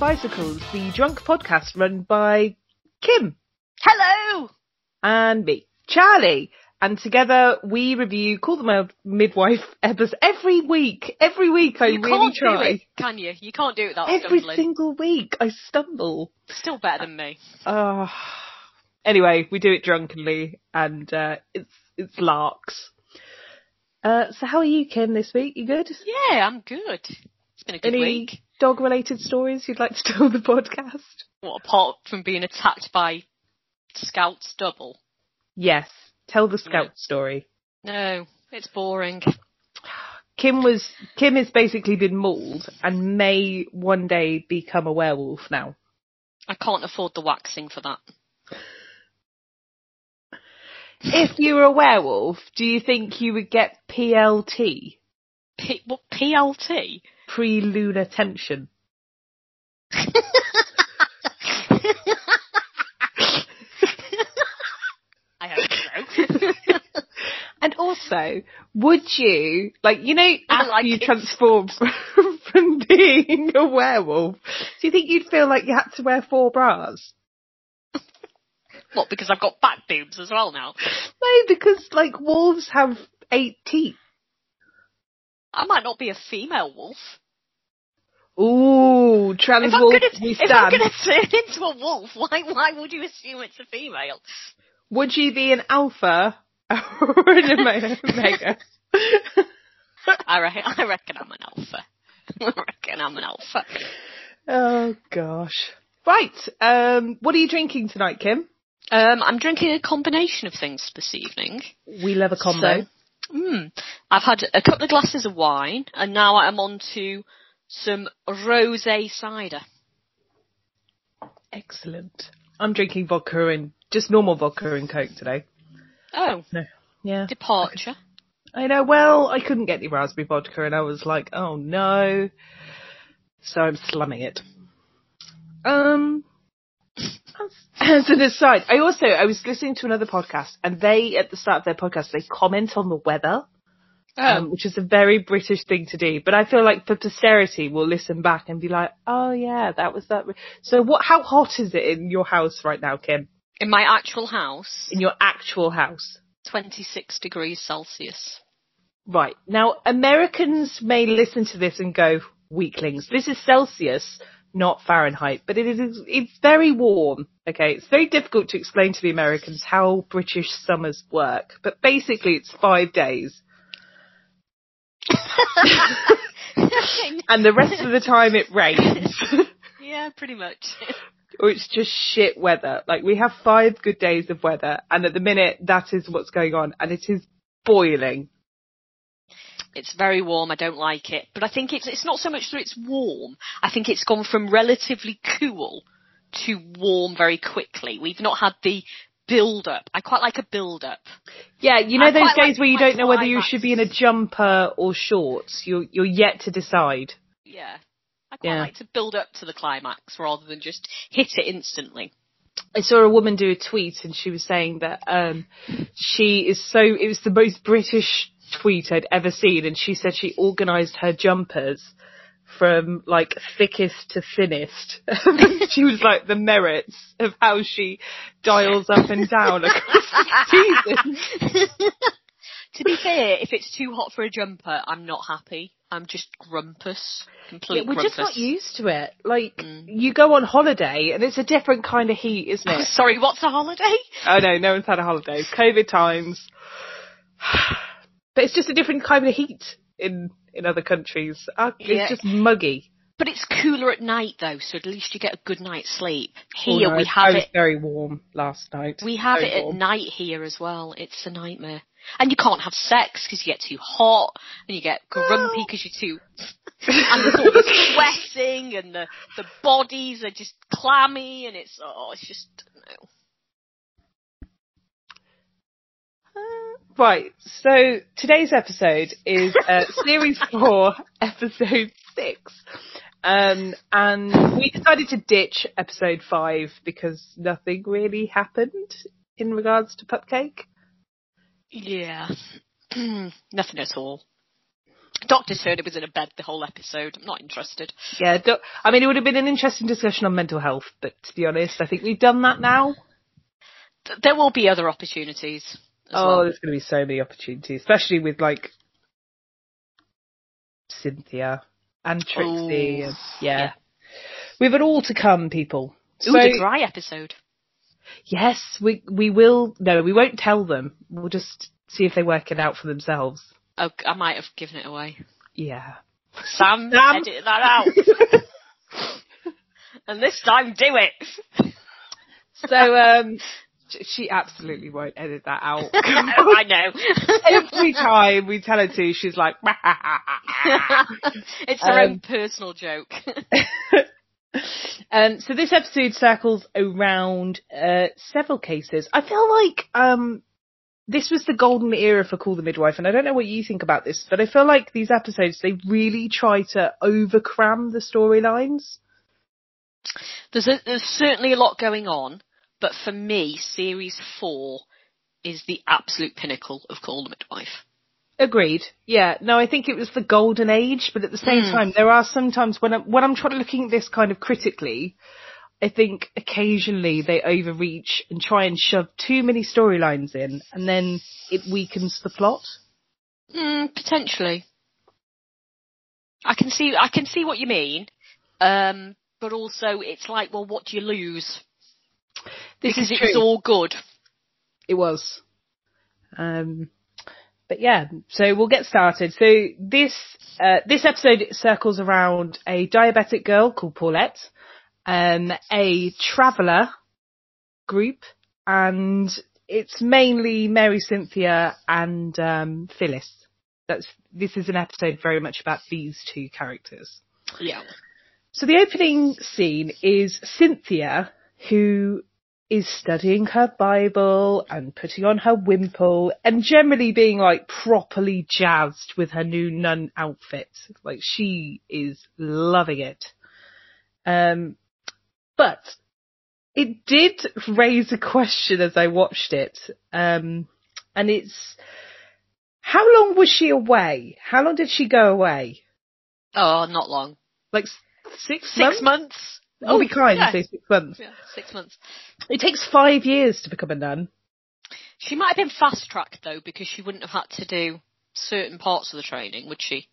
Bicycles, the drunk podcast run by Kim Hello! and me, Charlie. And together we review Call the Mid- Midwife episodes every week. Every week I you really can't try. do it, can you? You can't do it without Every stumbling. single week I stumble. Still better than me. Uh, anyway, we do it drunkenly and uh, it's it's larks. Uh, so how are you, Kim, this week? You good? Yeah, I'm good. It's been a good Any week. Dog related stories you'd like to tell the podcast? What, apart from being attacked by scouts double? Yes. Tell the scout Yeah. story. No, it's boring. Kim was Kim has basically been mauled and may one day become a werewolf now. I can't afford the waxing for that. If you were a werewolf, do you think you would get PLT? P- what, PLT? Pre-lunar tension. I hope so. And also, would you, like, you know, after like you it. transform from being a werewolf, do you think you'd feel like you had to wear four bras? what, because I've got back boobs as well now? No, because, like, wolves have eight teeth. I might not be a female wolf. Ooh, trans If I'm wolf, gonna, if I'm gonna turn into a wolf, why, why would you assume it's a female? Would you be an alpha or an omega? I, re- I reckon I'm an alpha. I reckon I'm an alpha. oh gosh. Right. Um, what are you drinking tonight, Kim? Um, I'm drinking a combination of things this evening. We love a combo. So, mm, I've had a couple of glasses of wine, and now I'm on to some rosé cider. Excellent. I'm drinking vodka and just normal vodka and coke today. Oh, No. Yeah. departure. I know. Well, I couldn't get the raspberry vodka, and I was like, oh no. So I'm slumming it. Um. As an aside, I also I was listening to another podcast, and they at the start of their podcast they comment on the weather. Oh, um, which is a very British thing to do. But I feel like for posterity, we'll listen back and be like, "Oh yeah, that was that." So, what? How hot is it in your house right now, Kim? in my actual house, In your actual house? 26 degrees Celsius. Right now, Americans may listen to this and go, "Weaklings." This is Celsius, not Fahrenheit, but it is. It's very warm. Okay, it's very difficult to explain to the Americans how British summers work, but basically, it's five days. and the rest of the time it rains. yeah, pretty much. or it's just shit weather. Like we have five good days of weather and at the minute that is what's going on and it is boiling. It's very warm. I don't like it, but I think it's it's not so much that it's warm. I think it's gone from relatively cool to warm very quickly. We've not had the build up. I quite like a build up. Yeah, you know I those days like where you don't know whether you should be in a jumper or shorts. You're you're yet to decide. Yeah. I quite Yeah. like to build up to the climax rather than just hit it instantly. I saw a woman do a tweet and she was saying that um she is so it was the most British tweet I'd ever seen and she said she organised her jumpers from like thickest to thinnest. she was like the merits of how she dials up and down across seasons. to be fair, if it's too hot for a jumper, I'm not happy. I'm just grumpus. Complete Yeah, we're grumpus. just not used to it. Like Mm. you go on holiday and it's a different kind of heat, isn't it? Sorry, what's a holiday? Oh no, no one's had a holiday. COVID times. But it's just a different kind of heat in in other countries. Uh, It's Yeah. just muggy. But it's cooler at night though, so at least you get a good night's sleep. Oh, Here no, we I have was it. very warm last night. We have Very it at night here as well. It's a nightmare. And you can't have sex because you get too hot and you get grumpy because you're too. and there's all the sweating and the the bodies are just clammy and it's oh it's just no. Right, so today's episode is uh, series four, episode six. Um, and we decided to ditch episode five because nothing really happened in regards to Pupcake. Yeah. Nothing at all. Doctor Turner was in a bed the whole episode. I'm not interested. Yeah, do, I mean, it would have been an interesting discussion on mental health, but to be honest, I think we've done that now. Th- There will be other opportunities. Oh, well. there's going to be so many opportunities, especially with like Cynthia and Trixie. And, yeah. yeah. we've it all to come, people. Ooh, the dry episode. yes, we we will. No, we won't tell them. We'll just see if they work it out for themselves. Oh, I might have given it away. Yeah. Sam, Sam. edit that out. and this time, do it. so um, she absolutely won't edit that out. I know. Every time we tell her to, she's like. it's her Um, own personal joke. Um, so this episode circles around uh, several cases. I feel like um, this was the golden era for Call the Midwife, and I don't know what you think about this, but I feel like these episodes they really try to overcram the storylines. there's a, there's certainly a lot going on, but for me, series four is the absolute pinnacle of Call the Midwife. Agreed. Yeah. No, I think it was the golden age, but at the same Hmm. time, there are sometimes when I'm, when I'm trying to looking at this kind of critically, I think occasionally they overreach and try and shove too many storylines in, and then it weakens the plot. Mm, potentially. I can see I can see what you mean, um, but also it's like, well, what do you lose? This because is it was all good. It was. Um, but yeah, so we'll get started. So this uh, this episode circles around a diabetic girl called Paulette, um, a traveller group, and it's mainly Mary Cynthia and um, Phyllis. That's this is an episode very much about these two characters. Yeah. So the opening scene is Cynthia, who is studying her Bible and putting on her wimple and generally being like properly jazzed with her new nun outfit. Like she is loving it. Um, but it did raise a question as I watched it. Um, and it's, how long was she away? How long did she go away? Oh, not long. Like six, Six months? months. I'll be kind yeah. and say six months. Yeah, six months. It takes five years to become a nun. She might have been fast tracked though, because she wouldn't have had to do certain parts of the training, would she?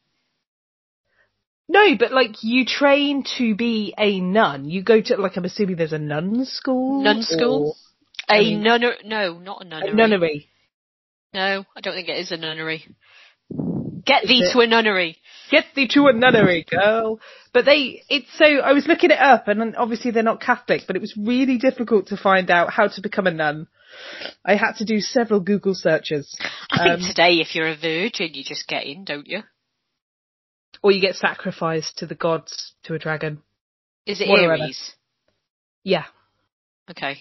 No, but like you train to be a nun. You go to like I'm assuming there's a nun school. Nun school? or A nunnery? No, not a nunnery. A nunnery. No, I don't think it is a nunnery. Get thee it? to a nunnery. Get thee to a nunnery, girl. But they, it's so, I was looking it up and obviously they're not Catholic, but it was really difficult to find out how to become a nun. I had to do several Google searches. I think Um, today, if you're a virgin, you just get in, don't you? Or you get sacrificed to the gods, to a dragon. Is it Whatever. Aries? Yeah. Okay.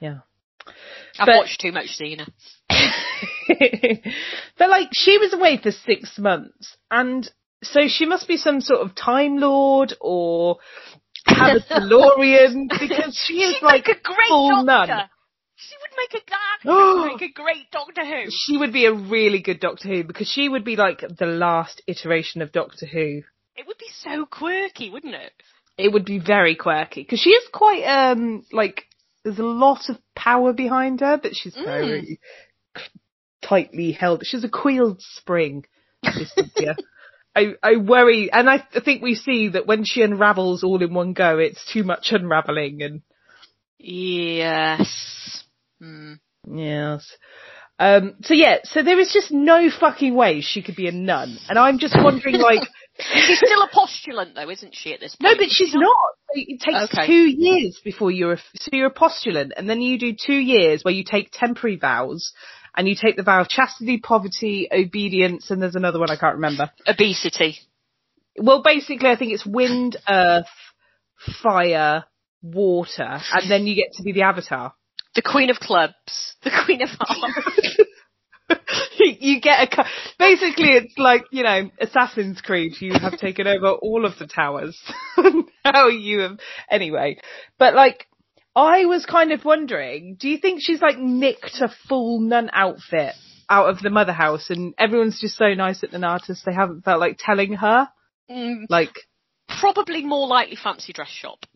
Yeah. I've But- watched too much Xena. but like she was away for six months and so she must be some sort of time lord or have a DeLorean because she is like a great full doctor. nun. She would make a that make a great Doctor Who. She would be a really good Doctor Who because she would be like the last iteration of Doctor Who. It would be so quirky, wouldn't it? It would be very quirky because she is quite um like there's a lot of power behind her, but she's Mm. very tightly held. She's a coiled spring. Cynthia. I, I worry, and I th- think we see that when she unravels all in one go, it's too much unraveling, and Yes. Hmm. yes. Um, so yeah, so there is just no fucking way she could be a nun, and I'm just wondering, like, She's still a postulant though, isn't she, at this point, no, but she's not. It takes Okay. two years before you're a, so you're a postulant, and then you do two years where you take temporary vows, and you take the vow of chastity, poverty, obedience, and there's another one I can't remember. Obesity. Well, basically, I think it's wind, earth, fire, water, and then you get to be the avatar. The Queen of Clubs. The Queen of Hearts. you get a, basically it's like, you know, Assassin's Creed, you have taken over all of the towers. now you have, anyway. But like, I was kind of wondering, do you think she's like nicked a full nun outfit out of the mother house, and everyone's just so nice at the Nonnatus. They haven't felt like telling her. Mm, Like probably more likely fancy dress shop.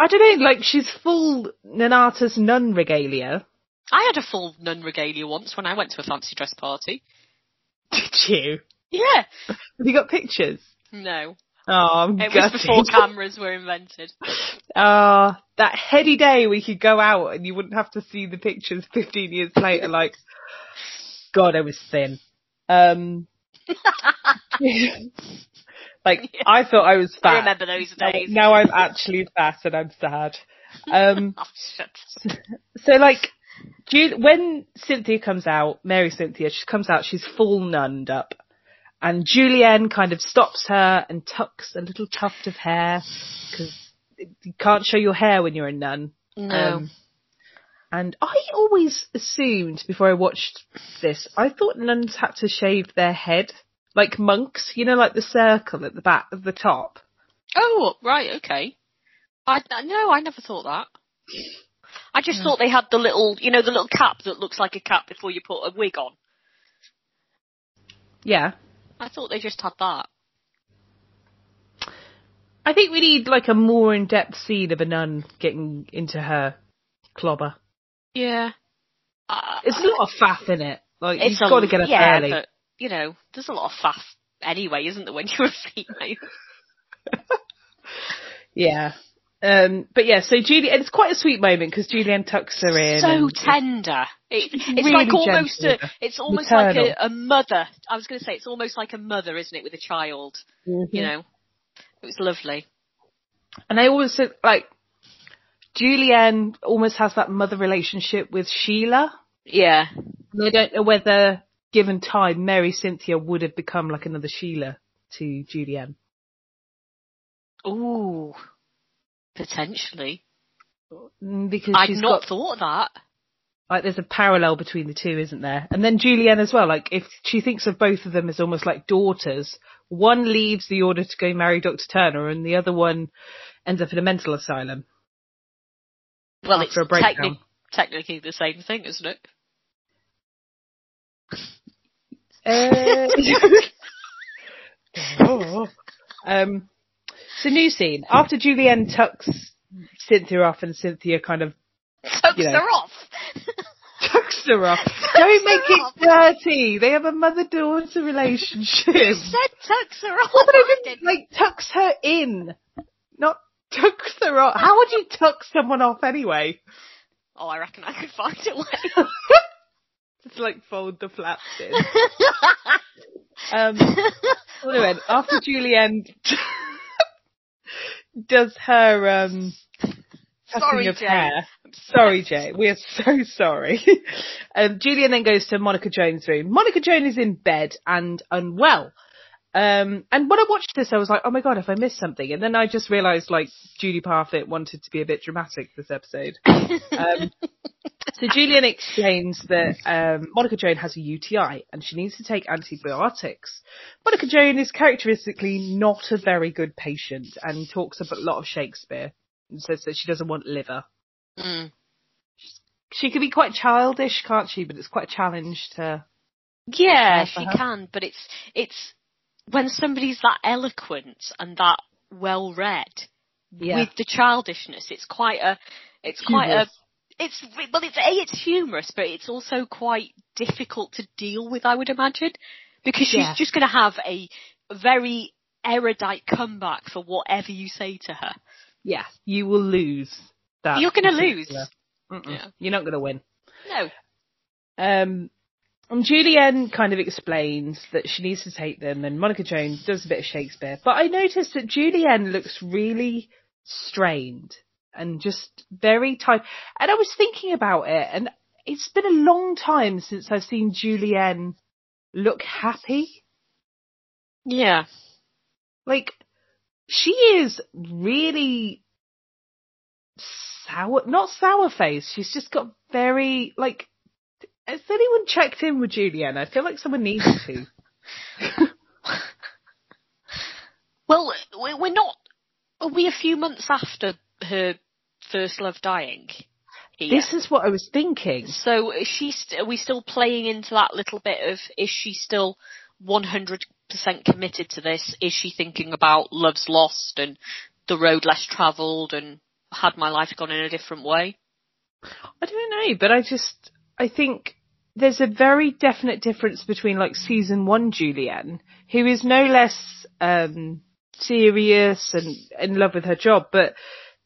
I don't know. Like she's full Nonnatus nun regalia. I had a full nun regalia once when I went to a fancy dress party. Did you? Yeah. Have you got pictures? No. Oh, I'm It was before cameras were invented. Ah, that heady day we could go out and you wouldn't have to see the pictures 15 years later. Like, God, I was thin. Um, like Yeah. I thought I was I fat. remember those days. now I'm actually fat and I'm sad. Um, Oh, so like, Ju- when Cynthia comes out, Mary Cynthia, she comes out, she's full nunned up. And Julienne kind of stops her and tucks a little tuft of hair because you can't show your hair when you're a nun. No. Um, and I always assumed before I watched this, I thought nuns had to shave their head like monks, you know, like the circle at the back of the top. oh, right, okay. I no, I never thought that. I just thought they had the little, you know, the little cap that looks like a cap before you put a wig on. Yeah. I thought they just had that. I think we need like a more in-depth scene of a nun getting into her clobber. Yeah. Uh, It's a lot of faff in it. Like it's you've got to get up yeah, early. but you know, there's a lot of faff anyway, isn't there, when you're a female? Yeah. Um, but yeah, so Julie, it's quite a sweet moment because Julienne tucks her in. so tender. It, it's really like almost a, it's almost like a, a mother. I was going to say it's almost like a mother, isn't it, with a child? You know, it was lovely. And I always said, like, Julienne almost has that mother relationship with Sheila. Yeah, And I don't know whether, given time, Mary Cynthia would have become like another Sheila to Julienne. Ooh, potentially. Mm, Because I'd not got, thought that. like, there's a parallel between the two, isn't there? And then Julienne as well, like, if she thinks of both of them as almost like daughters, one leaves the order to go marry Dr. Turner and the other one ends up in a mental asylum. Well, it's techni- technically the same thing, isn't it? Uh, oh. Um, so new scene. After Julienne tucks Cynthia off and Cynthia kind of Tucks You know. her off. tucks her off. Don't make her off. it dirty. They have a mother-daughter relationship. Said tucks her off. Well, but I I didn't, didn't. like tucks her in, not tucks her off. How would you tuck someone off anyway? Oh, I reckon I could find a way. Just like fold the flaps in. Um, well, anyway, after Julienne does her um, Sorry, of Jay. hair. Sorry, Jay. We are so sorry. um, Julienne then goes to Monica Joan's room. Monica Joan is in bed and unwell. Um, and when I watched this, I was like, oh my god, if I missed something. And then I just realised, like, Judy Parfitt wanted to be a bit dramatic this episode. Um, so Julienne explains that um, Monica Joan has a UTI and she needs to take antibiotics. Monica Joan is characteristically not a very good patient and talks a lot of Shakespeare and says that she doesn't want liver. Mm. She can be quite childish, can't she? But it's quite a challenge to. Yeah, she her. can, but it's it's when somebody's that eloquent and that well read Yeah. with the childishness. It's quite a, it's quite a. it's well, it's a, it's humorous, but it's also quite difficult to deal with. I would imagine because she's Yeah. just going to have a very erudite comeback for whatever you say to her. yeah, you will lose. That You're gonna lose. Yeah. You're not going to win. No, Um, and Julienne kind of explains that she needs to take them, and Monica Joan does a bit of Shakespeare. But I noticed that Julienne looks really strained and just very tight. And I was thinking about it, and it's been a long time since I've seen Julienne look happy. yeah, Like, she is really sour, not sour face. She's just got very, like, has anyone checked in with Julienne? I feel like someone needs to. Well, we're not. Are we a few months after her first love dying? here. This is what I was thinking. So is she st- are we still playing into that little bit of is she still 100% committed to this? Is she thinking about love's lost and the road less travelled and had my life gone in a different way? I don't know, but I just, I think there's a very definite difference between like season one Julienne, who is no less, um, serious and in love with her job, but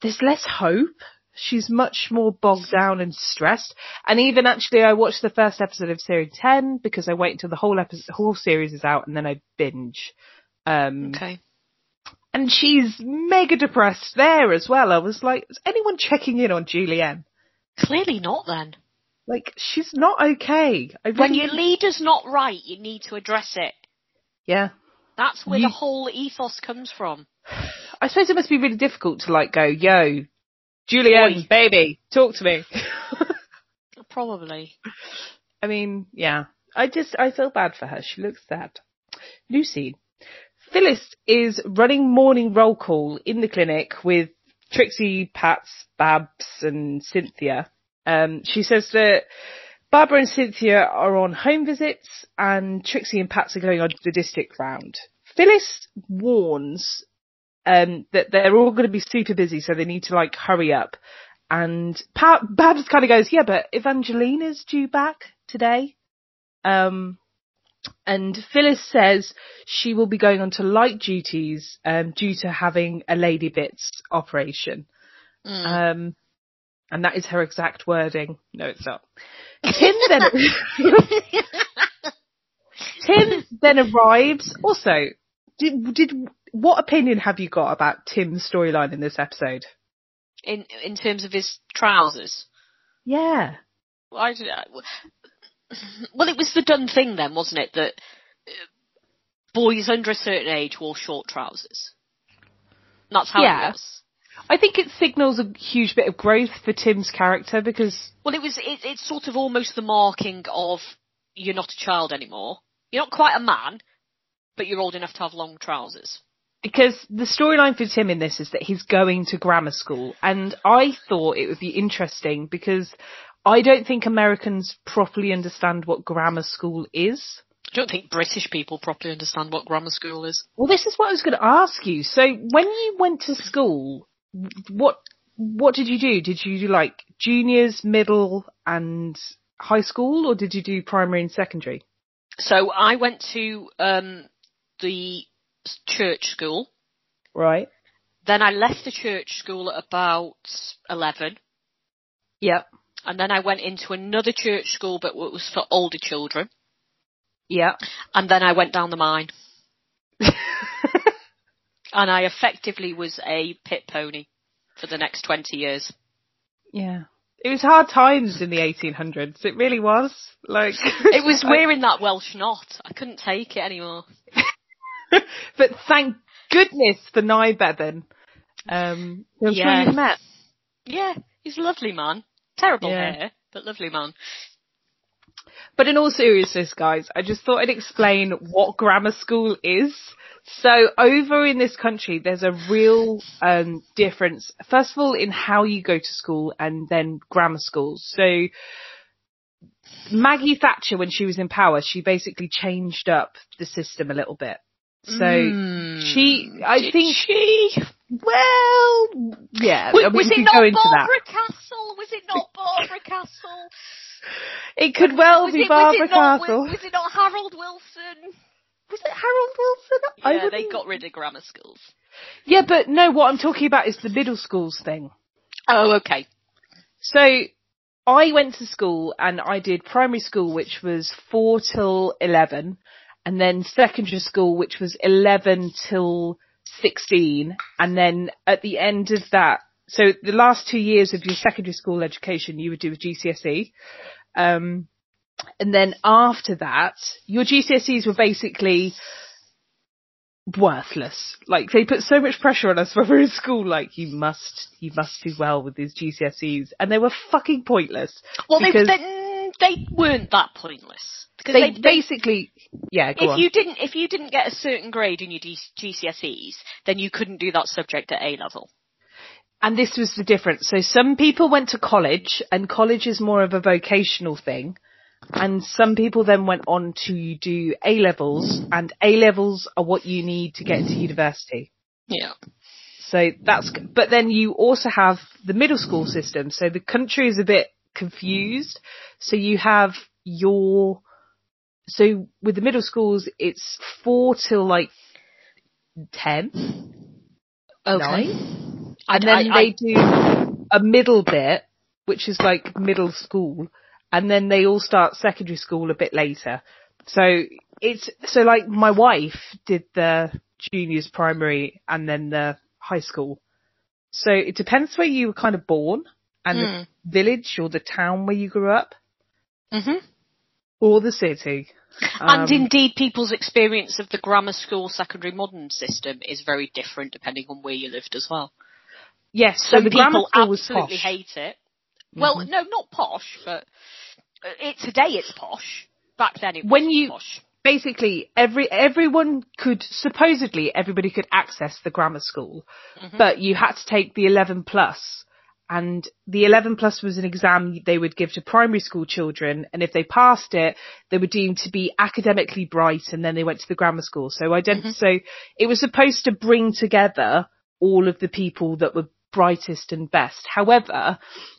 there's less hope. She's much more bogged down and stressed. And even actually, I watched the first episode of series 10 because I wait until the whole episode, whole series is out and then I binge. Um, Okay. and she's mega depressed there as well. I was like, is anyone checking in on Julienne? Clearly not then. Like, she's not okay. When your leader's not right, you need to address it. yeah. That's where You- the whole ethos comes from. I suppose it must be really difficult to like go, yo, Julienne, Oi. baby, talk to me. Probably. I mean, yeah. I just, I feel bad for her. She looks sad. Lucy. Phyllis is running morning roll call in the clinic with Trixie, Pats, Babs and Cynthia. Um, she says that Barbara and Cynthia are on home visits and Trixie and Pats are going on the district round. Phyllis warns um, that they're all going to be super busy, so they need to like hurry up. And pa- Babs kind of goes, "Yeah, but Evangelina's due back today." Um, and Phyllis says she will be going on to light duties um, due to having a lady bits operation. Mm. Um, and that is her exact wording. No, it's not. Tim then Tim then arrives. Also, did did what opinion have you got about Tim's storyline in this episode? in in terms of his trousers. Yeah, I don't. Well, it was the done thing then, wasn't it? That uh, boys under a certain age wore short trousers. That's how Yeah. it was. I think it signals a huge bit of growth for Tim's character because Well, it was. It, it's sort of almost the marking of you're not a child anymore. You're not quite a man, but you're old enough to have long trousers. Because the storyline for Tim in this is that he's going to grammar school, and I thought it would be interesting because I don't think Americans properly understand what grammar school is. I don't think British people properly understand what grammar school is. Well, this is what I was going to ask you. So, when you went to school, what what did you do? Did you do like juniors, middle, and high school, or did you do primary and secondary? So I went to um, the church school. Right. Then I left the church school at about eleven. Yep. and then I went into another church school, but it was for older children, Yep. and then I went down the mine, and I effectively was a pit pony for the next 20 years. yeah. It was hard times in the 1800s. It really was. Like It was wearing that Welsh knot. I couldn't take it anymore. but thank goodness for Nye Bevan. Um, I'm sure Yeah. you've met. Yeah, he's a lovely man. Terrible Yeah. hair, but lovely man. But in all seriousness, guys, I just thought I'd explain what grammar school is. So over in this country, there's a real um, difference. First of all, in how you go to school, and then grammar schools. So Maggie Thatcher, when she was in power, she basically changed up the system a little bit. So Mm. she, I Did think, she? well, yeah, Was, I mean, was we it not go into that. Barbara Castle? Was it not Barbara Castle? It could well was be it, Barbara was it not, Castle. Was, was it not Harold Wilson? Was it Harold Wilson? I Yeah, they wouldn't- got rid of grammar schools. Yeah, but no, what I'm talking about is the middle schools thing. Oh, okay. So I went to school and I did primary school, which was four till 11, and then secondary school, which was 11 till 16. And then at the end of that, so the last two years of your secondary school education, you would do a GCSE. Um, and then after that, your GCSEs were basically worthless. Like they put so much pressure on us when we were in school. Like you must, you must do well with these GCSEs, and they were fucking pointless. Well, they, they, weren't that pointless. Because they, they, basically, yeah. Go if on. you didn't, if you didn't get a certain grade in your GCSEs, then you couldn't do that subject at A level. and this was the difference. So some people went to college and college is more of a vocational thing. And some people then went on to do A levels and A levels are what you need to get into university. Yeah. So that's, but then you also have the middle school system. So the country is a bit confused. So you have your, so with the middle schools, it's four till like 10. Okay. Nine. I- And then I- they I- do a middle bit, which is like middle school. And then they all start secondary school a bit later. So it's, so like my wife did the juniors primary and then the high school. So it depends where you were kind of born and Mm. Village or the town where you grew up hmm or the city. and Um, indeed, people's experience of the grammar school secondary modern system is very different depending on where you lived as well. yes, so Some the grammar school was absolutely posh. hate it. Well, Mhm. no, not posh, but uh, it, today it's posh. Back then it When you- posh. basically every everyone could supposedly everybody could access the grammar school Mhm. but you had to take the 11 plus and the 11 plus was an exam they would give to primary school children and if they passed it they were deemed to be academically bright and then they went to the grammar school so ident- Mhm. so it was supposed to bring together all of the people that were brightest and best however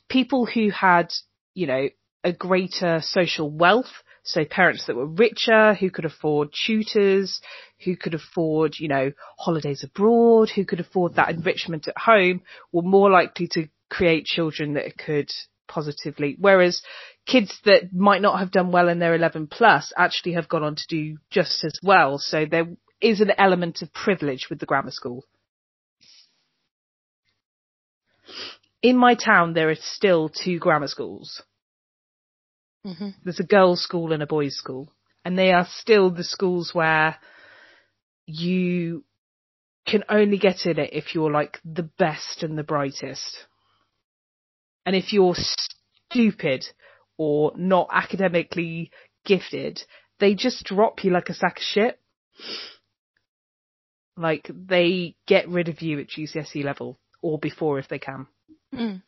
people who had you know a greater social wealth so parents that were richer, who could afford tutors, who could afford, you know, holidays abroad, who could afford that enrichment at home, were more likely to create children that could positively, whereas kids that might not have done well in their 11 plus actually have gone on to do just as well. So there is an element of privilege with the grammar school. In my town, there are still two grammar schools hmm there's a girls' school and a boys' school, and they are still the schools where you can only get in it if you're like the best and the brightest. And if you're stupid or not academically gifted, they just drop you like a sack of shit. Like they get rid of you at GCSE level or before if they can. Mm.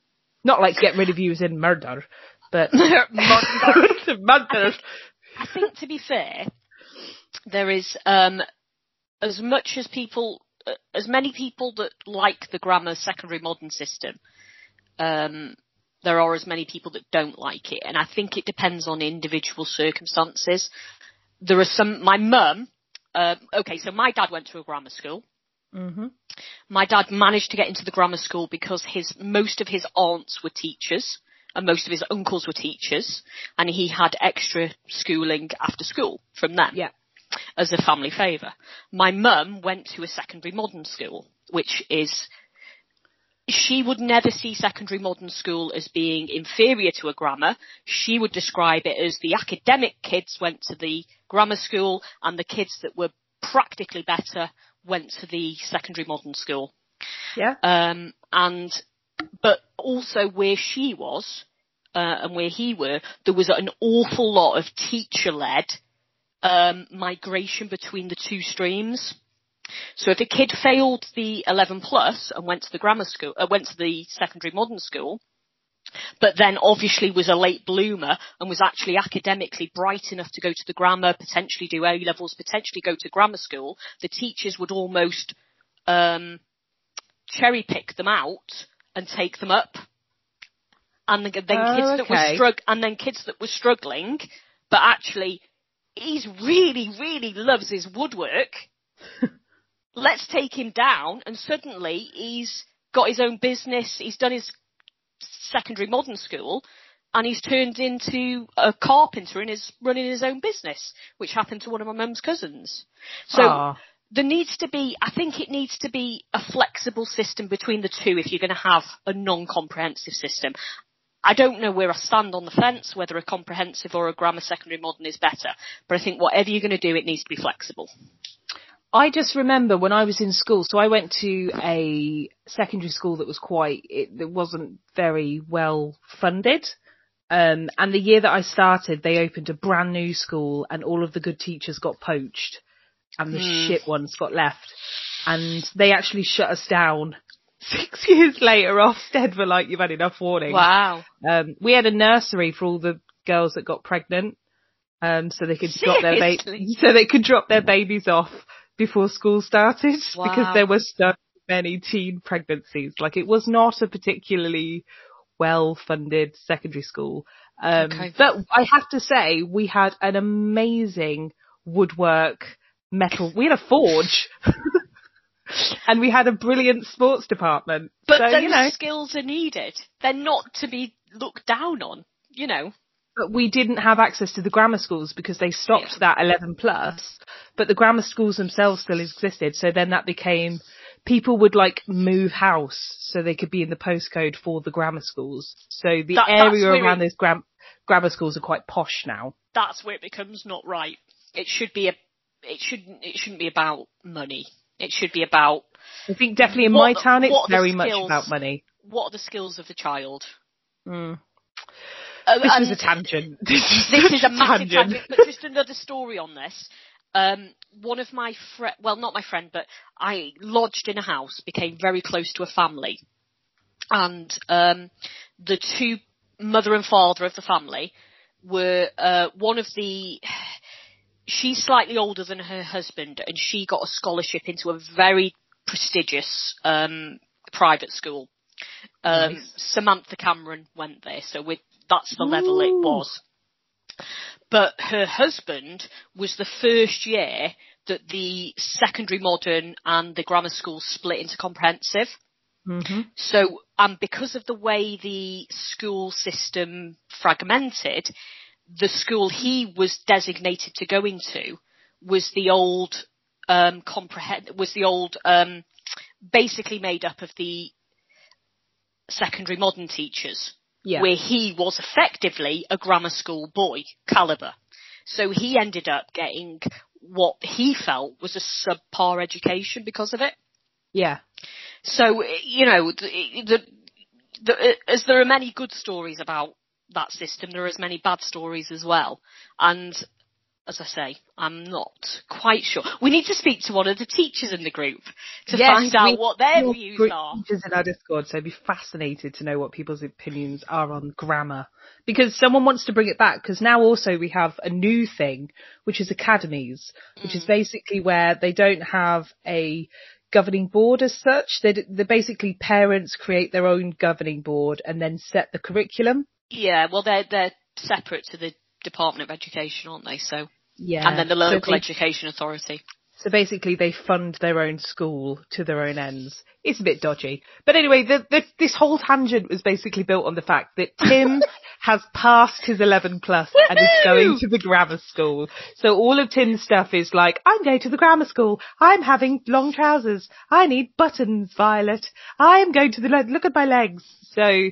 Not like get rid of you as in murder, but murder. I think to be fair, there is um, as much as people, uh, as many people that like the grammar secondary modern system, um, there are as many people that don't like it, and I think it depends on individual circumstances. There are some. My mum. Uh, okay, so my dad went to a grammar school. hmm My dad managed to get into the grammar school because his most of his aunts were teachers and most of his uncles were teachers, and he had extra schooling after school from them Yeah. as a family favour. My mum went to a secondary modern school, which is she would never see secondary modern school as being inferior to a grammar. She would describe it as the academic kids went to the grammar school and the kids that were practically better went to the secondary modern school. Yeah. Um, and, but also where she was, uh, and where he were, there was an awful lot of teacher led, um, migration between the two streams. So if a kid failed the 11 plus and went to the grammar school, uh, went to the secondary modern school, but then obviously was a late bloomer and was actually academically bright enough to go to the grammar, potentially do A levels, potentially go to grammar school, the teachers would almost um, cherry pick them out and take them up. And then then Oh, kids that were strugg- and then kids that were struggling, but actually he's really, really loves his woodwork. Let's take him down and suddenly he's got his own business, he's done his secondary modern school and he's turned into a carpenter and is running his own business, which happened to one of my mum's cousins. So Ah. there needs to be, I think it needs to be a flexible system between the two if you're going to have a non-comprehensive system. I don't know where I stand on the fence, whether a comprehensive or a grammar secondary modern is better, but I think whatever you're going to do, it needs to be flexible. I just remember when I was in school, so I went to a secondary school that was quite, it, that wasn't very well funded. Um, and the year that I started, they opened a brand new school and all of the good teachers got poached and the Hmm. shit ones got left. And they actually shut us down six years later, Ofsted were like, you've had enough warning. Wow. Um, we had a nursery for all the girls that got pregnant, um, so they could drop their ba- so they could drop their babies off before school started Wow. because there were so many teen pregnancies. Like it was not a particularly well-funded secondary school. Um, Okay. but I have to say we had an amazing woodwork metal. We had a forge. And we had a brilliant sports department. But so, those you know, skills are needed. They're not to be looked down on, you know. But we didn't have access to the grammar schools because they stopped that 11 plus, but the grammar schools themselves still existed. So then that became, people would like move house so they could be in the postcode for the grammar schools. So the That- area around those gram- grammar schools are quite posh now. That's where it becomes not right. It should be a, it shouldn't, it shouldn't be about money. It should be about I think definitely in my town it's the very much skills? about money. what are the skills of the child. Mm. Uh, This and a tangent. this is a massive tangent, but just another story on this. Um, one of my friend, well, not my friend, but I lodged in a house, became very close to a family, and um, the two mother and father of the family were uh, one of the. She's slightly older than her husband, and she got a scholarship into a very prestigious um, private school. Um, Nice. Samantha Cameron went there, so with, that's the level it was. But her husband was the first year that the secondary modern and the grammar school split into comprehensive. hmm So, and because of the way the school system fragmented, the school he was designated to go into was the old um, comprehend was the old um, basically made up of the secondary modern teachers Yeah. where he was effectively a grammar school boy caliber. So he ended up getting what he felt was a subpar education because of it. yeah. So you know, the, the, the, as there are many good stories about that system, there are as many bad stories as well. And as I say, I'm not quite sure. We need to speak to one of the teachers in the group to Yes, find out what their views group are. teachers in our Discord, so I'd be fascinated to know what people's opinions are on grammar. Because someone wants to bring it back, because now also we have a new thing, which is academies, which Mm. is basically where they don't have a governing board as such. They, they basically parents create their own governing board and then set the curriculum. Yeah, well, they're they're separate to the Department of Education, aren't they? So, Yeah. and then the So local they- education authority. So basically, they fund their own school to their own ends. It's a bit dodgy, but anyway, the, the, this whole tangent was basically built on the fact that Tim has passed his 11 plus and is going to the grammar school. So all of Tim's stuff is like, I'm going to the grammar school. I'm having long trousers. I need buttons, Violet. I'm going to the le- look at my legs. So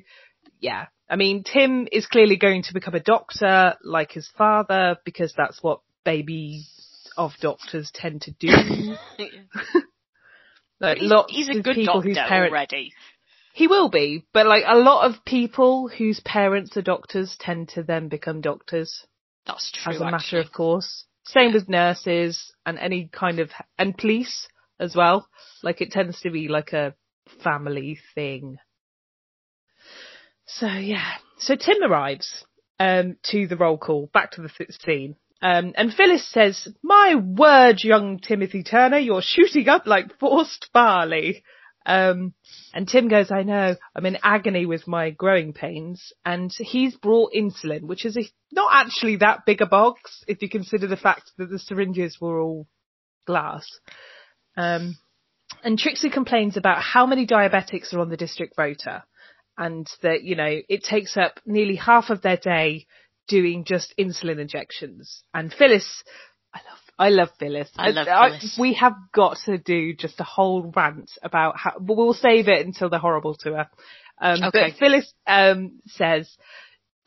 yeah, I mean, Tim is clearly going to become a doctor like his father because that's what babies of doctors tend to do. Like he's, lots he's a of good people doctor already. he will be, but like a lot of people whose parents are doctors tend to then become doctors That's true. as a matter of course. Same with nurses and any kind of and police as well. Like it tends to be like a family thing. So yeah, so Tim arrives um, to the roll call, back to the th- scene. Um, and Phyllis says, my word, young Timothy Turner, you're shooting up like forced barley. Um, and Tim goes, I know, I'm in agony with my growing pains. And he's brought insulin, which is a, not actually that big a box if you consider the fact that the syringes were all glass. Um, and Trixie complains about how many diabetics are on the district rota and that, you know, it takes up nearly half of their day doing just insulin injections. And Phyllis, I love, I love Phyllis. I love Phyllis. we have got to do just a whole rant about how, but we'll save it until they're horrible to her. Um, Okay. but Phyllis, um, says,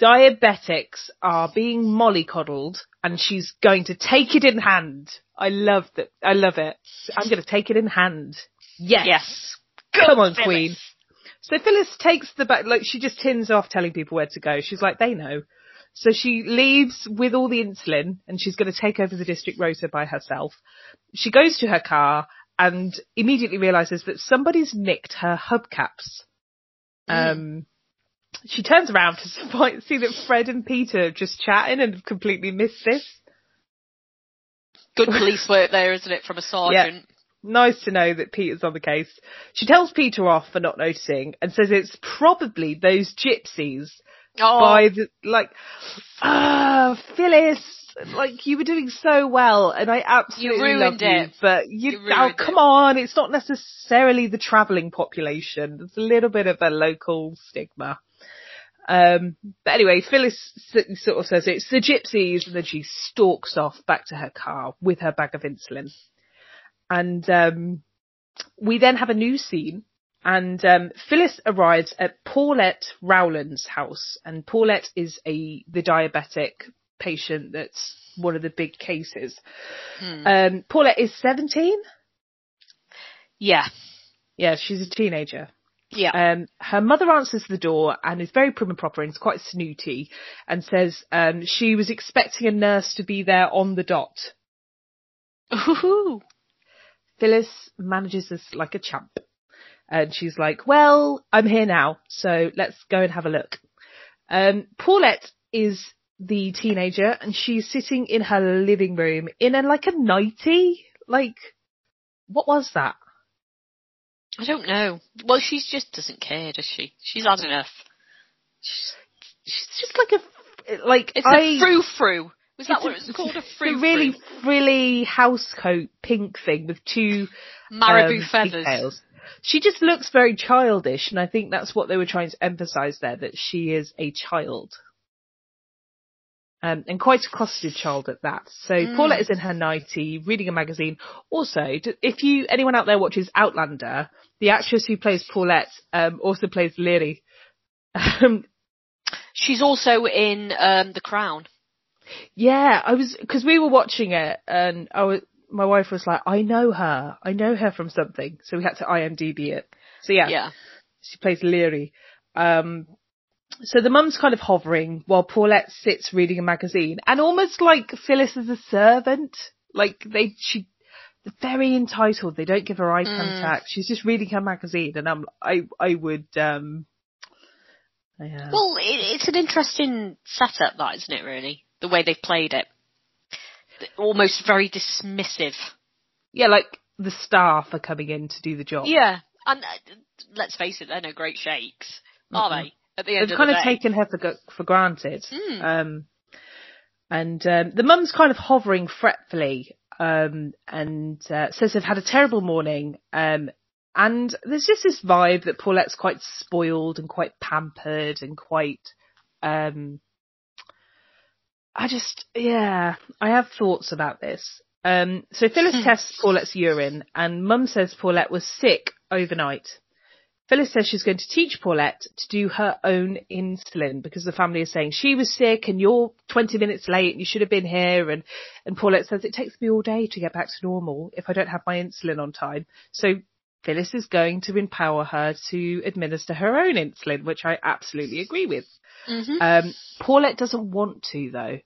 diabetics are being mollycoddled and she's going to take it in hand. I love that. I love it. I'm going to take it in hand. Yes. Yes. Come on, Phyllis. Queen. So Phyllis takes the back, like she just tins off telling people where to go. She's like, they know. So she leaves with all the insulin and she's going to take over the district rota by herself. She goes to her car and immediately realizes that somebody's nicked her hubcaps. Um, she turns around to find, see that Fred and Peter are just chatting and have completely missed this. Good police work there, isn't it, from a sergeant? Nice to know that Peter's on the case. She tells Peter off for not noticing and says it's probably those gypsies Oh, by the, like, ah, Phyllis, like you were doing so well and I absolutely You ruined love you, it. but you, You oh come it. on, it's not necessarily the travelling population. There's a little bit of a local stigma. Um, but anyway, Phyllis sort of says it's the gypsies and then she stalks off back to her car with her bag of insulin. And, um, we then have a new scene and um, Phyllis arrives at Paulette Rowland's house, and Paulette is a the diabetic patient that's one of the big cases. Hmm. Um, Paulette is seventeen. yeah, Yeah, she's a teenager. yeah. Um, her mother answers the door and is very prim and proper and is quite snooty and says um, she was expecting a nurse to be there on the dot. Ooh. Phyllis manages this like a champ. And she's like, well, I'm here now, so let's go and have a look. Um, Paulette is the teenager and she's sitting in her living room in a, like a nightie. Like, what was that? I don't know. Well, she just doesn't care, does she? She's had enough. She's, she's just like a, like, It's I, a frou frou. Was that it's what a- it's called? A it's frou a really frilly house coat pink thing with two Marabou um, feathers. pigtails. She just looks very childish, and I think that's what they were trying to emphasise there, that she is a child. Um, and quite a costed child at that. So Mm. Paulette is in her nightie, reading a magazine. Also, if you anyone out there watches Outlander, the actress who plays Paulette um, also plays Laoghaire. Um, She's also in um, The Crown. Yeah, I was because we were watching it, and I was. My wife was like, "I know her. I know her from something." So we had to IMDb it. So yeah, Yeah. she plays Laoghaire. Um, so the mum's kind of hovering while Paulette sits reading a magazine, and almost like Phyllis is a servant. Like they, she, they're very entitled. They don't give her eye Mm. contact. She's just reading her magazine, and I'm, I, I would, um, yeah. Well, it, it's an interesting setup, that isn't it? Really, the way they've played it, almost very dismissive. yeah, like the staff are coming in to do the job. Yeah, and uh, let's face it, they're no great shakes, are Mm-mm. they? At the end They've of kind the of day. taken her for for granted. Mm. Um, and um, the mum's kind of hovering fretfully um, and uh, says they've had a terrible morning. Um, and there's just this vibe that Paulette's quite spoiled and quite pampered and quite. Um, I just, yeah, I have thoughts about this. Um, so Phyllis tests Paulette's urine, and Mum says Paulette was sick overnight. Phyllis says she's going to teach Paulette to do her own insulin because the family is saying she was sick and you're 20 minutes late and you should have been here. And, and Paulette says it takes me all day to get back to normal if I don't have my insulin on time. So Phyllis is going to empower her to administer her own insulin, which I absolutely agree with. Mhm. Um, Paulette doesn't want to though.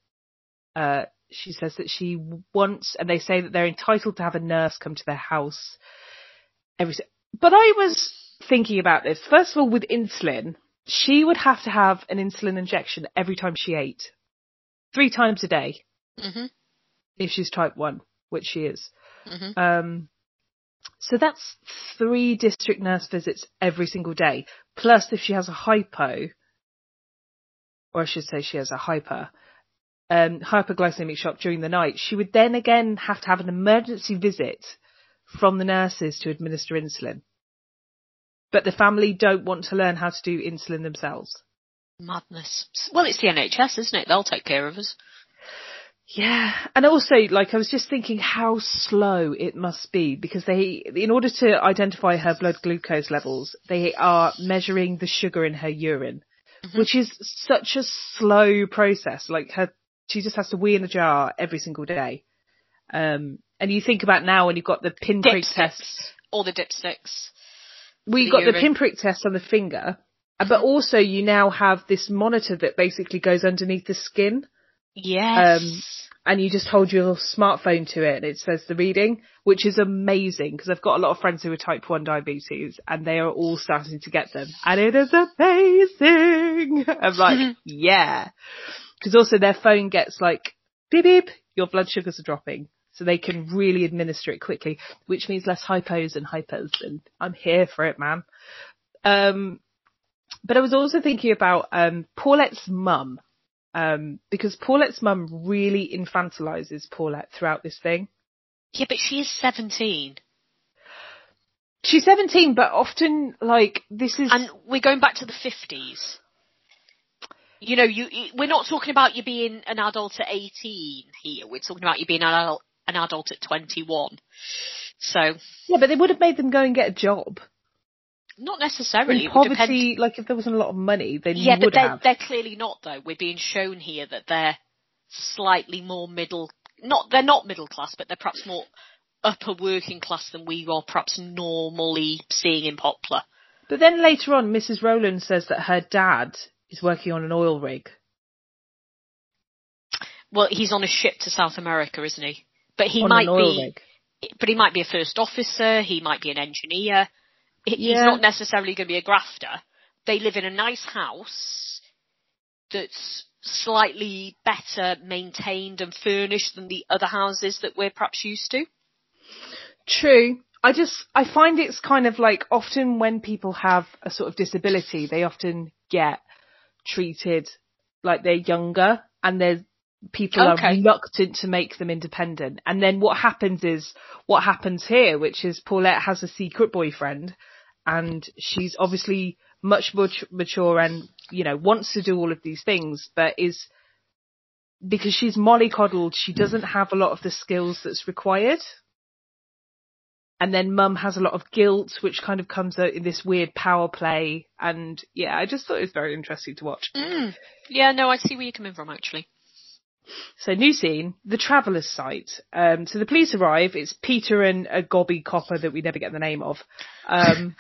Uh, she says that she wants, and they say that they're entitled to have a nurse come to their house every. But I was thinking about this. First of all, with insulin, she would have to have an insulin injection every time she ate, three times a day Mhm. if she's type one, which she is. Mhm. Um, so that's three district nurse visits every single day. Plus, if she has a hypo, or I should say she has a hyper, um, hyperglycemic shock during the night, she would then again have to have an emergency visit from the nurses to administer insulin. But the family don't want to learn how to do insulin themselves. Madness. Well, it's the NHS, isn't it? They'll take care of us. Yeah, and also, like, I was just thinking how slow it must be because they, in order to identify her blood glucose levels, they are measuring the sugar in her urine, which is such a slow process. Like, her, she just has to wee in a jar every single day. Um, and you think about now when you've got the pinprick test, Dipsticks. All the dipsticks. we the got the urine. pinprick test on the finger, uh, but also you now have this monitor that basically goes underneath the skin Yes. Um, and you just hold your smartphone to it and it says the reading, which is amazing because I've got a lot of friends who are type 1 diabetes and they are all starting to get them and it is amazing. I'm like, yeah. Because also their phone gets like, beep beep, your blood sugars are dropping. So they can really administer it quickly, which means less hypos and hypers and I'm here for it, man. Um, but I was also thinking about, um, Paulette's mum um, because Paulette's mum really infantilizes Paulette throughout this thing. Yeah, but she is 17. She's 17, but often, like, this is... And we're going back to the 50s. You know, you, we're not talking about you being an adult at 18 here. We're talking about you being an adult, an adult at 21. So. Yeah, but they would have made them go and get a job. Not necessarily. In poverty, depend... like if there wasn't a lot of money, then yeah, but they're, they're clearly not though. We're being shown here that they're slightly more middle. Not they're not middle class, but they're perhaps more upper working class than we are perhaps normally seeing in Poplar. But then later on, Mrs. Rowland says that her dad is working on an oil rig. Well, he's on a ship to South America, isn't he? But he on might be. Rig. But he might be a first officer. He might be an engineer he's Yeah. not necessarily going to be a grafter. They live in a nice house that's slightly better maintained and furnished than the other houses that we're perhaps used to. True. I just, I find it's kind of like often when people have a sort of disability, they often get treated like they're younger and there's people are reluctant to make them independent. And then what happens is what happens here, which is Paulette has a secret boyfriend and she's obviously much more mature and, you know, wants to do all of these things, but is, because she's mollycoddled, she doesn't have a lot of the skills that's required. And then mum has a lot of guilt, which kind of comes out in this weird power play. And yeah, I just thought it was very interesting to watch. Mm. Yeah, no, I see where you're coming from actually. So new scene, the Traveller's site. Um, so the police arrive. It's Peter and a gobby copper that we never get the name of. Um,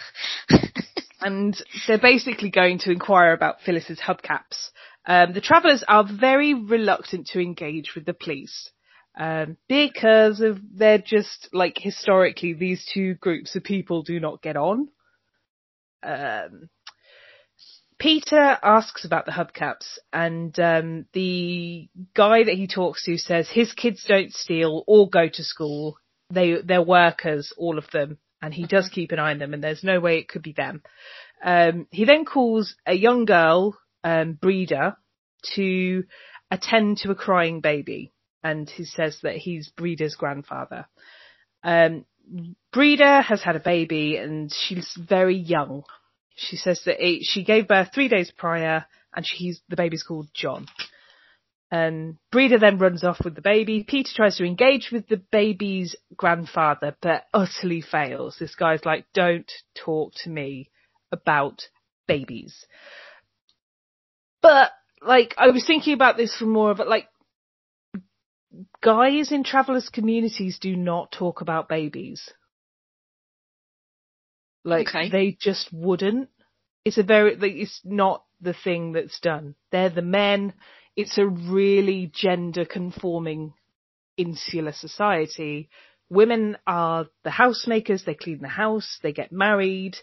and they're basically going to inquire about Phyllis's hubcaps. Um, the Travellers are very reluctant to engage with the police. Um, because of they're just like historically these two groups of people do not get on. Um, Peter asks about the hubcaps and um, the guy that he talks to says his kids don't steal or go to school. They they're workers, all of them, and he does keep an eye on them. And there's no way it could be them. Um, he then calls a young girl, um, Breda, to attend to a crying baby, and he says that he's Breda's grandfather. Um, Breda has had a baby, and she's very young. She says that it, she gave birth three days prior, and she's the baby's called John. And Breda then runs off with the baby. Peter tries to engage with the baby's grandfather, but utterly fails. This guy's like, "Don't talk to me about babies." But like, I was thinking about this from more of a like, guys in travellers communities do not talk about babies. Like Okay. they just wouldn't. It's a very like it's not the thing that's done. They're the men. It's a really gender conforming insular society. Women are the housemakers, they clean the house, they get married,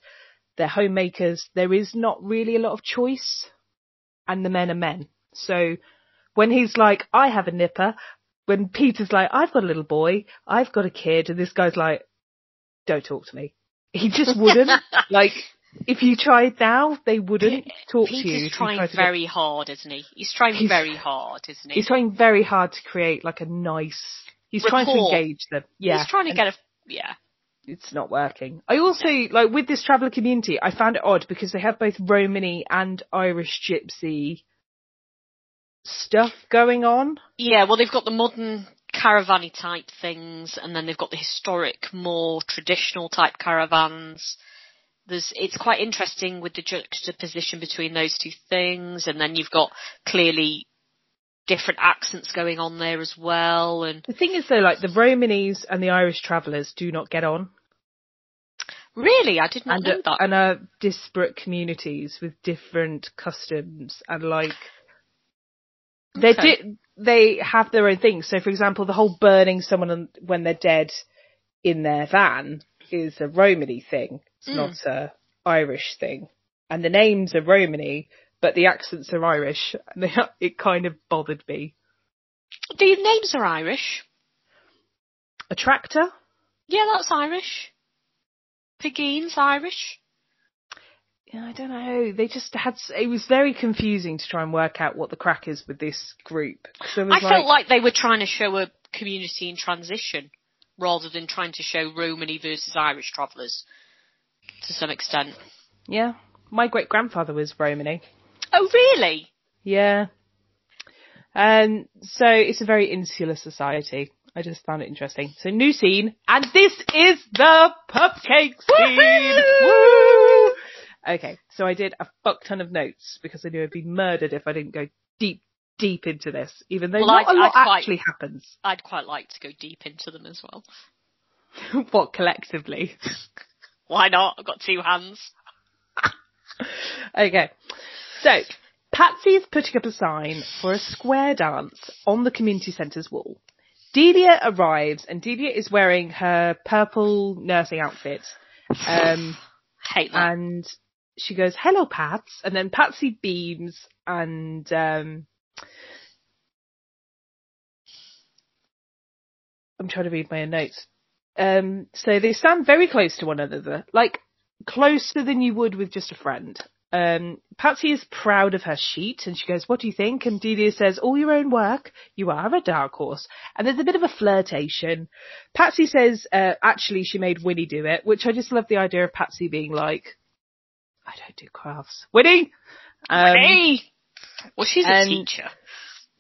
they're homemakers. There is not really a lot of choice. And the men are men. So when he's like, I have a nipper, when Peter's like, I've got a little boy, I've got a kid, and this guy's like, don't talk to me. He just wouldn't. like, if you tried now, they wouldn't talk to you. Peter's if you trying tried to- very hard, isn't he? He's trying He's- very hard, isn't he? He's trying very hard to create like a nice. He's trying to engage them. Yeah, He's trying to get a yeah. It's not working. I also like with this traveller community. I found it odd because they have both Romany and Irish Gypsy stuff going on. Yeah, well, they've got the modern caravan type things, and then they've got the historic, more traditional type caravans. There's, it's quite interesting with the juxtaposition between those two things, and then you've got clearly different accents going on there as well, and The thing is though, like the Romanies and the Irish travellers do not get on. really, I did not and, know uh, that. and are disparate communities with different customs and like they're Okay. di- they have their own things. So, for example, the whole burning someone when they're dead in their van is a Romany thing. It's Mm. not a Irish thing. And the names are Romany, but the accents are Irish. And they, it kind of bothered me. The names are Irish. A tractor? Yeah, that's Irish. Pigeen's Irish. Yeah, I don't know. They just had. It was very confusing to try and work out what the crack is with this group. I was felt like they were trying to show a community in transition rather than trying to show Romany versus Irish travellers to some extent. yeah, my great grandfather was Romany. Oh, really? Yeah. Um, so it's a very insular society. I just found it interesting. So new scene, and this is the pupcake scene. Woo! Okay, so I did a fuck ton of notes because I knew I'd be murdered if I didn't go deep, deep into this, even though Well, not I'd- a lot I'd quite- actually happens. I'd quite like to go deep into them as well. what collectively? Why not? I've got two hands. Okay. So, Patsy's putting up a sign for a square dance on the community centre's wall. Delia arrives and Delia is wearing her purple nursing outfit. Um, Hate that. and she goes, hello Pats. And then Patsy beams and, um, I'm trying to read my own notes. Um, so they stand very close to one another, like closer than you would with just a friend. Um, Patsy is proud of her sheet and she goes, what do you think? And Delia says, all your own work. You are a dark horse. And there's a bit of a flirtation. Patsy says, uh, actually she made Winnie do it, which I just love the idea of Patsy being like, I don't do crafts. Winnie! Um, hey! Well, she's a teacher.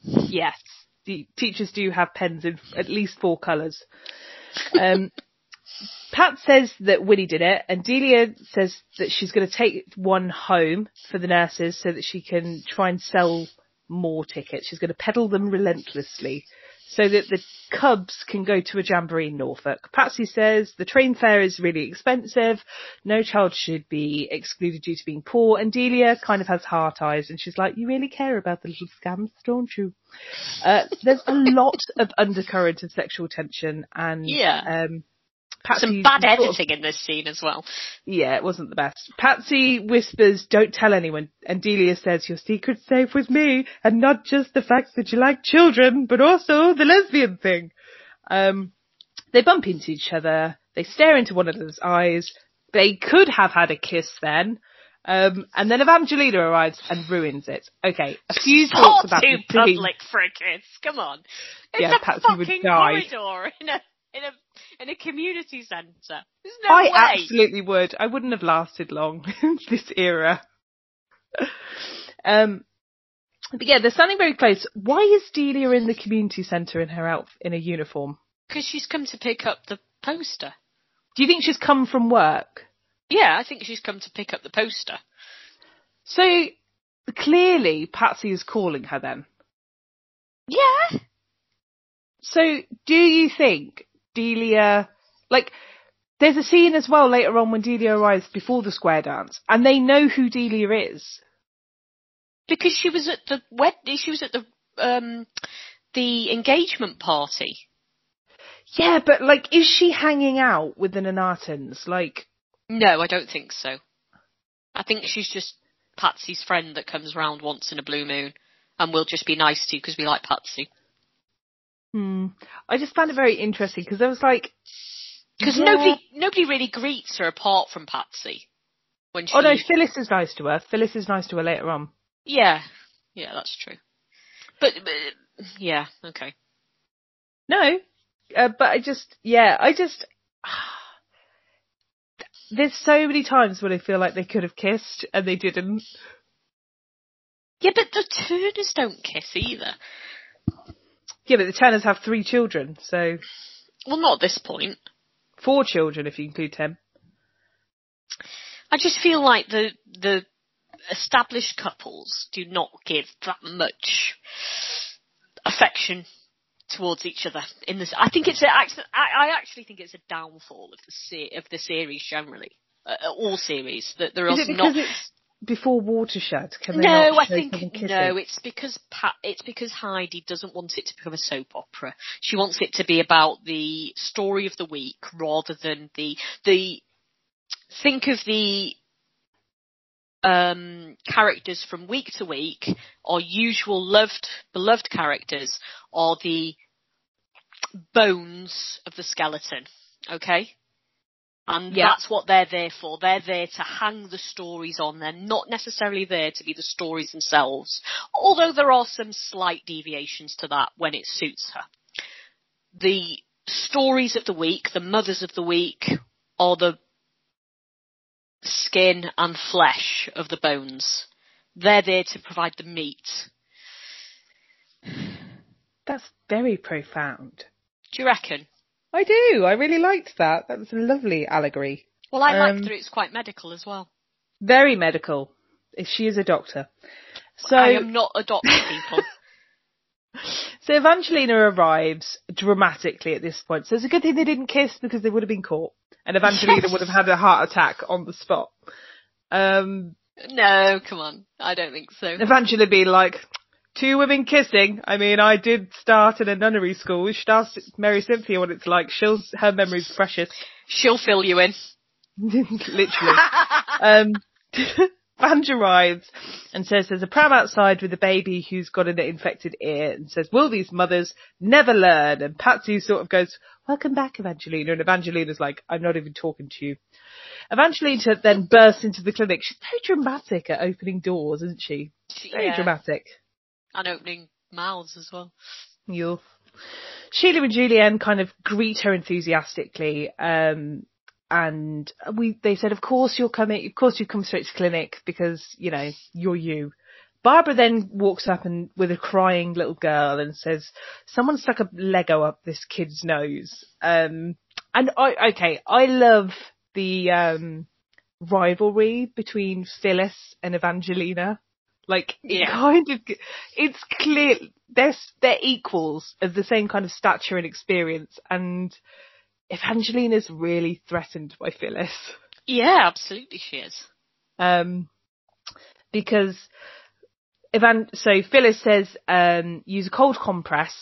Yes, the teachers do have pens in at least four colours. Um, Pat says that Winnie did it, and Delia says that she's going to take one home for the nurses so that she can try and sell more tickets. She's going to peddle them relentlessly so that the Cubs can go to a jamboree in Norfolk. Patsy says the train fare is really expensive. No child should be excluded due to being poor. And Delia kind of has heart eyes and she's like, you really care about the little scams, don't you? Uh, there's a lot of undercurrent of sexual tension and, Yeah. um, Patsy Some bad sort of- editing in this scene as well. yeah, it wasn't the best. Patsy whispers, don't tell anyone. And Delia says, your secret's safe with me. And not just the fact that you like children, but also the lesbian thing. Um, they bump into each other. They stare into one another's eyes. They could have had a kiss then. Um, and then Evangelina arrives and ruins it. Okay, a few Far thoughts about too public for a kiss. Come on. It's Yeah, a Patsy fucking corridor in a in a in a community centre. There's no I way. absolutely would. I wouldn't have lasted long in this era. Um, but yeah, they're standing very close. Why is Delia in the community centre in her outfit in a uniform? Because she's come to pick up the poster. Do you think she's come from work? Yeah, I think she's come to pick up the poster. So clearly, Patsy is calling her then. Yeah. So do you think Delia, like, there's a scene as well later on when Delia arrives before the square dance, and they know who Delia is. Because she was at the wed she was at the um the engagement party. Yeah, but like, is she hanging out with the Nanatans? Like, No, I don't think so. I think she's just Patsy's friend that comes round once in a blue moon and we'll just be nice to because we like Patsy. Hmm, I just found it very interesting because I was like, Because Yeah. nobody nobody really greets her apart from Patsy. When she oh no, Phyllis is nice to her. Phyllis is nice to her later on. Yeah. Yeah, that's true. But, but yeah, okay. No, uh, but I just, yeah, I just, there's so many times when I feel like they could have kissed and they didn't. Yeah, but the Turners don't kiss either. Yeah, but the Turners have three children, so Well, not at this point. four children if you include Tim. I just feel like the the established couples do not give that much affection towards each other in this. I think it's a, actually, I, I actually think it's a downfall of the se- of the series generally, uh, uh, all series that there Is is it not. it's before Watershed? Can they No, I think no. It's because Pat, it's because Heidi doesn't want it to become a soap opera. She wants it to be about the story of the week rather than the the. Think of the um, characters from week to week, our usual loved, beloved characters, are the bones of the skeleton. Okay? And Yeah. that's what they're there for. They're there to hang the stories on. They're not necessarily there to be the stories themselves. Although there are some slight deviations to that when it suits her. The stories of the week, the mothers of the week, are the skin and flesh of the bones. They're there to provide the meat. That's very profound. Do you reckon? I do. I really liked that. That was a lovely allegory. Well, I Um, like that it's quite medical as well. Very medical. If she is a doctor. So, I am not a doctor, people. so Evangelina arrives dramatically at this point. So it's a good thing they didn't kiss because they would have been caught, and Evangelina would have had a heart attack on the spot. Um, no, come on. I don't think so. Evangelina being like, two women kissing. I mean, I did start in a nunnery school. We should ask Mary Cynthia what it's like. She'll, her memory's precious. She'll fill you in. Literally. um, Vange arrives and says there's a pram outside with a baby who's got an infected ear and says, will these mothers never learn? And Patsy sort of goes, welcome back, Evangelina. And Evangelina's like, I'm not even talking to you. Evangelina then bursts into the clinic. She's very dramatic at opening doors, isn't she? Very Yeah. dramatic. And opening mouths as well. You'll. Sheila and Julienne kind of greet her enthusiastically, um, and we they said, "Of course you're coming. Of course you come straight to clinic because you know you're you." Barbara then walks up and with a crying little girl and says, "Someone stuck a Lego up this kid's nose." Um, and I okay, I love the um, rivalry between Phyllis and Evangelina. Like it Yeah. kind of, it's clear they're they're equals of the same kind of stature and experience. And Evangelina's really threatened by Phyllis, Yeah, absolutely she is. um, because Evan. So Phyllis says um, use a cold compress,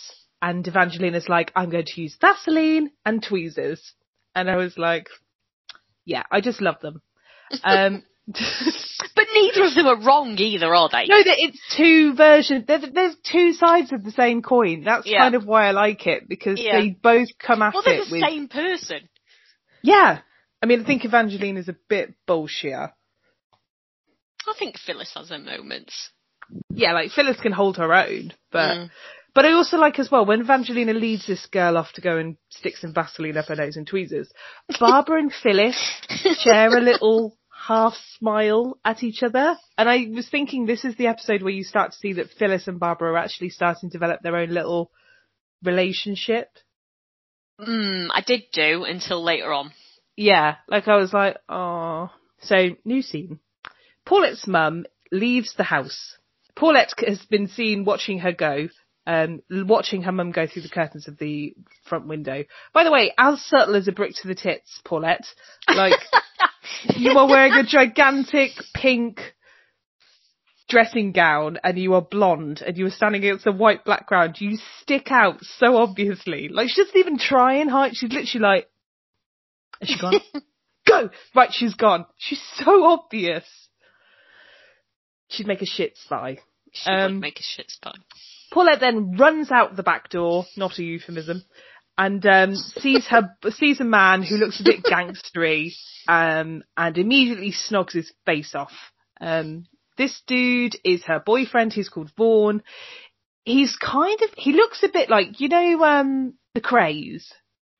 and Evangelina's like, I'm going to use Vaseline and tweezers, and I was like, yeah, I just love them. Um, But neither of them are wrong either, are they? No, that it's two versions. There's two sides of the same coin. That's Yeah. kind of why I like it because Yeah. they both come at well, they're it the with. same person. Yeah, I mean, I think Evangeline is a bit bullshit. I think Phyllis has her moments. Yeah, like Phyllis can hold her own, but Mm. but I also like as well when Evangelina leads this girl off to go and stick some Vaseline up her nose and tweezers. Barbara and Phyllis share a little half smile at each other, and I was thinking this is the episode where you start to see that Phyllis and Barbara are actually starting to develop their own little relationship. Mm, I did do until later on. Yeah, like I was like, oh. So, new scene. Paulette's mum leaves the house. Paulette has been seen watching her go, um, watching her mum go through the curtains of the front window. By the way, as subtle as a brick to the tits, Paulette. Like, you are wearing a gigantic pink dressing gown and you are blonde and you are standing against a white background. You stick out so obviously. Like, she doesn't even try and hide. She's literally like, is she gone? Go! Right, she's gone. She's so obvious. She'd make a shit spy. She Um, would make a shit spy. Paulette then runs out the back door, not a euphemism, and um, sees her sees a man who looks a bit gangstery, um, and immediately snogs his face off. Um, this dude is her boyfriend. He's called Vaughn. He's kind of he looks a bit like you know um, the Krays.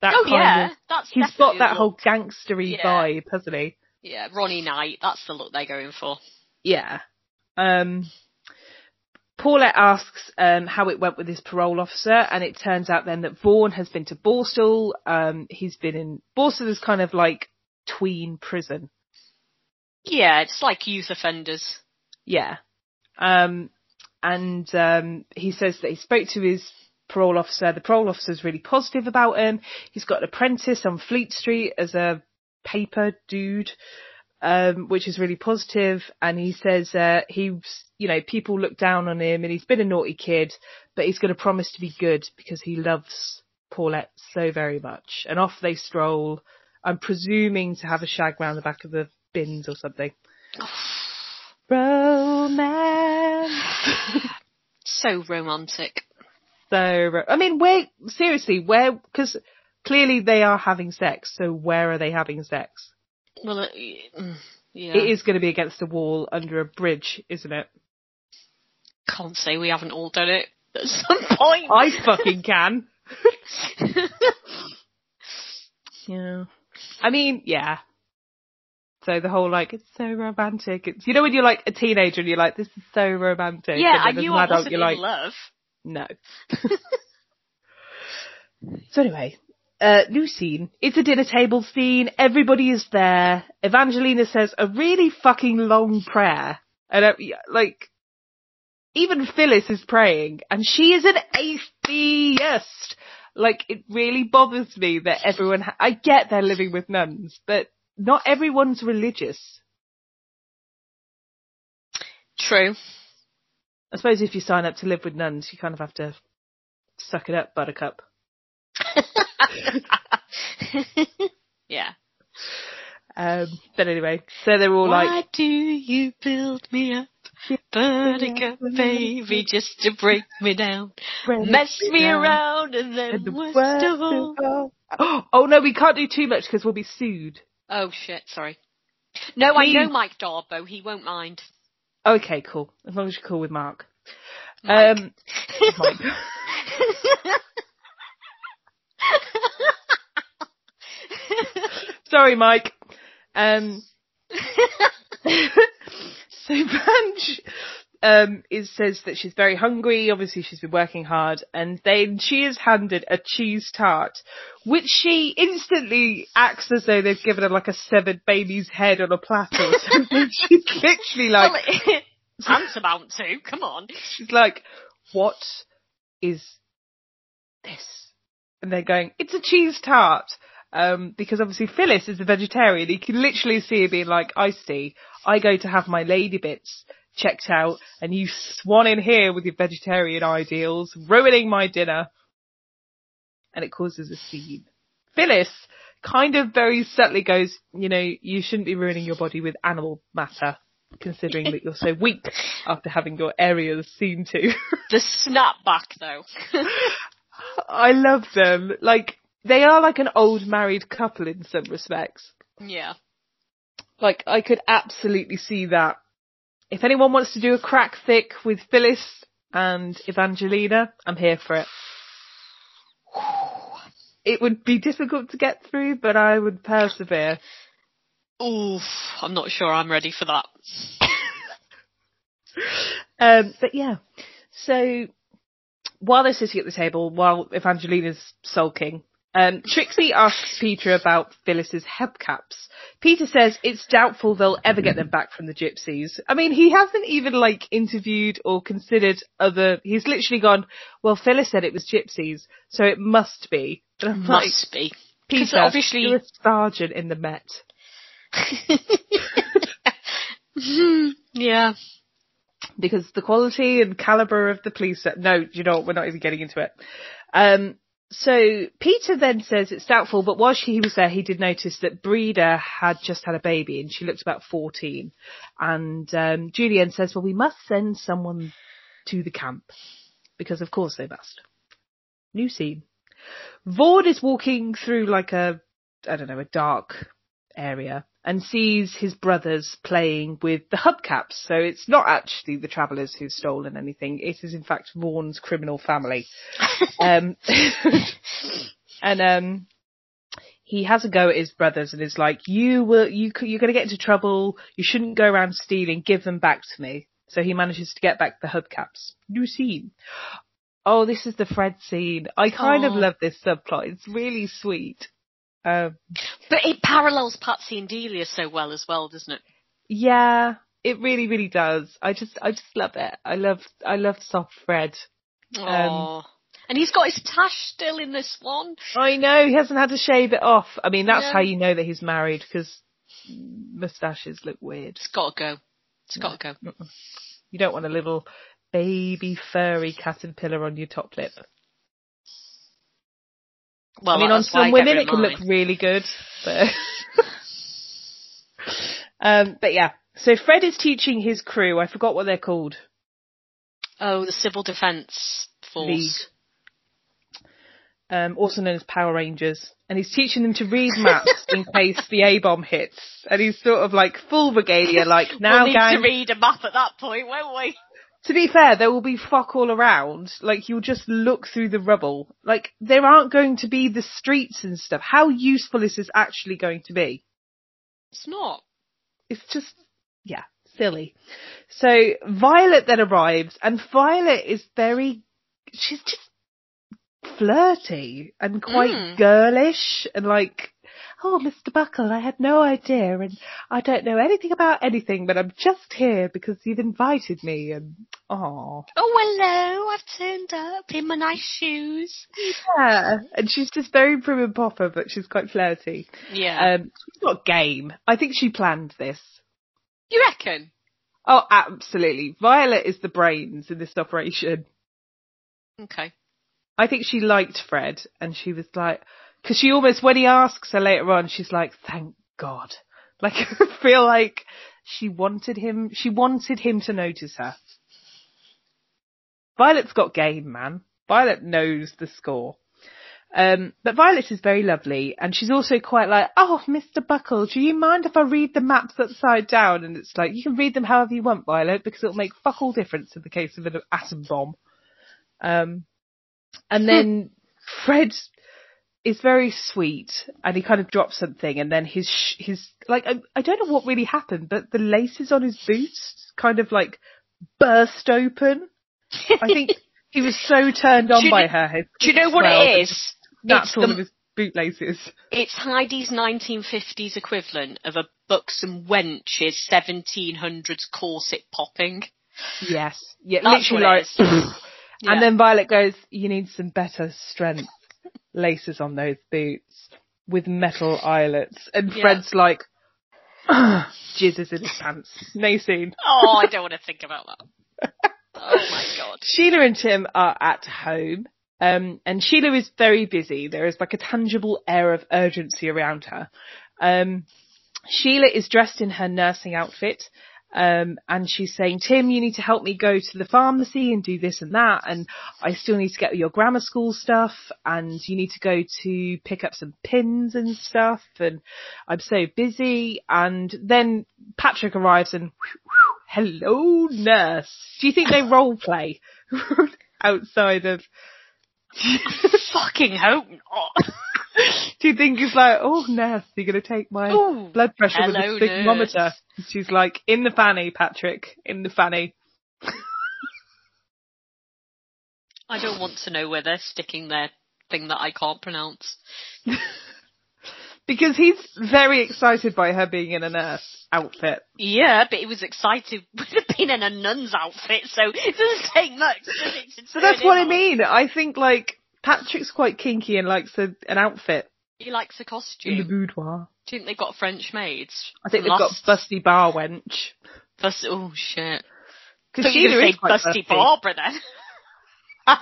That Oh kind yeah, of, that's he's got that whole gangstery Yeah. vibe, hasn't he? Yeah, Ronnie Knight. That's the look they're going for. Yeah. Um, Paulette asks um, how it went with his parole officer, and it turns out then that Vaughan has been to Borstal. Um, he's been in Borstal is kind of like tween prison. Yeah, it's like youth offenders. Yeah. Um, and um, he says that he spoke to his parole officer. The parole officer is really positive about him. He's got an apprentice on Fleet Street as a paper dude. Um, which is really positive. And he says uh, he's, you know, people look down on him, and he's been a naughty kid, but he's going to promise to be good because he loves Paulette so very much. And off they stroll. I'm presuming to have a shag round the back of the bins or something. Romance. So romantic. So, I mean, where, seriously, where, because clearly they are having sex, so where are they having sex? Well, uh, mm, yeah. It is going to be against a wall under a bridge, isn't it? Can't say we haven't all done it at some point. I fucking can. yeah. I mean, yeah. So the whole like, it's so romantic. It's, you know when you're like a teenager and you're like, this is so romantic. yeah, and as knew an adult, you're like, love. No. so anyway, uh, new scene. It's a dinner table scene. Everybody is there. Evangelina says a really fucking long prayer. And uh, like, even Phyllis is praying and she is an atheist. Like, it really bothers me that everyone, ha- I get they're living with nuns, but not everyone's religious. True. I suppose if you sign up to live with nuns, you kind of have to suck it up, buttercup. yeah. Um, but anyway, so they're all Why like, "Why do you build me up, buttercup baby, just to break me down? Mess me around and then And the worst worst of all. of all- Oh no, we can't do too much because we'll be sued. Oh shit, sorry. No, I know Mike d'Abo, he won't mind. Okay, cool. As long as you're cool with Mark. Mike. Um, Mike. sorry, Mike. Um, so Vange um, is says that she's very hungry. Obviously, she's been working hard, and then she is handed a cheese tart, which she instantly acts as though they've given her like a severed baby's head on a platter or something. she's literally like, well, tantamount to, come on. she's like, "What is this?" And they're going, "It's a cheese tart." Um, because obviously Phyllis is a vegetarian. You can literally see her being like, I see, I go to have my lady bits checked out and you swan in here with your vegetarian ideals, ruining my dinner. And it causes a scene. Phyllis kind of very subtly goes, you know, you shouldn't be ruining your body with animal matter, considering that you're so weak after having your areas seen to. The snapback though. I love them. Like, they are like an old married couple in some respects. yeah. Like, I could absolutely see that. If anyone wants to do a crack fic with Phyllis and Evangelina, I'm here for it. It would be difficult to get through, but I would persevere. Oof, I'm not sure I'm ready for that. Um, but yeah, so while they're sitting at the table, while Evangelina's sulking, um, Trixie asks Peter about Phyllis's hubcaps. Peter says it's doubtful they'll ever get them back from the gypsies. I mean, he hasn't even like interviewed or considered other. He's literally gone. Well, Phyllis said it was gypsies, so it must be. And I'm like, Must be. Peter, obviously- you're a sergeant in the Met. yeah. Because the quality and caliber of the police no, you know we're not even getting into it. Um, so Peter then says it's doubtful, but while she was there, he did notice that Breda had just had a baby and she looked about 14. And, um, Julienne says, well, we must send someone to the camp because of course they must. New scene. Vaughn is walking through like a, I don't know, a dark area and sees his brothers playing with the hubcaps. So it's not actually the travellers who've stolen anything. It is in fact Vaughn's criminal family. um, and um, he has a go at his brothers and is like, "You will, you, you're going to get into trouble. You shouldn't go around stealing. Give them back to me." So he manages to get back the hubcaps. New scene. Oh, this is the Fred scene. I kind of love this subplot. It's really sweet. Um, But it parallels Patsy and Delia so well as well, doesn't it? Yeah, it really, really does. I just, I just love it. I love, I love soft Fred. Um, and he's got his tash still in this one. I know he hasn't had to shave it off. I mean, that's Yeah. how you know that he's married because moustaches look weird. It's gotta go. It's gotta go. You don't want a little baby furry caterpillar on your top lip. Well, I mean, on that's why I some women it can look really good, but um, but yeah. So Fred is teaching his crew. I forgot what they're called. Oh, the civil defence force. League. Um, also known as Power Rangers, and he's teaching them to read maps in case the A bomb hits. And he's sort of like full regalia, like now, we'll need gang. to read a map at that point, won't we? To be fair, there will be fuck all around. Like you'll just look through the rubble. Like there aren't going to be the streets and stuff. How useful is this actually going to be? It's not. It's just, yeah, silly. So Violet then arrives and Violet is very, she's just flirty and quite Mm. girlish and like, oh, Mr. Buckle, I had no idea and I don't know anything about anything, but I'm just here because you've invited me and, oh. Oh, hello, I've turned up in my nice shoes. Yeah, and she's just very prim and proper, but she's quite flirty. Yeah. Um, she's not game. I think she planned this. you reckon? Oh, absolutely. Violet is the brains in this operation. Okay. I think she liked Fred, and she was like, because she almost, when he asks her later on, she's like, "Thank God." Like, I feel like she wanted him. She wanted him to notice her. Violet's got game, man. Violet knows the score. Um, but Violet is very lovely, and she's also quite like, oh, Mr. Buckle, do you mind if I read the maps upside down? And it's like, you can read them however you want, Violet, because it'll make fuck all difference in the case of an atom bomb. Um, and then Fred is very sweet, and he kind of drops something, and then his sh- his like I, I don't know what really happened, but the laces on his boots kind of like burst open. I think he was so turned on by her. his Do you know what it is? That's all the- of his bootlaces. It's Heidi's 1950s equivalent of a buxom wench's 1700s corset popping. Yes, yeah, That's literally like. And then Violet goes, "You need some better strength laces on those boots with metal eyelets." And Yeah. Fred's like, jizzes in his pants. No scene. Oh, I don't want to think about that. Oh my god. Sheila and Tim are at home. Um, and Sheila is very busy. There is like a tangible air of urgency around her. Um, Sheila is dressed in her nursing outfit. Um, and she's saying, Tim, you need to help me go to the pharmacy and do this and that. And I still need to get your grammar school stuff. And you need to go to pick up some pins and stuff. And I'm so busy. And then Patrick arrives and, hello, nurse. Do you think they role play outside of? Fucking hope not. Do you think he's like, oh, nurse, you're going to take my Ooh, blood pressure hello, with a thermometer? She's like, in the fanny, Patrick, in the fanny. I don't want to know where they're sticking their thing that I can't pronounce. Because he's very excited by her being in a nurse outfit. Yeah, but he was excited with being in a nun's outfit, so it doesn't take much, does it? So that's what I mean. I think like Patrick's quite kinky and likes a, an outfit He likes a costume. in the boudoir. Do you think they've got French maids? I think they've got Busty Bar Wench. Bust- oh shit. Because So you Sheila say is quite Busty busty. Barbara then?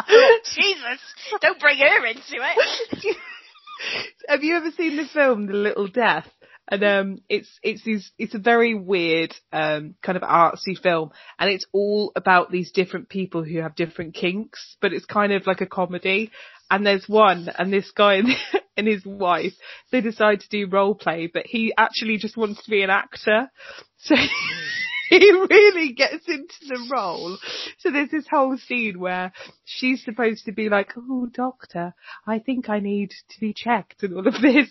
Jesus! Don't bring her into it. Have you ever seen the film The Little Death? And um, it's it's these it's a very weird um kind of artsy film, and it's all about these different people who have different kinks, but it's kind of like a comedy. And there's one, and this guy and, his wife, they decide to do role play, but he actually just wants to be an actor, so he really gets into the role. So there's this whole scene where she's supposed to be like, "Oh, doctor, I think I need to be checked," and all of this,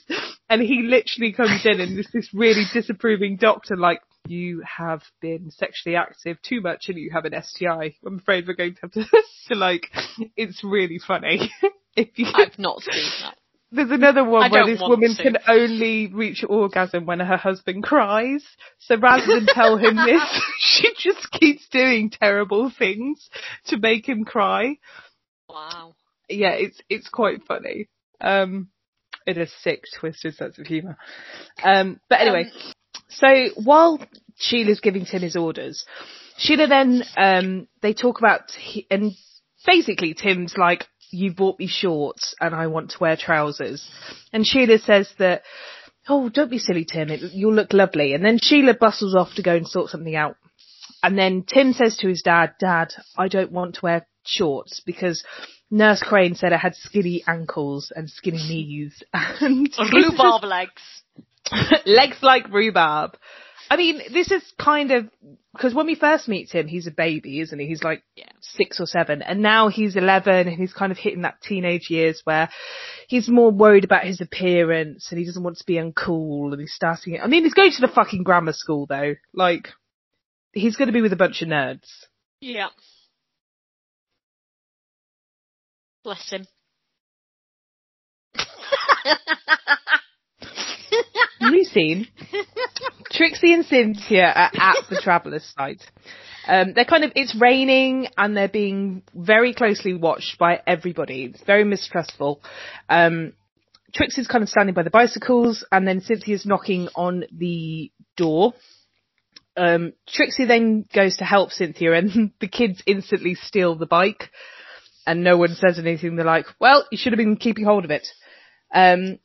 and he literally comes in and is this really disapproving doctor, like, "You have been sexually active too much, and you have an STI." I'm afraid we're going to have to, to like, it's really funny. if you, I've not seen that. There's another one where this woman to. can only reach orgasm when her husband cries. So rather than tell him this, she just keeps doing terrible things to make him cry. Wow. Yeah, it's it's quite funny. Um, it has sick, twisted sense of humour. Um, but anyway, So while Sheila's giving Tim his orders, Sheila then, um, they talk about, he, and basically Tim's like, you bought me shorts and I want to wear trousers. And Sheila says that, oh, don't be silly, Tim, it, you'll look lovely. And then Sheila bustles off to go and sort something out. And then Tim says to his dad, Dad, I don't want to wear shorts because Nurse Crane said I had skinny ankles and skinny knees and Rhubarb legs. legs like rhubarb. I mean, this is kind of because when we first meet him, he's a baby, isn't he? He's like Yeah. six or seven, and now he's eleven, and he's kind of hitting that teenage years where he's more worried about his appearance, and he doesn't want to be uncool, and he's starting. I mean, he's going to the fucking grammar school though. Like, he's going to be with a bunch of nerds. Yeah. Bless him. New scene. Trixie and Cynthia are at the traveller's site. Um, they're kind of, it's raining and they're being very closely watched by everybody. It's very mistrustful. Um, Trixie's kind of standing by the bicycles and then Cynthia's knocking on the door. Um, Trixie then goes to help Cynthia and the kids instantly steal the bike and no one says anything. They're like, well, you should have been keeping hold of it. Um,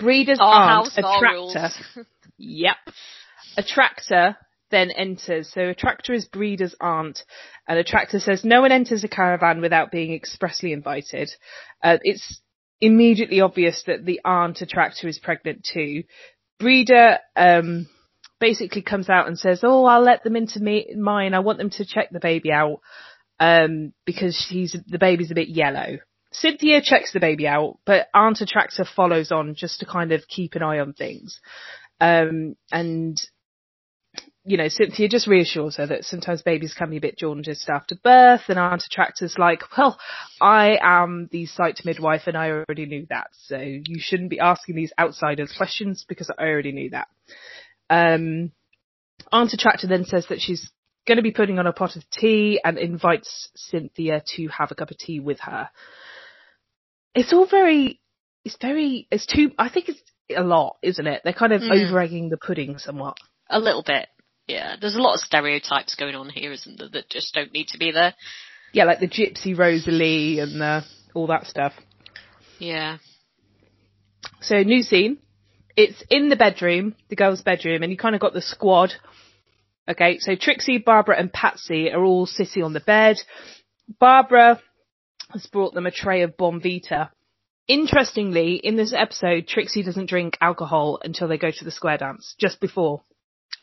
Breda's Our aunt, house, Attracta. Yep. Attracta then enters. So Attracta is Breda's aunt, and Attracta says no one enters a caravan without being expressly invited. Uh, it's immediately obvious that the aunt Attracta is pregnant too. Breda um, basically comes out and says, "Oh, I'll let them into me mine. I want them to check the baby out um, because she's the baby's a bit yellow." Cynthia checks the baby out, but Aunt Attracta follows on just to kind of keep an eye on things. Um, and, you know, Cynthia just reassures her that sometimes babies can be a bit jaundiced after birth and Aunt Attracta's like, well, I am the site midwife and I already knew that. So you shouldn't be asking these outsiders questions because I already knew that. Um, Aunt Attracta then says that she's going to be putting on a pot of tea and invites Cynthia to have a cup of tea with her. It's all very, it's very, it's too, I think it's a lot, isn't it? They're kind of Mm. over egging the pudding somewhat. A little bit. Yeah. There's a lot of stereotypes going on here, isn't there, that just don't need to be there. Yeah, like the gypsy Rosalie and uh, all that stuff. Yeah. So new scene. It's in the bedroom, the girls' bedroom, and you kind of got the squad. Okay, so Trixie, Barbara, and Patsy are all sitting on the bed. Barbara has brought them a tray of Bombita. Interestingly, in this episode, Trixie doesn't drink alcohol until they go to the square dance, just before.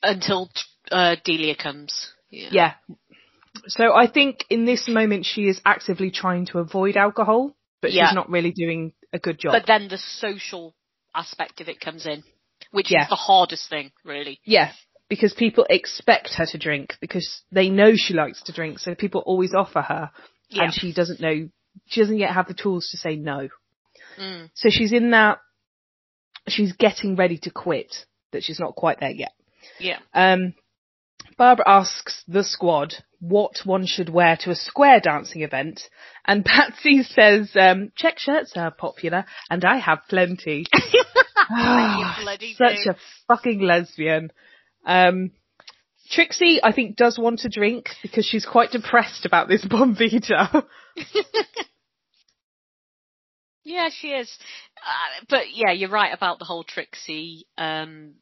Until uh, Delia comes. Yeah. Yeah. So I think in this moment she is actively trying to avoid alcohol, but Yeah. she's not really doing a good job. But then the social aspect of it comes in, which Yeah. is the hardest thing, really. Yeah, because people expect her to drink because they know she likes to drink, so people always offer her, Yeah. and she doesn't know, she doesn't yet have the tools to say no. Mm. So she's in that, she's getting ready to quit, but she's not quite there yet. Yeah. Um, Barbara asks the squad what one should wear to a square dancing event, and Patsy says, um, check shirts are popular, and I have plenty. Bloody Such do. a fucking lesbian. Um, Trixie, I think, does want to drink because she's quite depressed about this Bombita. Yeah, she is. Uh, but yeah, you're right about the whole Trixie. Um,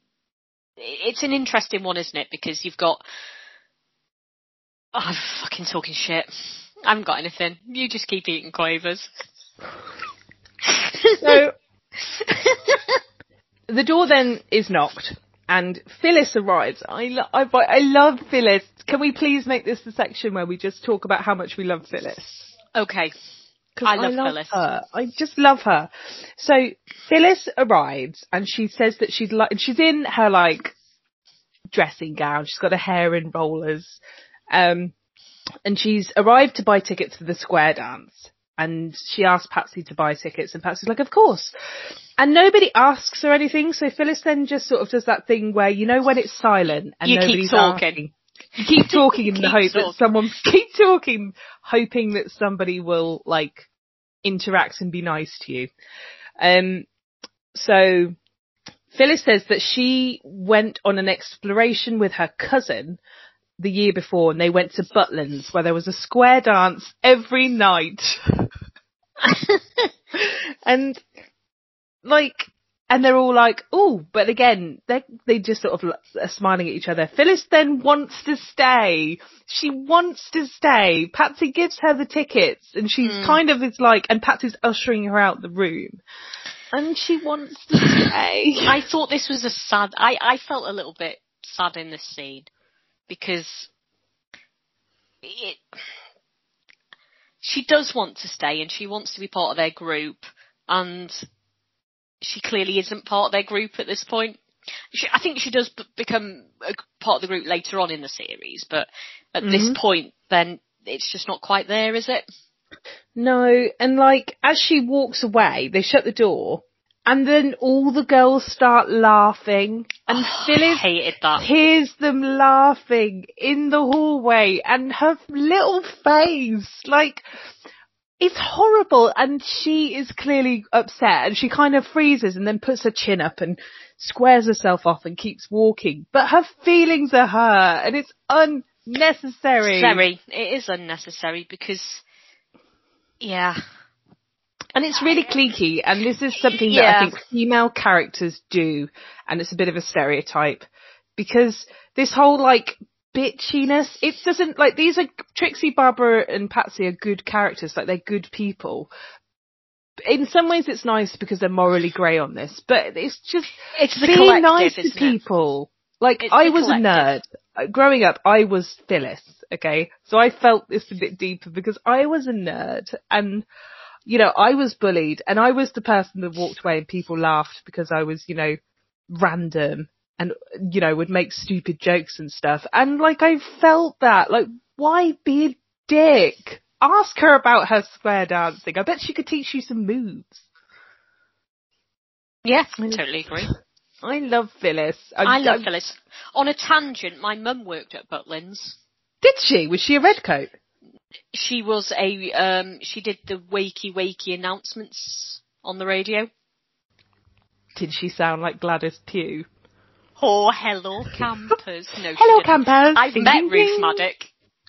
it's an interesting one, isn't it? Because you've got. Oh, I'm fucking talking shit. I haven't got anything. You just keep eating quavers. so the door then is knocked, and Phyllis arrives. I, lo- I, I love Phyllis. Can we please make this the section where we just talk about how much we love Phyllis? okay. 'Cause I love Phyllis. Her. I just love her. So Phyllis arrives and she says that she'd like, she's in her like dressing gown. She's got her hair in rollers. Um, and she's arrived to buy tickets for the square dance. And she asked Patsy to buy tickets and Patsy's like, of course. And nobody asks or anything. So Phyllis then just sort of does that thing where, you know, when it's silent and You keep nobody's talking. asking. You keep talking in the Keep hope that talking. someone keep talking, hoping that somebody will like interact and be nice to you. Um, so Phyllis says that she went on an exploration with her cousin the year before and they went to Butlins where there was a square dance every night. and like, and they're all like, oh, but again, they they just sort of are smiling at each other. Phyllis then wants to stay. She wants to stay. Patsy gives her the tickets and she's mm. kind of is like, and Patsy's ushering her out the room. And she wants to stay. I thought this was a sad, I, I felt a little bit sad in this scene because it, she does want to stay and she wants to be part of their group and she clearly isn't part of their group at this point. She, I think she does b- become a part of the group later on in the series, but at mm-hmm. this point, then it's just not quite there, is it? No, and like as she walks away, they shut the door, and then all the girls start laughing, and oh, Phyllis hated that. hears them laughing in the hallway, and her little face, like it's horrible and she is clearly upset and she kind of freezes and then puts her chin up and squares herself off and keeps walking. But her feelings are hurt and it's unnecessary. Necessary. It is unnecessary because, yeah. And it's really cliquey and this is something that. I think female characters do and it's a bit of a stereotype because this whole like bitchiness. It doesn't like these are Trixie, Barbara, and Patsy are good characters. Like they're good people. In some ways, it's nice because they're morally grey on this, but it's just it's being nice to people. It? Like it's I was collective. a nerd uh, growing up. I was Phyllis. Okay, so I felt this a bit deeper because I was a nerd and you know, I was bullied and I was the person that walked away and people laughed because I was, you know, random and you know would make stupid jokes and stuff. And like I felt that like why be a dick? Ask her about her square dancing. I bet she could teach you some moves. Yeah I totally agree. I love Phyllis. I, I love I, Phyllis. On a tangent my mum worked at Butlins. Did she? Was she a redcoat she was a um she did the wakey wakey announcements on the radio. Did she sound like Gladys Pugh Oh, hello campers. No, hello campers. I've ding, met ding, Ruth Madoc.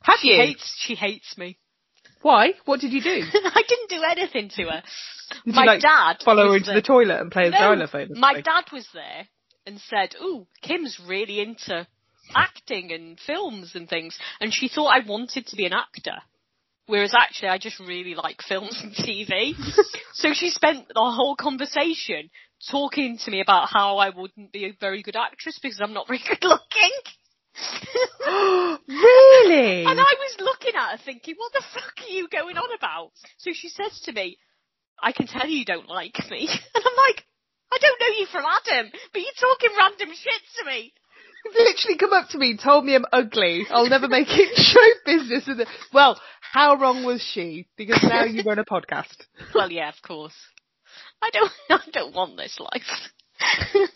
Have she you? Hates, she hates me. Why? What did you do? I didn't do anything to her. Did my you, like, dad follow her into the, the toilet and play a no, xylophone. My dad was there and said, "Ooh, Kim's really into acting and films and things," and she thought I wanted to be an actor. Whereas actually I just really like films and TV. so she spent the whole conversation talking to me about how I wouldn't be a very good actress because I'm not very good looking. really? And I was looking at her thinking, what the fuck are you going on about? So she says to me, I can tell you don't like me. And I'm like, I don't know you from Adam, but you're talking random shit to me. You've literally come up to me, told me I'm ugly. I'll never make it show business. Well, how wrong was she? Because now you run a podcast. Well, yeah, of course. I don't, I don't want this life.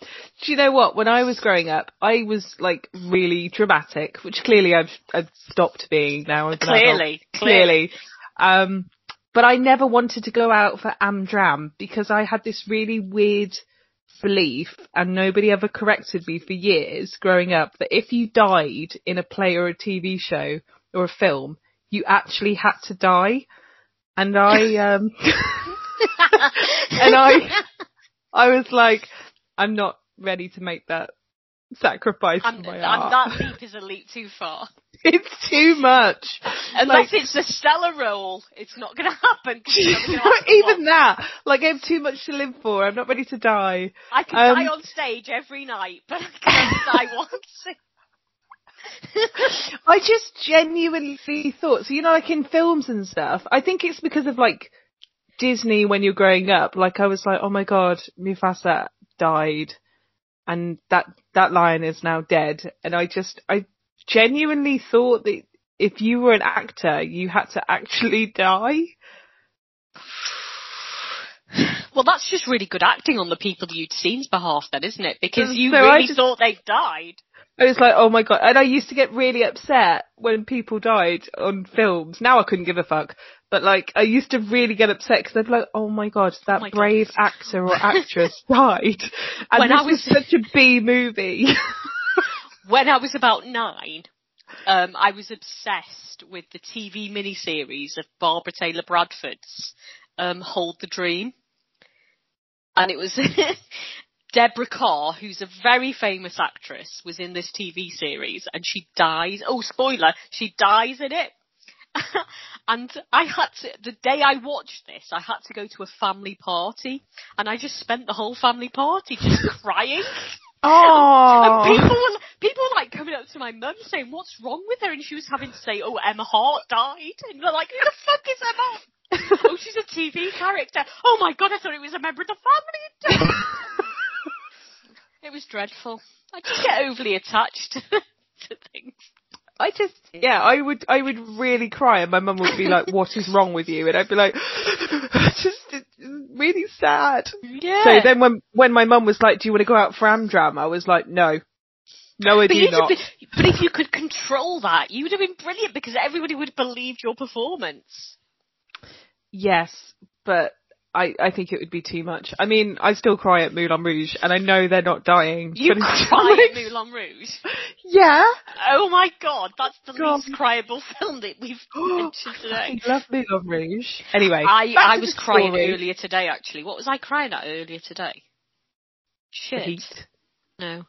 Do you know what? When I was growing up, I was like really dramatic, which clearly I've, I've stopped being now. Clearly, clearly. Um, but I never wanted to go out for Amdram because I had this really weird belief, and nobody ever corrected me for years growing up, that if you died in a play or a TV show or a film, you actually had to die. And I, um, and I, I was like, I'm not ready to make that sacrifice I'm, for my I'm, art. That leap is a leap too far. It's too much. Unless like, it's the Stella role, it's not going to happen. even that, like I have too much to live for. I'm not ready to die. I can um, die on stage every night, but I can't die once. I just genuinely thought, so you know, like in films and stuff, I think it's because of like Disney when you're growing up. Like I was like, oh my god, Mufasa died, and that that lion is now dead, and I just I genuinely thought that if you were an actor, you had to actually die. Well, that's just really good acting on the people you'd seen's behalf, then, isn't it? Because you so really just, thought they died. I was like, oh my god. And I used to get really upset when people died on films. Now I couldn't give a fuck. but like I used to really get upset because I'd be like, "Oh my god, that my God. brave actor or actress died," and When this I was was- such a B movie. when I was about nine, um, I was obsessed with the TV miniseries of Barbara Taylor Bradford's um, Hold the Dream. And it was Deborah Kerr, who's a very famous actress, was in this TV series and she dies. Oh, spoiler, she dies in it. and I had to, the day I watched this, I had to go to a family party and I just spent the whole family party just crying. oh, And people were, people were like coming up to my mum saying, what's wrong with her? And she was having to say, oh, Emma Harte died. And they're like, who the fuck is Emma? oh, she's a TV character. Oh my god, I thought it was a member of the family. It was dreadful. I just get overly attached to things. I just, yeah, I would, I would really cry, and my mum would be like, "What is wrong with you?" And I'd be like, "Just really sad." Yeah. So then, when when my mum was like, "Do you want to go out for Amdram?" I was like, "No, no, I but, do not." but if you could control that, you would have been brilliant because everybody would have believed your performance. Yes, but I, I think it would be too much. I mean, I still cry at Moulin Rouge, and I know they're not dying. You but cry at Moulin Rouge. Yeah. Oh my god, that's the God. least cryable film that we've mentioned today. I love Moulin Rouge. Anyway, I, I was crying story. earlier today actually. What was I crying at earlier today? Shit. No.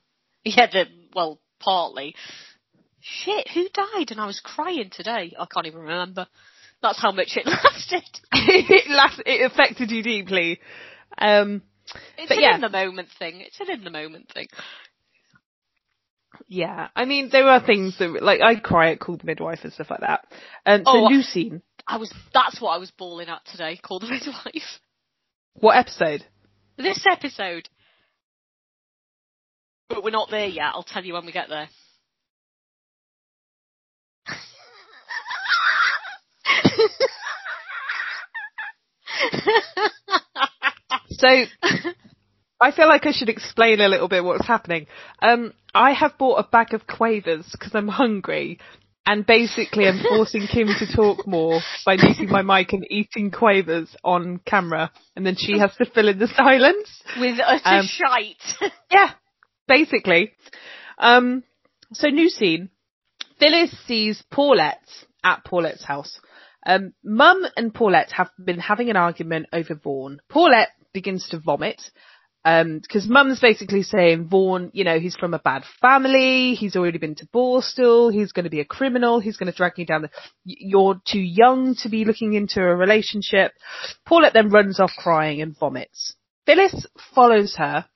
Yeah, the, well, partly. Shit, who died? And I was crying today. I can't even remember. That's how much it lasted. it, last, it affected you deeply. Um, It's an yeah. in the moment thing. It's an in the moment thing. yeah, I mean, there are things that, like, I cry at Call the Midwife and stuff like that. Um, Oh. Lucine, I was, that's what I was bawling at today, called the midwife. what episode? This episode. But we're not there yet. I'll tell you when we get there. So, I feel like I should explain a little bit what's happening. Um, I have bought a bag of quavers because I'm hungry, and basically I'm forcing Kim to talk more by muting my mic and eating quavers on camera, and then she has to fill in the silence. With utter Um, shite. Yeah, basically. Um, so new scene. Phyllis sees Paulette at Paulette's house. Um, Mum and Paulette have been having an argument over Vaughan. Paulette begins to vomit. Um, cause Mum's basically saying Vaughan, you know, he's from a bad family, he's already been to Borstal, he's gonna be a criminal, he's gonna drag you down the, you're too young to be looking into a relationship. Paulette then runs off crying and vomits. Phyllis follows her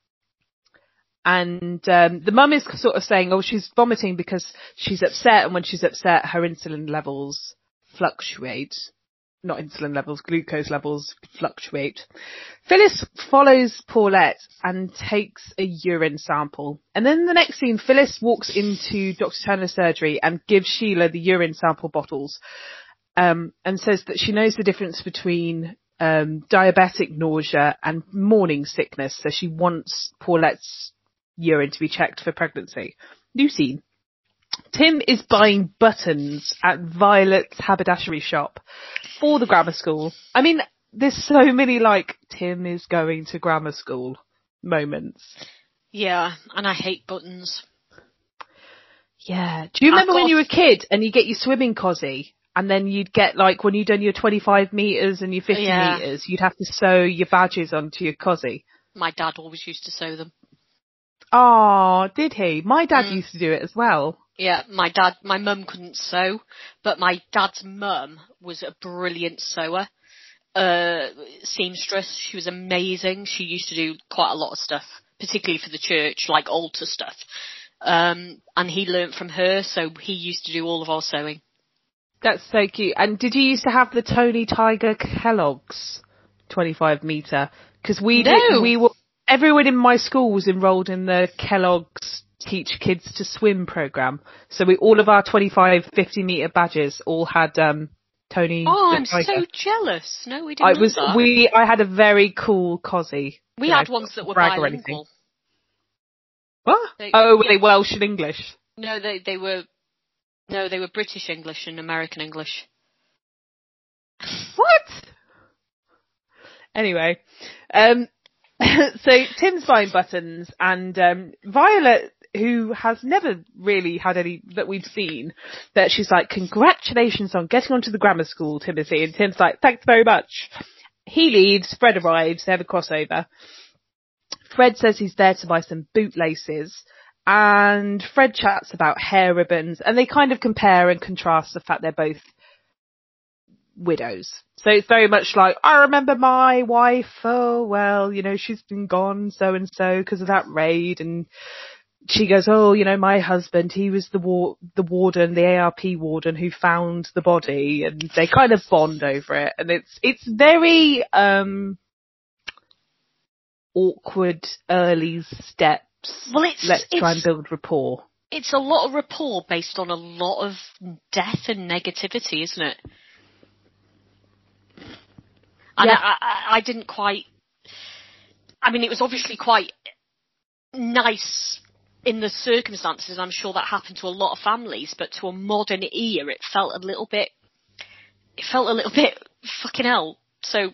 and um, the mum is sort of saying, "Oh, she's vomiting because she's upset, and when she's upset, her insulin levels fluctuate. Not insulin levels, glucose levels fluctuate." Phyllis follows Paulette and takes a urine sample, and then the next scene, Phyllis walks into Dr. Turner's surgery and gives Sheila the urine sample bottles, um, and says that she knows the difference between um, diabetic nausea and morning sickness, so she wants Paulette's urine to be checked for pregnancy. New scene. Tim is buying buttons at Violet's haberdashery shop for the grammar school. I mean, there's so many like Tim is going to grammar school moments. Yeah, and I hate buttons. Yeah. Do you remember when you were a kid and you get your swimming cosy and then you'd get like when you'd done your 25 metres and your 50 Yeah. metres, you'd have to sew your badges onto your cosy. My dad always used to sew them. Oh, did he? My dad Mm. used to do it as well. Yeah, my dad, my mum couldn't sew, but my dad's mum was a brilliant sewer. Uh, seamstress. She was amazing. She used to do quite a lot of stuff, particularly for the church, like altar stuff. Um, and he learnt from her, so he used to do all of our sewing. That's so cute. And did you used to have the Tony Tiger Kellogg's 25 metre? Because we No. did, we were, everyone in my school was enrolled in the Kellogg's Teach Kids to Swim program. So we, all of our 25, 50 metre badges all had, um, Tony Oh, I'm Tiger. so jealous. No, we didn't. I was, that. we, I had a very cool cosy. We had know, ones that were brag or anything. bilingual. What? They- oh, were they Welsh and English? No, they they were no, they were British English and American English. What? what? Anyway, um, so Tim's buying buttons and, um, Violet, who has never really had any that we've seen, that she's like, congratulations on getting onto the grammar school, Timothy. And Tim's like, thanks very much. He leaves, Fred arrives, they have a crossover. Fred says he's there to buy some bootlaces and Fred chats about hair ribbons and they kind of compare and contrast the fact they're both widows. So it's very much like, I remember my wife, oh well, you know, she's been gone so and so because of that raid and she goes, oh, you know, my husband, he was the war, the warden, the ARP warden who found the body and they kind of bond over it and it's, it's very, um, awkward early steps. Well, it's Let's try and build rapport. it's a lot of rapport based on a lot of death and negativity, isn't it? And Yeah. I, I, I didn't quite. I mean, it was obviously quite nice in the circumstances. I'm sure that happened to a lot of families, but to a modern ear, it felt a little bit. It felt a little bit fucking hell. So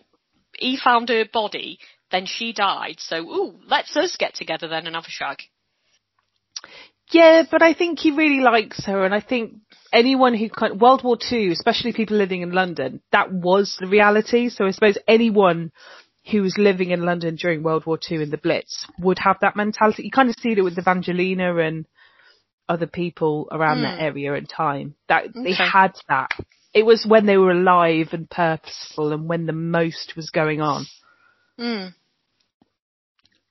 he found her body, then she died. So ooh, let's us get together then and have a shag. Yeah, but I think he really likes her, and I think anyone who kind World War Two, especially people living in London, that was the reality. So I suppose anyone who was living in London during World War Two in the Blitz would have that mentality. You kind of see it with Evangelina and other people around that Hmm. area and time. That they had that. It was when they were alive and purposeful, and when the most was going on. Mm.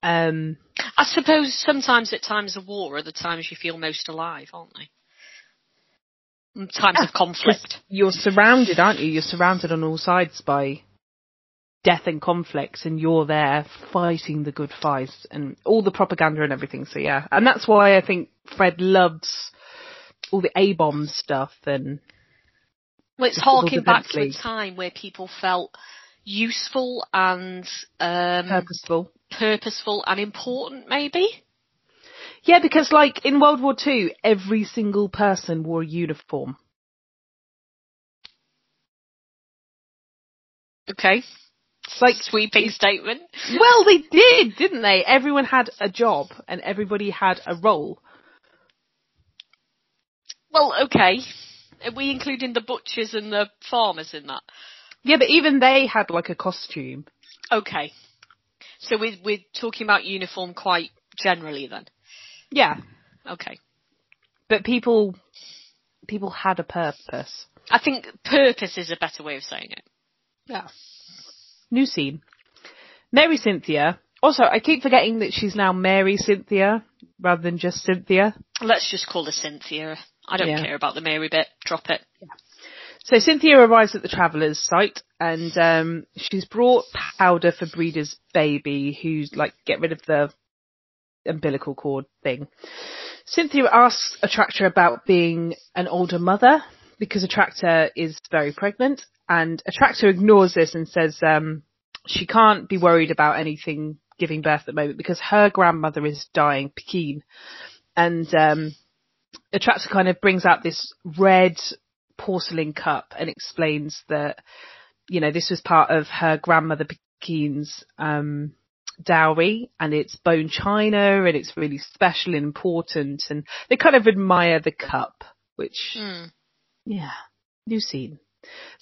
Um, I suppose sometimes at times of war are the times you feel most alive, aren't they? Mm, Times of conflict. you're surrounded, aren't you? You're surrounded on all sides by death and conflicts and you're there fighting the good fight and all the propaganda and everything. So yeah. And that's why I think Fred loves all the A-bomb stuff and Well, it's harking back to a time where people felt useful and um, purposeful. purposeful and important, maybe. Yeah, because like in World War Two, every single person wore a uniform. Okay. Like Sweeping statement. Well, they did, didn't they? Everyone had a job and everybody had a role. Well, okay. Are we including the butchers and the farmers in that? Yeah, but even they had like a costume. Okay. So we're, we're talking about uniform quite generally then. Yeah, Okay. but people people had a purpose. I think purpose is a better way of saying it. Yeah. New scene. Mary Cynthia. Also, I keep forgetting that she's now Mary Cynthia rather than just Cynthia. Let's just call her Cynthia. I don't Yeah. care about the Mary bit. Drop it. So Cynthia arrives at the Travellers site and um, she's brought powder for Breda's baby who's like get rid of the umbilical cord thing. Cynthia asks Attracta about being an older mother because Attracta is very pregnant and Attracta ignores this and says um, she can't be worried about anything giving birth at the moment because her grandmother is dying, Pekin. And um, Attracta kind of brings out this red porcelain cup and explains that, you know, this was part of her grandmother Pekin's um, dowry and it's bone china and it's really special and important and they kind of admire the cup, which, Mm. yeah, new scene.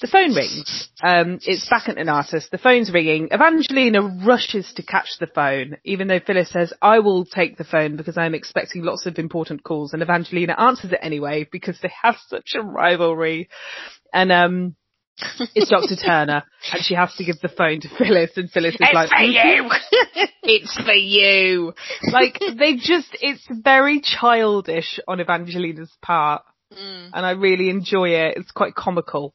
The phone rings. Um, it's back at artist. The phone's ringing. Evangelina rushes to catch the phone, even though Phyllis says, I will take the phone because I'm expecting lots of important calls. And Evangelina answers it anyway because they have such a rivalry. And, um, it's Dr. Turner and she has to give the phone to Phyllis and Phyllis is It's like, for you. it's for you. Like, they just, it's very childish on Evangelina's part Mm. and I really enjoy it. It's quite comical.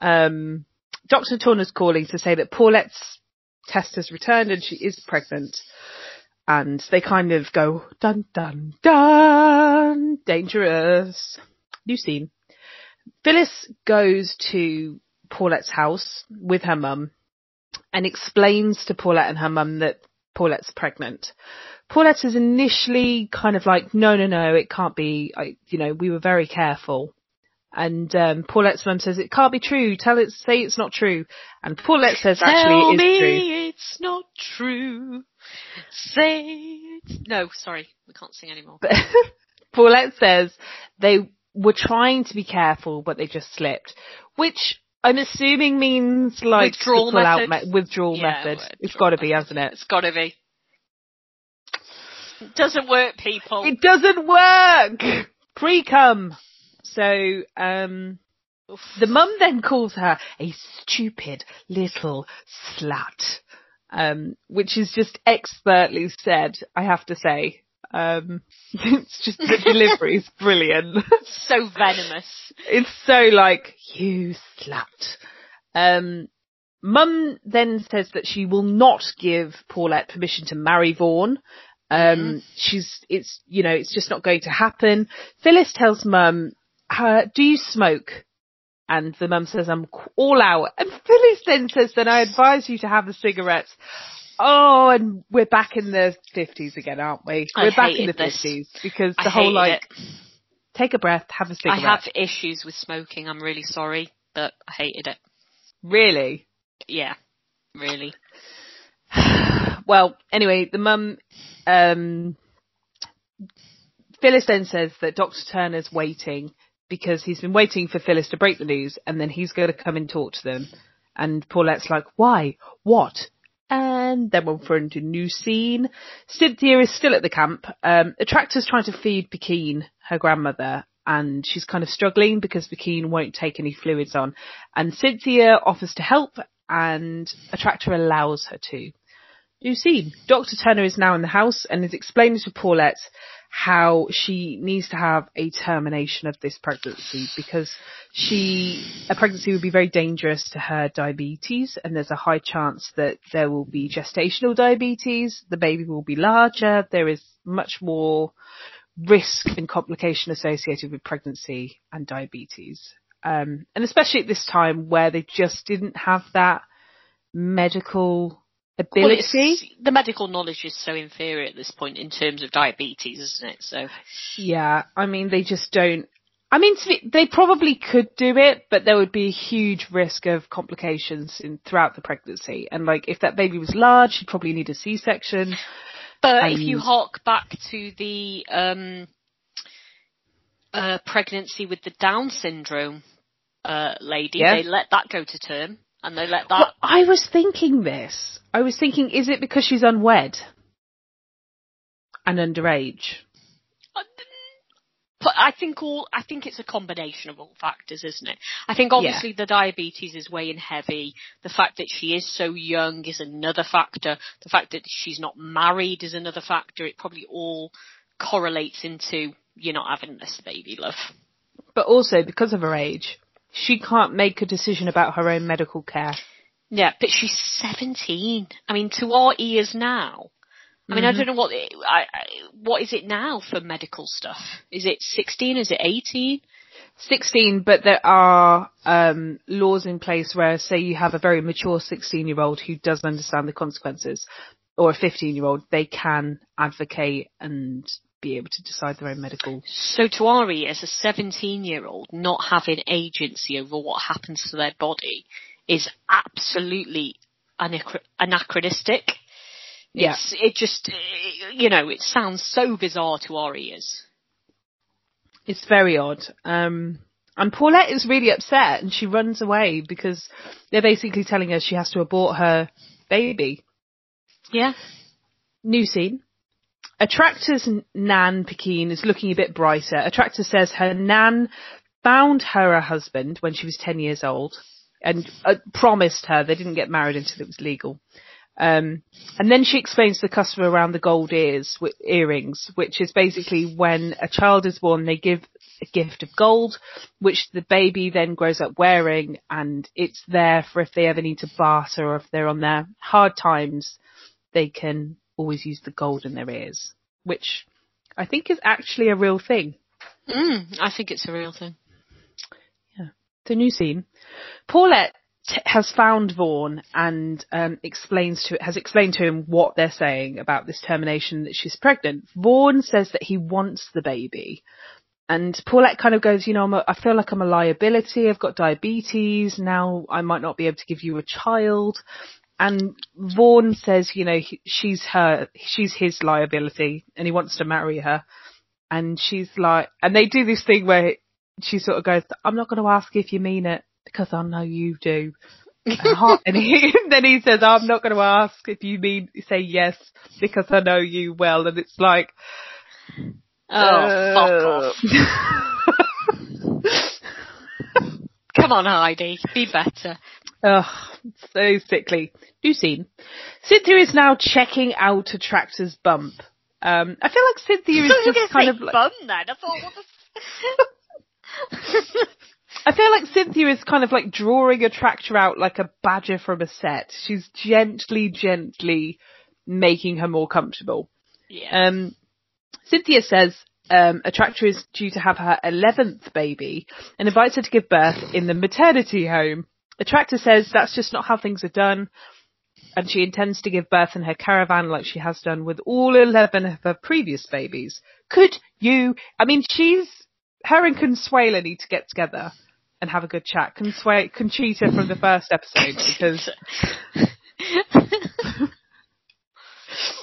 Um, Dr. Turner's calling to say that Paulette's test has returned and she is pregnant. And they kind of go, dun dun dun, dangerous. New scene. Phyllis goes to Paulette's house with her mum and explains to Paulette and her mum that Paulette's pregnant. Paulette is initially kind of like, no, no, no, it can't be. I, you know, we were very careful. And um, Paulette's mum says it can't be true. Tell it, say it's not true. And Paulette says Tell actually it me is true. it's not true. Say it's... No, sorry. We can't sing anymore. Paulette says they were trying to be careful, but they just slipped, which I'm assuming means like Withdrawal method? me- withdrawal Yeah, method. withdrawal It's got to be, hasn't it? It's gotta be. It doesn't work, people. It doesn't work. Pre-cum. So, um, the mum then calls her a stupid little slut, um, which is just expertly said. I have to say. Um, it's just the delivery is brilliant. so venomous. It's so like, you slut. Um, Mum then says that she will not give Paulette permission to marry Vaughan. Um, she's, it's, you know, it's just not going to happen. Phyllis tells Mum, uh, do you smoke? And the mum says, I'm all out. And Phyllis then says, then I advise you to have the cigarettes. Oh, and we're back in the 50s again, aren't we? We're back in the this. 50s because I the whole like, it. take a breath, have a cigarette. I have issues with smoking. I'm really sorry, but I hated it. Really? Yeah, really. well, anyway, the mum, um, Phyllis then says that Dr. Turner's waiting because he's been waiting for Phyllis to break the news and then he's going to come and talk to them. And Paulette's like, why? What? And then we're into a new scene. Cynthia is still at the camp. Um, Attracta's trying to feed Pekin, her grandmother, and she's kind of struggling because Pekin won't take any fluids on. And Cynthia offers to help and Attracta allows her to. New scene. Dr. Turner is now in the house and is explaining to Paulette how she needs to have a termination of this pregnancy because she, a pregnancy would be very dangerous to her diabetes and there's a high chance that there will be gestational diabetes, the baby will be larger, there is much more risk and complication associated with pregnancy and diabetes. Um, and especially at this time where they just didn't have that medical ability. it's- the medical knowledge is so inferior at this point in terms of diabetes, isn't it? So Yeah, I mean, they just don't. I mean, they probably could do it, but there would be a huge risk of complications in throughout the pregnancy. And like, if that baby was large, she'd probably need a C-section. But if you hark back to the um, uh, pregnancy with the Down syndrome uh, lady, Yeah. they let that go to term, and they let that. Well, I was thinking this. I was thinking, is it because she's unwed and underage? Uh, but I think all I think it's a combination of all factors, isn't it? I think obviously the diabetes is weighing heavy. The fact that she is so young is another factor. The fact that she's not married is another factor. It probably all correlates into you're not having this baby, love. But also because of her age, she can't make a decision about her own medical care. Yeah, but she's 17. I mean, to our ears now. I mean, I don't know what I, I, what is it now for medical stuff? Is it 16? Is it 18? 16, but there are um, laws in place where, say, you have a very mature 16 year old who does understand the consequences, or a 15 year old, they can advocate and be able to decide their own medical. So to our ears, a 17 year old not having agency over what happens to their body is absolutely anachro- anachronistic. Yeah. It just, eh, you know, it sounds so bizarre to our ears. It's very odd. Um, and Paulette is really upset and she runs away because they're basically telling her she has to abort her baby. Yeah. New scene. Attracta's Nan Pekin is looking a bit brighter. Attracta says her Nan found her a husband when she was 10 years old and uh, promised her they didn't get married until it was legal. Um, and then she explains to the customer around the gold ears, wi- earrings, which is basically when a child is born, they give a gift of gold, which the baby then grows up wearing, and it's there for if they ever need to barter or if they're on their hard times, they can always use the gold in their ears, which I think is actually a real thing. Mm, I think it's a real thing. Yeah. The new scene. Paulette t- has found Vaughan and um, explains to has explained to him what they're saying about this termination that she's pregnant. Vaughan says that he wants the baby, and Paulette kind of goes, you know, I'm a, I feel like I'm a liability. I've got diabetes. Now I might not be able to give you a child. And Vaughan says, you know, he- she's her, she's his liability and he wants to marry her. And she's like, and they do this thing where she sort of goes, I'm not going to ask if you mean it because I know you do. and ha- and he, then he says, I'm not going to ask if you mean, say yes because I know you well. And it's like, Oh, uh, fuck off. Come on, Heidi. Be better. Ugh, so sickly. New scene. Cynthia is now checking out Attracta's bump. Um, I feel like Cynthia is just kind of like, fun then. I thought, what the... I feel like Cynthia is kind of like drawing Attracta out like a badger from a set. She's gently, gently making her more comfortable. yeah. Um, Cynthia says um, Attracta is due to have her 11th baby and invites her to give birth in the maternity home. The tractor says that's just not how things are done and she intends to give birth in her caravan like she has done with all 11 of her previous babies. Could you, I mean, she's, her and Consuela need to get together and have a good chat. Consuela, Conchita from the first episode because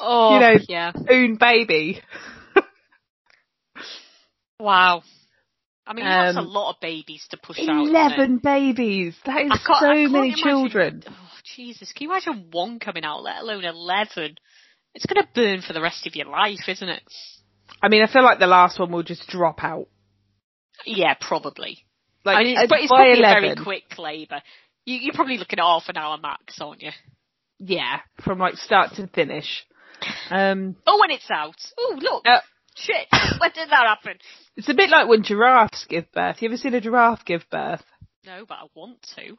oh, you know, yeah. own baby. Wow. I mean, that's a Um, lot of babies to push out. Eleven babies. That is so many imagine- children. Oh, Jesus. Can you imagine one coming out, let alone 11? It's going to burn for the rest of your life, isn't it? I mean, I feel like the last one will just drop out. Yeah, probably. Like, I mean, it's, uh, but it's probably a very quick labour. You, you're probably looking at half an hour max, aren't you? Yeah, from like start to finish. Um, Oh, when it's out. Oh, look. uh, Shit. when did that happen? it's a bit like when giraffes give birth. You ever seen a giraffe give birth? No, but I want to.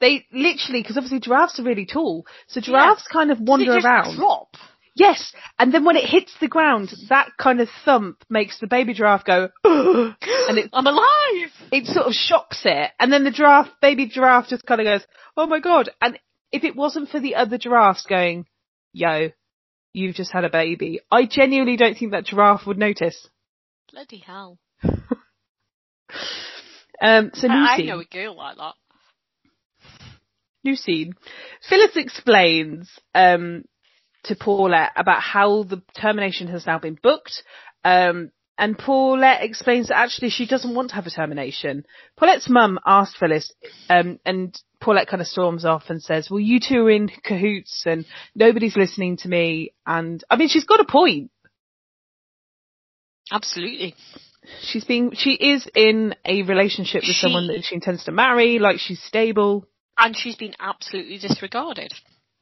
They literally, because obviously giraffes are really tall, so giraffes kind of wander Does it just around. drop? Yes, and then when it hits the ground, that kind of thump makes the baby giraffe go, and it I'm alive! it sort of shocks it, and then the giraffe, baby giraffe just kind of goes, oh my god. And if it wasn't for the other giraffes going, yo, you've just had a baby, I genuinely don't think that giraffe would notice. Bloody hell. Um, so I, I know a girl like that. New scene. Phyllis explains um, to Paulette about how the termination has now been booked. Um, and Paulette explains that actually she doesn't want to have a termination. Paulette's mum asked Phyllis, um, and Paulette kind of storms off and says, well, you two are in cahoots and nobody's listening to me. And I mean, she's got a point. Absolutely. She's being, she is in a relationship with She- someone that she intends to marry, like she's stable. And she's been absolutely disregarded.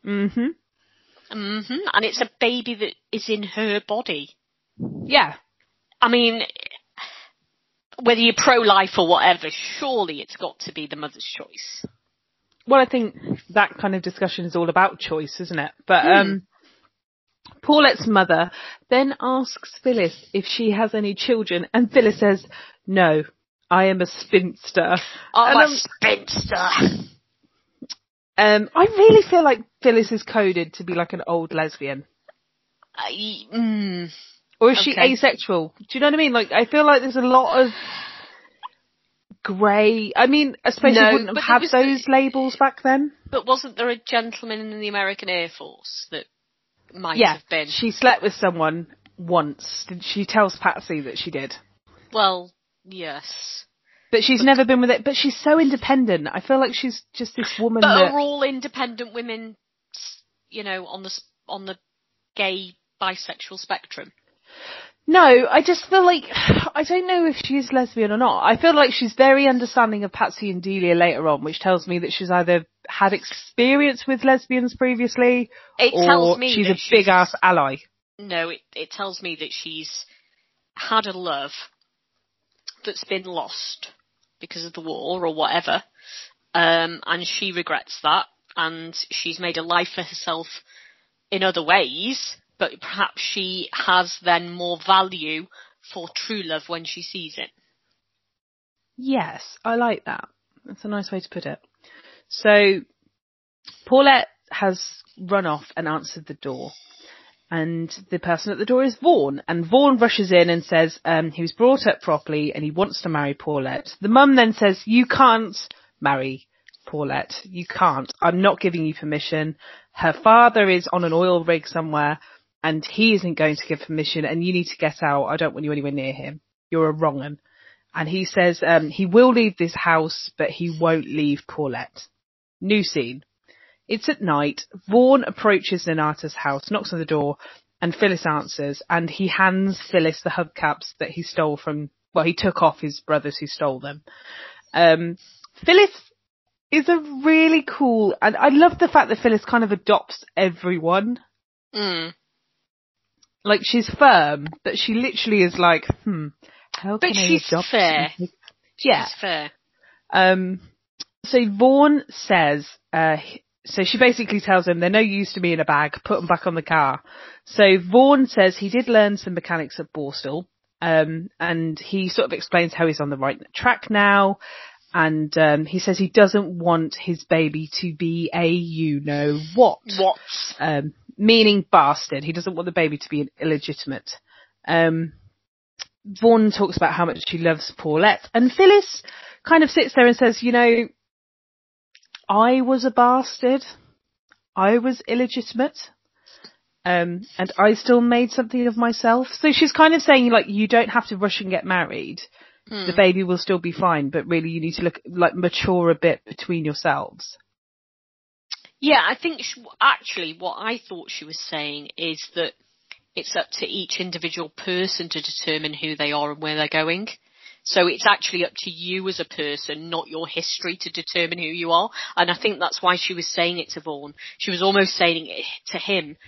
hmm hmm And it's a baby that is in her body. Yeah. I mean, whether you're pro-life or whatever, surely it's got to be the mother's choice. Well, I think that kind of discussion is all about choice, isn't it? But Hmm. um, Paulette's mother then asks Phyllis if she has any children, and Phyllis says, "No, I am a spinster." I'm And a I'm- spinster. Um, I really feel like Phyllis is coded to be like an old lesbian, I, mm, or is she asexual? Do you know what I mean? Like, I feel like there's a lot of grey. I mean, I suppose No, you wouldn't but have there had was- those labels back then. but wasn't there a gentleman in the American Air Force that might Yeah, have been? she slept with someone once. Did She tells Patsy that she did. Well, yes. But she's never been with it. But she's so independent. I feel like she's just this woman But that. are all independent women, you know, on the on the gay bisexual spectrum? No, I just feel like I don't know if she's lesbian or not. I feel like she's very understanding of Patsy and Delia later on, which tells me that she's either had experience with lesbians previously, It or tells me she's a big ass ally. No, it, it tells me that she's had a love that's been lost because of the war or whatever, um, and she regrets that, and she's made a life for herself in other ways, but perhaps she has then more value for true love when she sees it. Yes, I like that. That's a nice way to put it. So, Paulette has run off and answered the door. and the person at the door is Vaughan. And Vaughan rushes in and says um, he was brought up properly and he wants to marry Paulette. The mum then says, "You can't marry Paulette. You can't. I'm not giving you permission. Her father is on an oil rig somewhere." And he isn't going to give permission, and you need to get out. I don't want you anywhere near him. You're a wrong un. And he says um, he will leave this house, but he won't leave Paulette. New scene. It's at night. Vaughan approaches Nonnatus' house, knocks on the door, and Phyllis answers, and he hands Phyllis the hubcaps that he stole from, well, he took off his brothers who stole them. Um, Phyllis is a really cool, and I love the fact that Phyllis kind of adopts everyone. Mm. Like she's firm, but she literally is like, hmm, how But can I she's adopt fair. something? Yeah. It's fair. Um, so Vaughan says, uh, so she basically tells him they're no use to me in a bag, put them back on the car. So Vaughan says he did learn some mechanics at Borstal, um, and he sort of explains how he's on the right track now. And um, he says he doesn't want his baby to be a you know what, What? um, meaning bastard. He doesn't want the baby to be illegitimate. Um, Vaughan talks about how much she loves Paulette, and Phyllis kind of sits there and says, you know, I was a bastard. I was illegitimate. Um, and I still made something of myself. So she's kind of saying like, you don't have to rush and get married. Hmm. The baby will still be fine, but really you need to look, like mature a bit between yourselves. Yeah, I think sh actually what I thought she was saying is that it's up to each individual person to determine who they are and where they're going. So it's actually up to you as a person, not your history, to determine who you are. And I think that's why she was saying it to Vaughan. She was almost saying it to him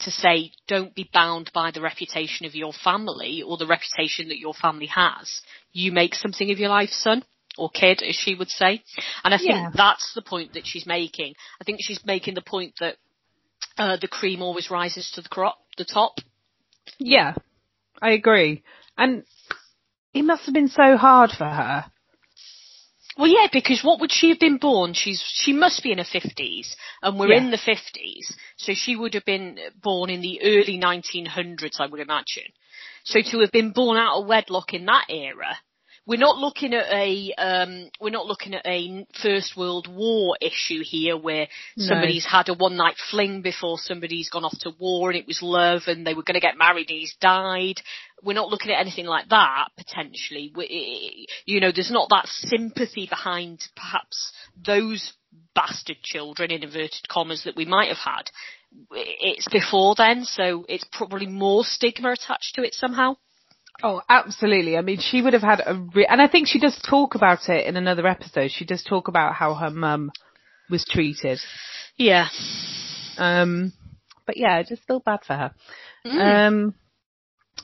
to say, don't be bound by the reputation of your family or the reputation that your family has. You make something of your life, son. Or kid, as she would say. And I think Yeah. that's the point that she's making. I think she's making the point that uh, the cream always rises to the crop, the top. Yeah, I agree. And it must have been so hard for her. Well, yeah, because what would she have been born? She's she must be in her fifties, and we're Yeah. in the fifties, so she would have been born in the early 1900s, I would imagine. So to have been born out of wedlock in that era, we're not looking at a um, we're not looking at a First World War issue here where No. somebody's had a one night fling before somebody's gone off to war and it was love and they were going to get married and he's died. We're not looking at anything like that potentially. We, you know, there's not that sympathy behind perhaps those bastard children in inverted commas that we might have had. It's before then, so it's probably more stigma attached to it somehow. Oh, absolutely. I mean, she would have had a re- and I think she does talk about it in another episode. She does talk about how her mum was treated. Yeah. Um, but yeah, I just feel bad for her. Mm. Um,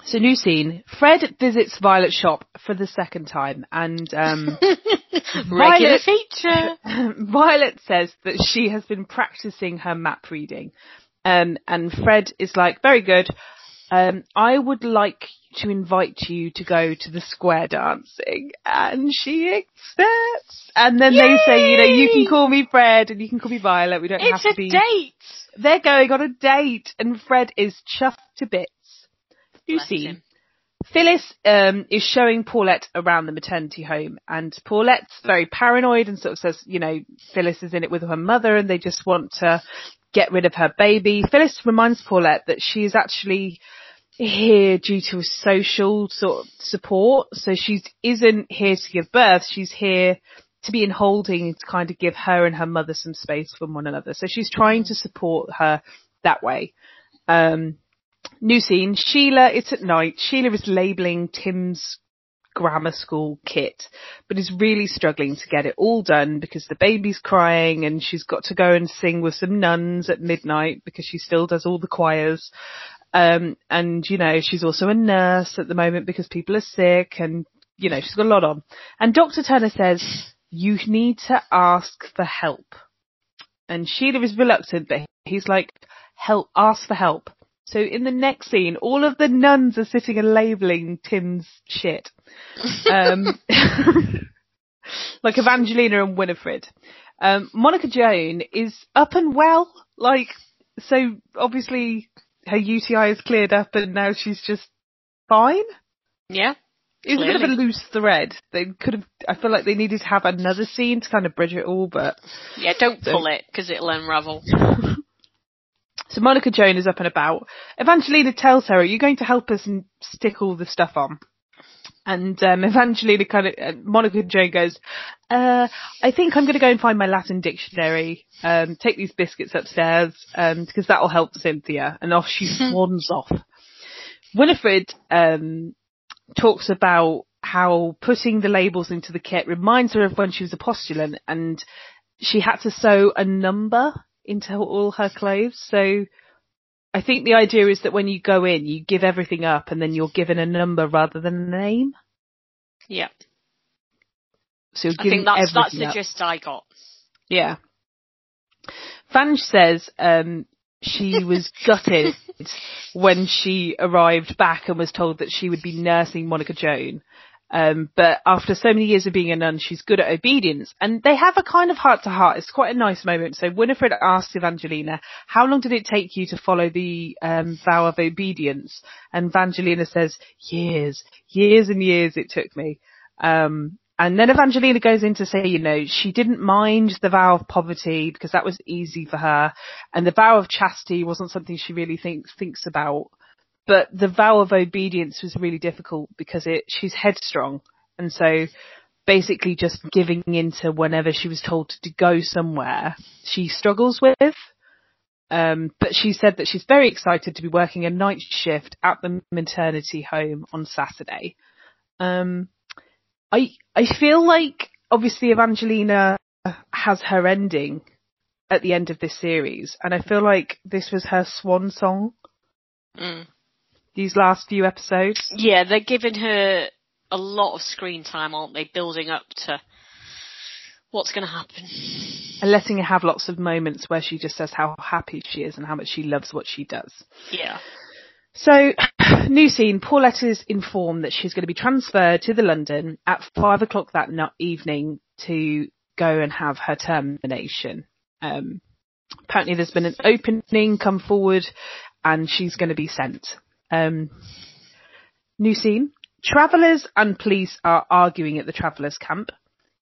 so new scene. Fred visits Violet's shop for the second time and, um, Regular Violet- feature. Violet says that she has been practicing her map reading. Um, and Fred is like, very good. Um, I would like to invite you to go to the square dancing. And she accepts. And then they say, you know, you can call me Fred and you can call me Violet. We don't It's have to be. It's a date. They're going on a date and Fred is chuffed to bits. New Bless scene. him. Phyllis um, is showing Paulette around the maternity home, and Paulette's very paranoid and sort of says, you know, Phyllis is in it with her mother, and they just want to get rid of her baby. Phyllis reminds Paulette that she is actually here due to social sort of support, so she isn't here to give birth. She's here to be in holding to kind of give her and her mother some space from one another. So she's trying to support her that way. Um, New scene. Sheila, it's at night. Sheila is labelling Tim's grammar school kit, but is really struggling to get it all done because the baby's crying and she's got to go and sing with some nuns at midnight because she still does all the choirs. Um, and you know, she's also a nurse at the moment because people are sick and you know, she's got a lot on. And Dr. Turner says, you need to ask for help. And Sheila is reluctant, but he's like, help, ask for help. So in the next scene, all of the nuns are sitting and labelling Tim's shit. Um, like Evangelina and Winifred. Um, Monica Joan is up and well, like, so obviously her UTI is cleared up and now she's just fine. Yeah. It was a bit of a loose thread. They could have. I feel like they needed to have another scene to kind of bridge it all, but Yeah, don't So- pull it, because it'll unravel. So Monica Joan is up and about. Evangelina tells her, "Are you going to help us and stick all the stuff on?" And um, Evangelina kind of, uh, Monica Joan goes, uh, "I think I'm going to go and find my Latin dictionary. Um, take these biscuits upstairs um, because that'll help Cynthia." And off she swans off. Winifred um, talks about how putting the labels into the kit reminds her of when she was a postulant and she had to sew a number into all her clothes. So I think the idea is that when you go in, you give everything up and then you're given a number rather than a name. Yeah. So you're I think that's, that's the up. gist I got. Yeah. Vange says um, she was gutted when she arrived back and was told that she would be nursing Monica Joan. Um, but after so many years of being a nun, she's good at obedience. And they have a kind of heart to heart. It's quite a nice moment. So Winifred asks Evangelina, how long did it take you to follow the um, vow of obedience? And Evangelina says, years, years and years it took me. Um, and then Evangelina goes in to say, you know, she didn't mind the vow of poverty because that was easy for her. And the vow of chastity wasn't something she really thinks, thinks about. But the vow of obedience was really difficult because it, she's headstrong. And so basically just giving into whenever she was told to go somewhere, she struggles with. Um, but she said that she's very excited to be working a night shift at the maternity home on Saturday. Um, I I feel like obviously Evangelina has her ending at the end of this series, and I feel like this was her swan song. Mm. These last few episodes, Yeah, they're giving her a lot of screen time, aren't they? Building up to what's going to happen. and letting her have lots of moments where she just says how happy she is and how much she loves what she does. Yeah. So, new scene. Paulette is informed that she's going to be transferred to the London at five o'clock that evening to go and have her termination. Um, apparently, there's been an opening come forward, and she's going to be sent. Um, new scene. Travellers and police are arguing at the travellers' camp.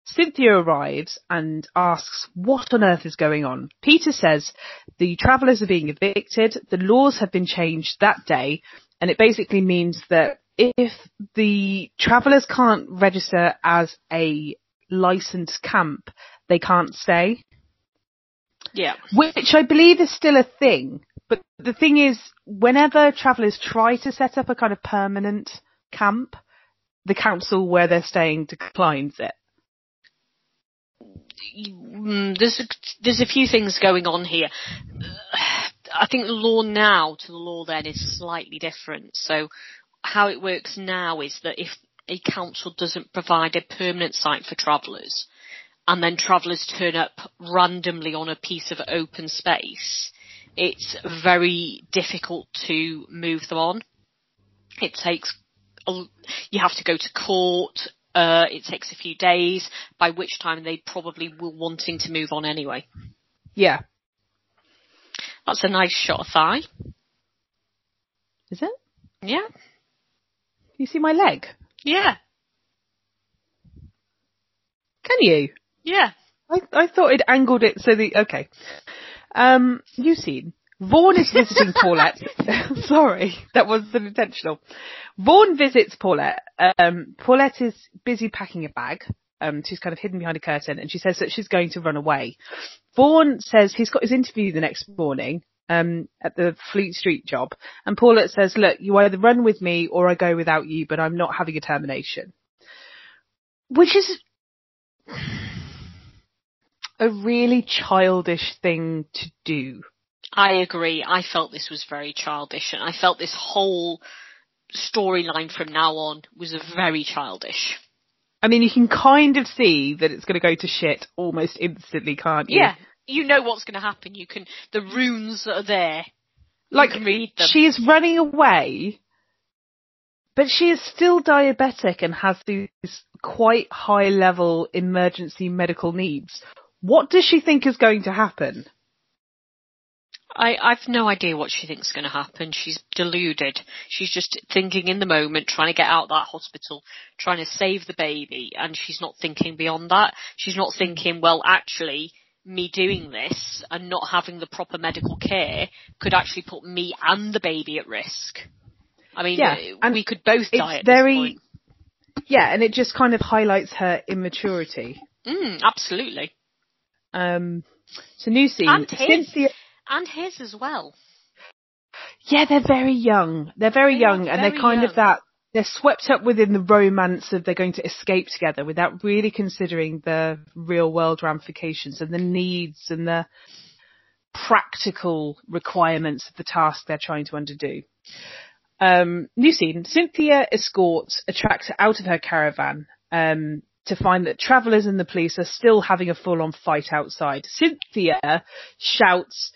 Cynthia arrives and asks what on earth is going on. Peter says the travellers are being evicted, the laws have been changed that day, and it basically means that if the travellers can't register as a licensed camp, they can't stay, Yeah. which I believe is still a thing. But the thing is, whenever travellers try to set up a kind of permanent camp, the council where they're staying declines it. Mm, there's a, there's a few things going on here. I think the law now to the law then is slightly different. So how it works now is that if a council doesn't provide a permanent site for travellers, and then travellers turn up randomly on a piece of open space, it's very difficult to move them on. It takes, a- you have to go to court, uh, it takes a few days, by which time they probably were wanting to move on anyway. Yeah. That's a nice shot of thigh. Is it? Yeah. You see my leg? Yeah. Can you? Yeah. I, I thought it angled it so the okay. Um, you seen Vaughan is visiting Paulette. Sorry, that wasn't intentional. Vaughan visits Paulette. Um, Paulette is busy packing a bag. Um, she's kind of hidden behind a curtain, and she says that she's going to run away. Vaughan says he's got his interview the next morning. Um, at the Fleet Street job, and Paulette says, "Look, you either run with me or I go without you, but I'm not having a termination." Which is a really childish thing to do. I agree. I felt this was very childish and I felt this whole storyline from now on was very childish. I mean, you can kind of see that it's going to go to shit almost instantly, can't you? Yeah. You know what's going to happen. You can, the runes that are there, Like, you can read them. she is running away, but she is still diabetic and has these quite high level emergency medical needs. What does she think is going to happen? I, I've no idea what she thinks is going to happen. She's deluded. She's just thinking in the moment, trying to get out of that hospital, trying to save the baby, and she's not thinking beyond that. She's not thinking, well, actually, me doing this and not having the proper medical care could actually put me and the baby at risk. I mean, Yeah, and we could both die at very- this point. Yeah, and it just kind of highlights her immaturity. Mm, absolutely. Um, so new scene. And his. Cynthia, And his as well. yeah, they're very young. They're very They young, and very they're kind young. of that. They're swept up within the romance of they're going to escape together without really considering the real world ramifications and the needs and the practical requirements of the task they're trying to underdo. Um, new scene. Cynthia escorts Attracta out of her caravan um, to find that travellers and the police are still having a full-on fight outside. Cynthia shouts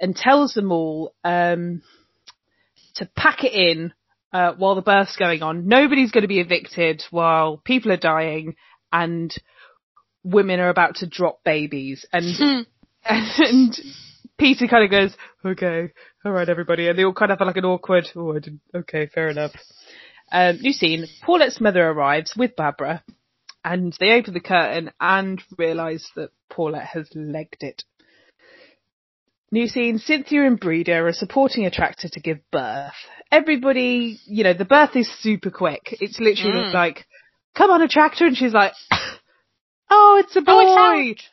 and tells them all um, to pack it in uh, while the birth's going on. Nobody's going to be evicted while people are dying and women are about to drop babies. And and Peter kind of goes, okay, all right, everybody. And they all kind of have like an awkward, oh, I didn't, okay, fair enough. Um, new scene. Paulette's mother arrives with Barbara and they open the curtain and realise that Paulette has legged it. New scene. Cynthia and Breda are supporting Attracta to give birth. Everybody, you know, the birth is super quick. It's literally Mm. like, come on Attracta and she's like, oh, it's a boy. Oh, it's.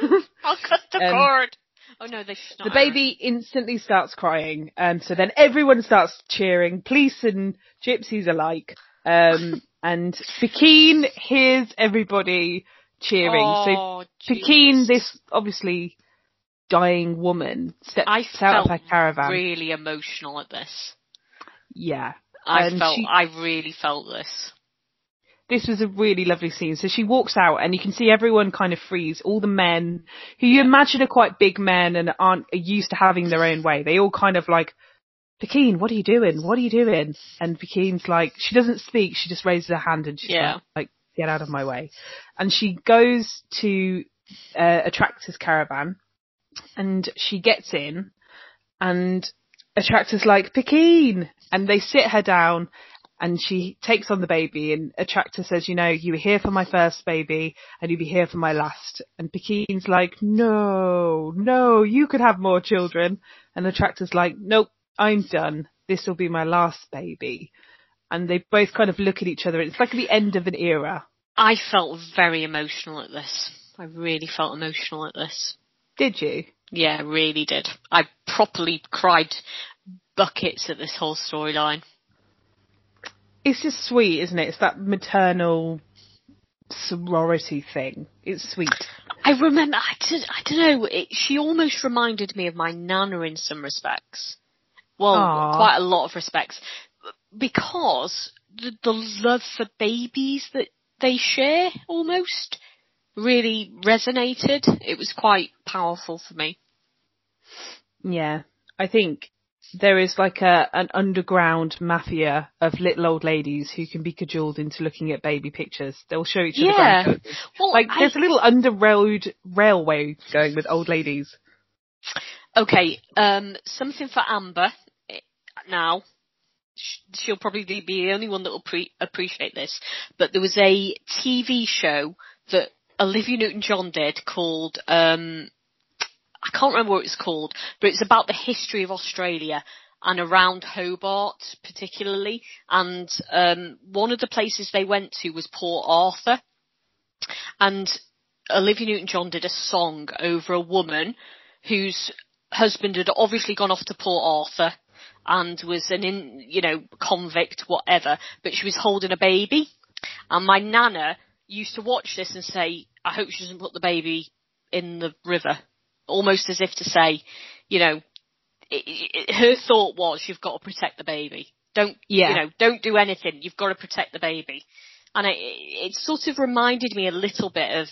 I'll cut the Um, cord. Oh no, they. The baby instantly starts crying, and so then everyone starts cheering, police and gypsies alike. Um, and Pegeen hears everybody cheering. so Oh, Pegeen, Jesus. this obviously dying woman, steps I out of felt her caravan. really emotional at this. yeah. I And felt, she- I really felt this. This was a really lovely scene. So she walks out and you can see everyone kind of freeze. All the men who you imagine are quite big men and aren't are used to having their own way. They all kind of like, Pegeen, what are you doing? What are you doing? And Pegeen's like, she doesn't speak. She just raises her hand and she's Yeah. like, get out of my way. And she goes to uh, Attracta's caravan and she gets in and Attracta's like, Pegeen! And they sit her down and she takes on the baby and Attracta says, you know, you were here for my first baby and you'll be here for my last. And Pegeen's like, no, no, you could have more children. And the tractor's like, nope, I'm done. This will be my last baby. And they both kind of look at each other. It's like the end of an era. I felt very emotional at this. I really felt emotional at this. Did you? Yeah, I really did. I properly cried buckets at this whole storyline. It's just sweet, isn't it? It's that maternal sorority thing. It's sweet. I remember, I, did, I don't know, it, she almost reminded me of my nana in some respects. Well, Aw. quite a lot of respects. Because the, the love for babies that they share almost really resonated. It was quite powerful for me. Yeah. I think there is like a an underground mafia of little old ladies who can be cajoled into looking at baby pictures. They'll show each other Yeah. grandchildren. Well, Like I- there's a little underroad railway going with old ladies. Okay, um, something for Amber now. She'll probably be the only one that will pre- appreciate this. But there was a TV show that Olivia Newton-John did called, um, I can't remember what it's called, but it's about the history of Australia and around Hobart particularly. And um, one of the places they went to was Port Arthur. And Olivia Newton-John did a song over a woman whose husband had obviously gone off to Port Arthur and was an in, you know, convict, whatever, but she was holding a baby. And my nana used to watch this and say, I hope she doesn't put the baby in the river. Almost as if to say, you know, it, it, her thought was, you've got to protect the baby. Don't, Yeah. you know, don't do anything. You've got to protect the baby. And it, it sort of reminded me a little bit of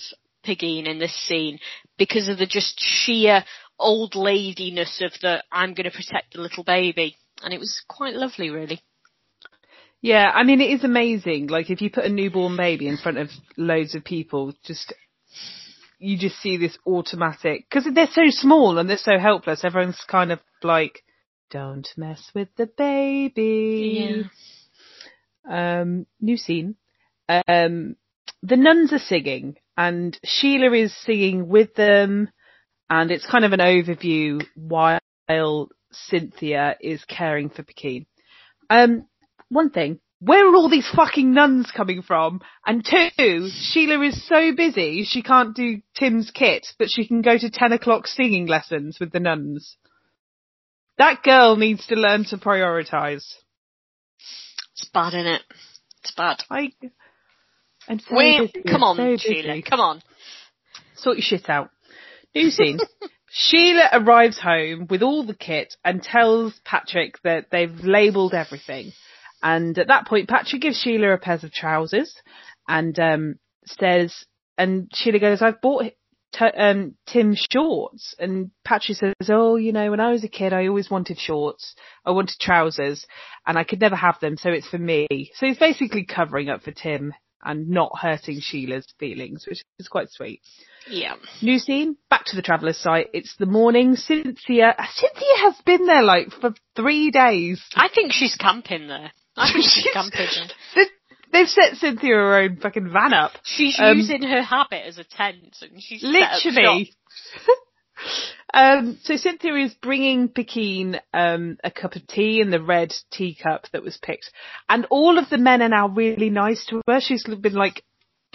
Pegeen in this scene because of the just sheer old ladiness of the I'm going to protect the little baby. And it was quite lovely, really. Yeah, I mean it is amazing. Like if you put a newborn baby in front of loads of people, just you just see this automatic because they're so small and they're so helpless. Everyone's kind of like, "Don't mess with the baby." Yeah. Um, new scene. Um, the nuns are singing and Sheila is singing with them and it's kind of an overview while Cynthia is caring for Pegeen. Um, one thing, where are all these fucking nuns coming from? And two, Sheila is so busy she can't do Tim's kit, but she can go to 10 o'clock singing lessons with the nuns. That girl needs to learn to prioritise. It's bad, isn't it? It's bad. I, I'm so Wait, come on, so. Sheila. Come on. Sort your shit out. New scene. Sheila arrives home with all the kit and tells Patrick that they've labelled everything. And at that point, Patrick gives Sheila a pair of trousers and um, says, and Sheila goes, I've bought t- um, Tim shorts. And Patrick says, oh, you know, when I was a kid, I always wanted shorts. I wanted trousers and I could never have them, so it's for me. So he's basically covering up for Tim and not hurting Sheila's feelings, which is quite sweet. Yeah. New scene, back to the traveller's site. It's the morning. Cynthia, Cynthia has been there like for three days. I think she's camping there. I think she's She's- camping. They- They've set Cynthia her own fucking van up. She's Um, using her habit as a tent and she's Literally. um, so Cynthia is bringing Pegeen um, a cup of tea in the red teacup that was picked, and all of the men are now really nice to her. She's been like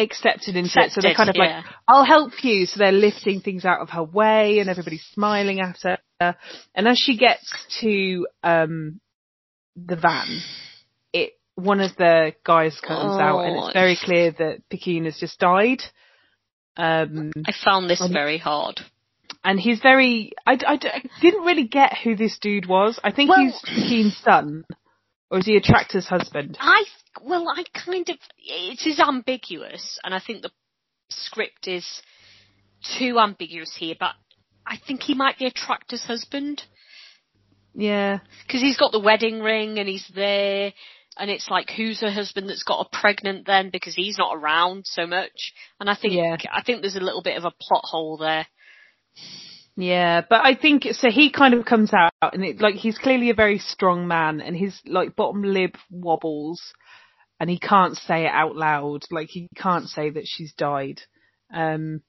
accepted into it, so they're kind of yeah. like, "I'll help you." So they're lifting things out of her way, and everybody's smiling at her. And as she gets to um, the van, it one of the guys comes out, and Oh. it's very clear that Pegeen has just died. Um, I found this Um, very hard. and he's very. I didn't really get who this dude was. I think Well- he's Keen's son, or is he Attracta's husband? I well, I kind of it is ambiguous, and I think the script is too ambiguous here. But I think he might be Attracta's husband Yeah, because he's got the wedding ring and he's there, and it's like who's her husband that's got a pregnant then because he's not around so much. And I think Yeah. I think there's a little bit of a plot hole there. yeah, but I think so. He kind of comes out, and it, like he's clearly a very strong man, and his like bottom lip wobbles, and he can't say it out loud. Like he can't say that she's died. Um,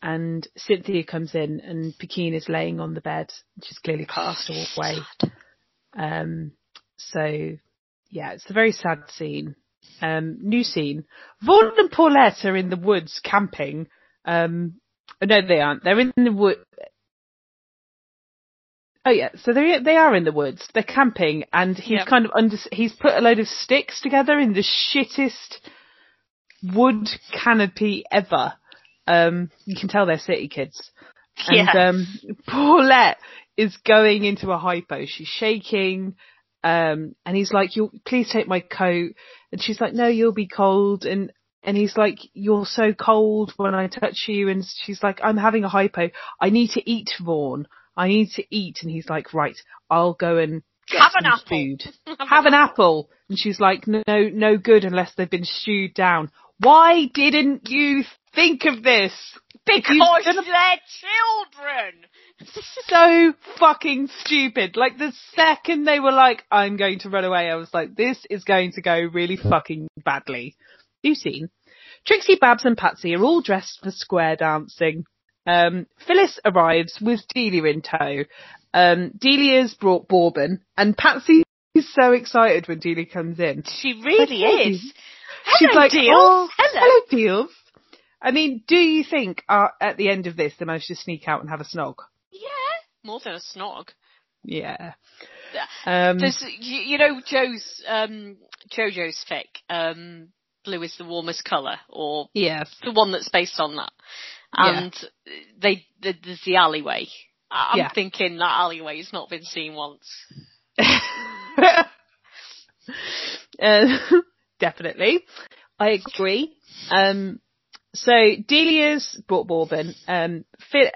and Cynthia comes in, and Pegeen is laying on the bed. She's clearly passed away. Um, so yeah, it's a very sad scene. Um, new scene. Vaughan and Paulette are in the woods camping. Um, no, they aren't. They're in the wood. Oh yeah, so they they are in the woods. They're camping, and he's Yep. kind of under. He's put a load of sticks together in the shittest wood canopy ever. Um, you can tell they're city kids. And Yeah. um, Paulette is going into a hypo. She's shaking. Um, and he's like, you please take my coat. And she's like, no, you'll be cold. And, and he's like, you're so cold when I touch you. And she's like, I'm having a hypo. I need to eat, Vaughan. I need to eat. And he's like, right, I'll go and get Have an apple. food. Have an apple. And she's like, no, no good unless they've been stewed down. Why didn't you think of this? Because You've they're children. so fucking stupid. Like the second they were like, I'm going to run away, I was like, this is going to go really fucking badly. New scene. Trixie, Babs and Patsy are all dressed for square dancing. Um, Phyllis arrives with Delia in tow. Um, Delia's brought bourbon and Patsy is so excited when Delia comes in. She really Like, is. She's Hello, like, Deals. oh, Hello. hello, Deals. I mean, do you think uh, at the end of this they managed to sneak out and have a snog? Yeah, more than a snog. Yeah. Um, There's, you, you know, Joe's, um, JoJo's fic, um, blue is the warmest colour, or yes. the one that's based on that. Yeah. And they, there's the alleyway. I'm Yeah. thinking that alleyway's not been seen once. uh, definitely. I agree. Um, so Delia's brought bourbon. Um, Phil-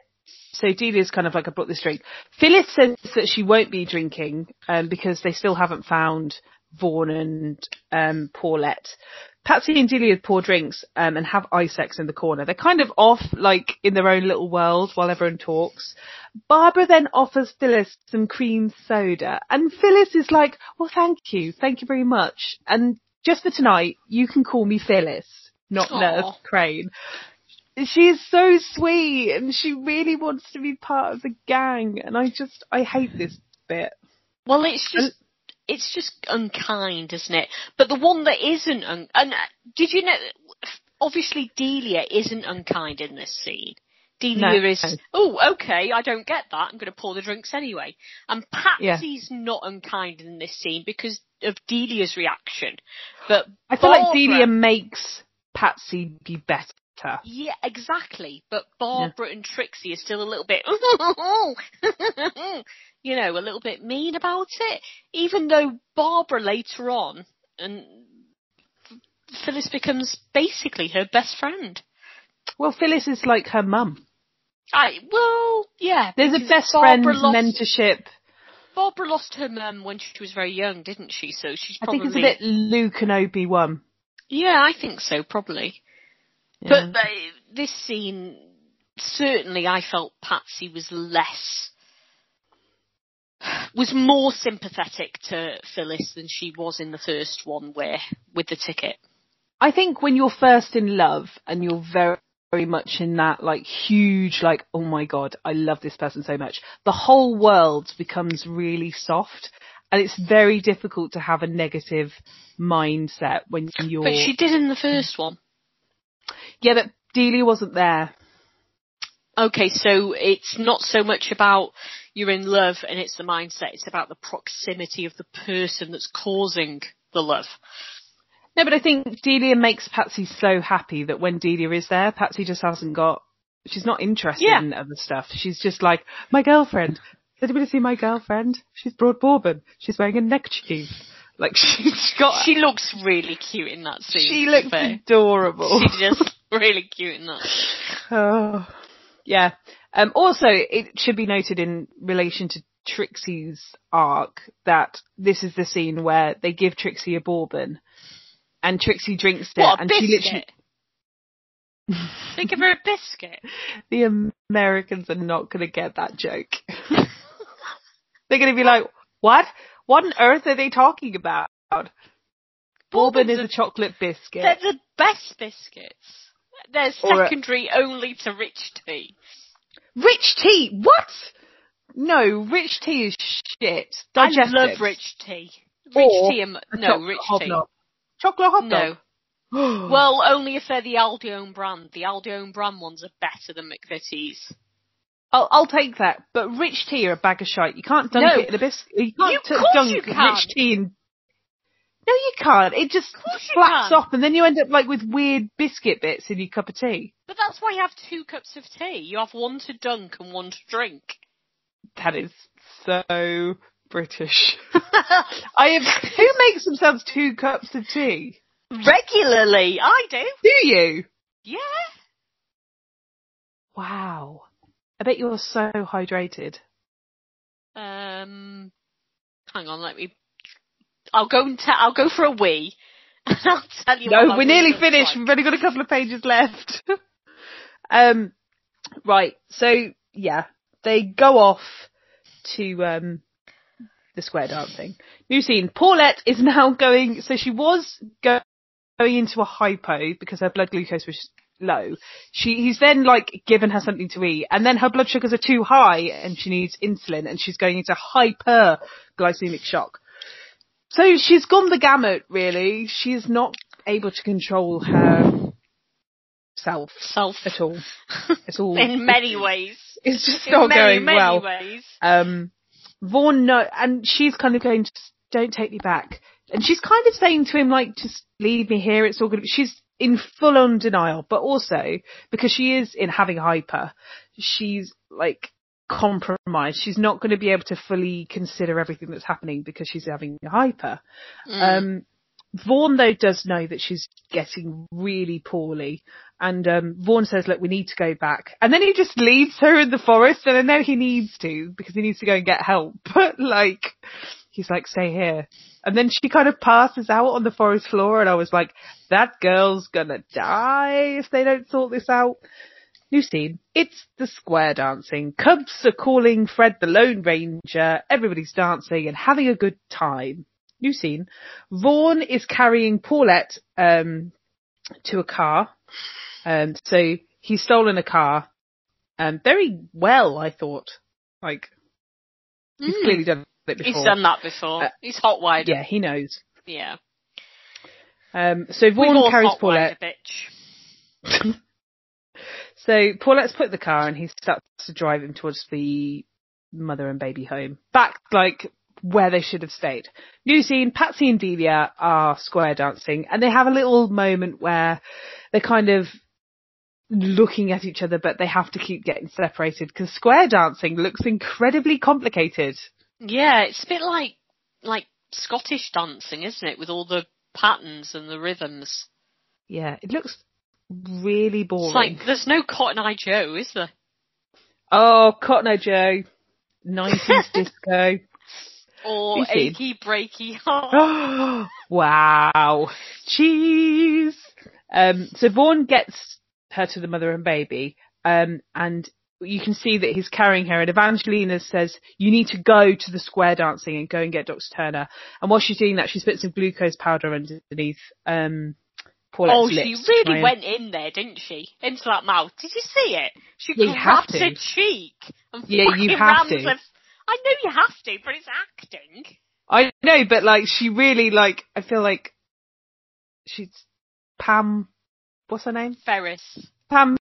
so Delia's kind of like, I brought this drink. Phyllis says that she won't be drinking, um, because they still haven't found Vaughan and, um, Paulette. Patsy and Delia pour drinks, um, and have Isex in the corner. They're kind of off, like, in their own little world while everyone talks. Barbara then offers Phyllis some cream soda, and Phyllis is like, well thank you, thank you very much. And just for tonight, you can call me Phyllis, not Aw. Nurse Crane. She is so sweet and she really wants to be part of the gang and I just, I hate this bit. Well, it's just it's just unkind, isn't it? But the one that isn't, un- and uh, did you know? Obviously, Delia isn't unkind in this scene. Delia No. is, oh, okay, I don't get that. I'm going to pour the drinks anyway. And Patsy's not unkind in this scene because of Delia's reaction. But I feel like Delia makes Patsy be better. Yeah, exactly. But Barbara and Trixie are still a little bit, you know, a little bit mean about it. Even though Barbara later on, and Phyllis becomes basically her best friend. Well, Phyllis is like her mum. I well, yeah. There's a best friend lost, mentorship. Barbara lost her mum when she was very young, didn't she? So she's I think it's a bit Luke and Obi Wan. Yeah, I think so, probably. But uh, this scene, certainly I felt Patsy was less, was more sympathetic to Phyllis than she was in the first one where, with the ticket. I think when you're first in love and you're very, very much in that like huge, like, oh my god, I love this person so much, the whole world becomes really soft and it's very difficult to have a negative mindset when you're. But she did in the first one. Yeah, but Delia wasn't there. Okay, so it's not so much about you're in love and it's the mindset, it's about the proximity of the person that's causing the love. No, but I think Delia makes Patsy so happy that when Delia is there, Patsy just hasn't got, she's not interested Yeah. in other stuff. She's just like, my girlfriend. Has anybody see my girlfriend? She's brought bourbon. She's wearing a neckerchief. Like she's got, She looks really cute in that scene. she looks adorable. She's just really cute in that. Oh, yeah. Um, also, it should be noted in relation to Trixie's arc that this is the scene where they give Trixie a bourbon, and Trixie drinks it, What, and she literally. biscuit? They give her a biscuit. the Americans are not going to get that joke. They're going to be like, what? What on earth are they talking about? Bourbon is a chocolate biscuit. They're the best biscuits. They're Or a- secondary only to rich tea. Rich tea? What? No, rich tea is shit. I love rich tea. Rich Or tea and, no, rich tea. hobnob. Chocolate hot No. No. Well, only if they're the Aldi own brand. The Aldi own brand ones are better than McVitie's. I'll, I'll take that. But rich tea are a bag of shite. You can't dunk No. it in a biscuit. You can't You- t- dunk you can. rich tea in. No, you can't. It just flaps off, and then you end up like with weird biscuit bits in your cup of tea. But that's why you have two cups of tea. You have one to dunk and one to drink. That is so British. I have. Who makes themselves two cups of tea? Regularly, I do. Do you? Yeah. Wow. I bet you're so hydrated. Um, hang on, let me. I'll go and tell. I'll go for a wee. And I'll tell you. No, we're nearly finished. like. We've only got a couple of pages left. um, right. So yeah, they go off to um the square dancing. New scene. Paulette is now going. So she was go- going into a hypo because her blood glucose was low. She he's then like given her something to eat, and then her blood sugars are too high, and she needs insulin, and she's going into hyperglycemic shock. So she's gone the gamut, really. She's not able to control her self Self. at all. It's all In many ways. It's just In not many, going many well. ways. Um, Vaughan, no, and she's kind of going, don't take me back. And she's kind of saying to him, like, just leave me here. It's all good. She's in full on denial, but also because she is in having hyper, she's like compromised. She's not going to be able to fully consider everything that's happening because she's having hyper. Mm. Um, Vaughan though does know that she's getting really poorly, and um, Vaughan says, "Look, we need to go back." And then he just leaves her in the forest, and I know he needs to because he needs to go and get help. But like, he's like, "Stay here." And then she kind of passes out on the forest floor, and I was like, "That girl's gonna die if they don't sort this out." New scene. It's the square dancing. Cubs are calling Fred the Lone Ranger. Everybody's dancing and having a good time. New scene. Vaughan is carrying Paulette um, to a car. Um, so he's stolen a car. Um, very well, I thought. Like, he's Mm. clearly done it before. He's done that before. Uh, He's hot wired. Yeah, he knows. Yeah. Um, so Vaughan all carries Paulette. a bitch. So Paulette's put the car and he starts to drive him towards the mother and baby home. Back like where they should have stayed. New scene, Patsy and Delia are square dancing and they have a little moment where they're kind of looking at each other but they have to keep getting separated because square dancing looks incredibly complicated. Yeah, it's a bit like like Scottish dancing, isn't it? With all the patterns and the rhythms. Yeah, it looks really boring. It's like there's no Cotton Eye Joe, is there? oh, Cotton Eye Joe, 90s disco. Or achy breaky heart. wow. Cheese. Um, so Vaughan gets her to the mother and baby, um, and you can see that he's carrying her and Evangelina says, you need to go to the square dancing and go and get Dr. Turner. And while she's doing that, she's put some glucose powder underneath, um, Paulette's Oh, she lips to try really went in there, didn't she? Into that mouth. Did you see it? She Yeah, grabbed to. her cheek and Yeah, you have to. I know you have to, but it's acting. I know, but like, she really like, I feel like she's Pam, what's her name? Ferris. Pam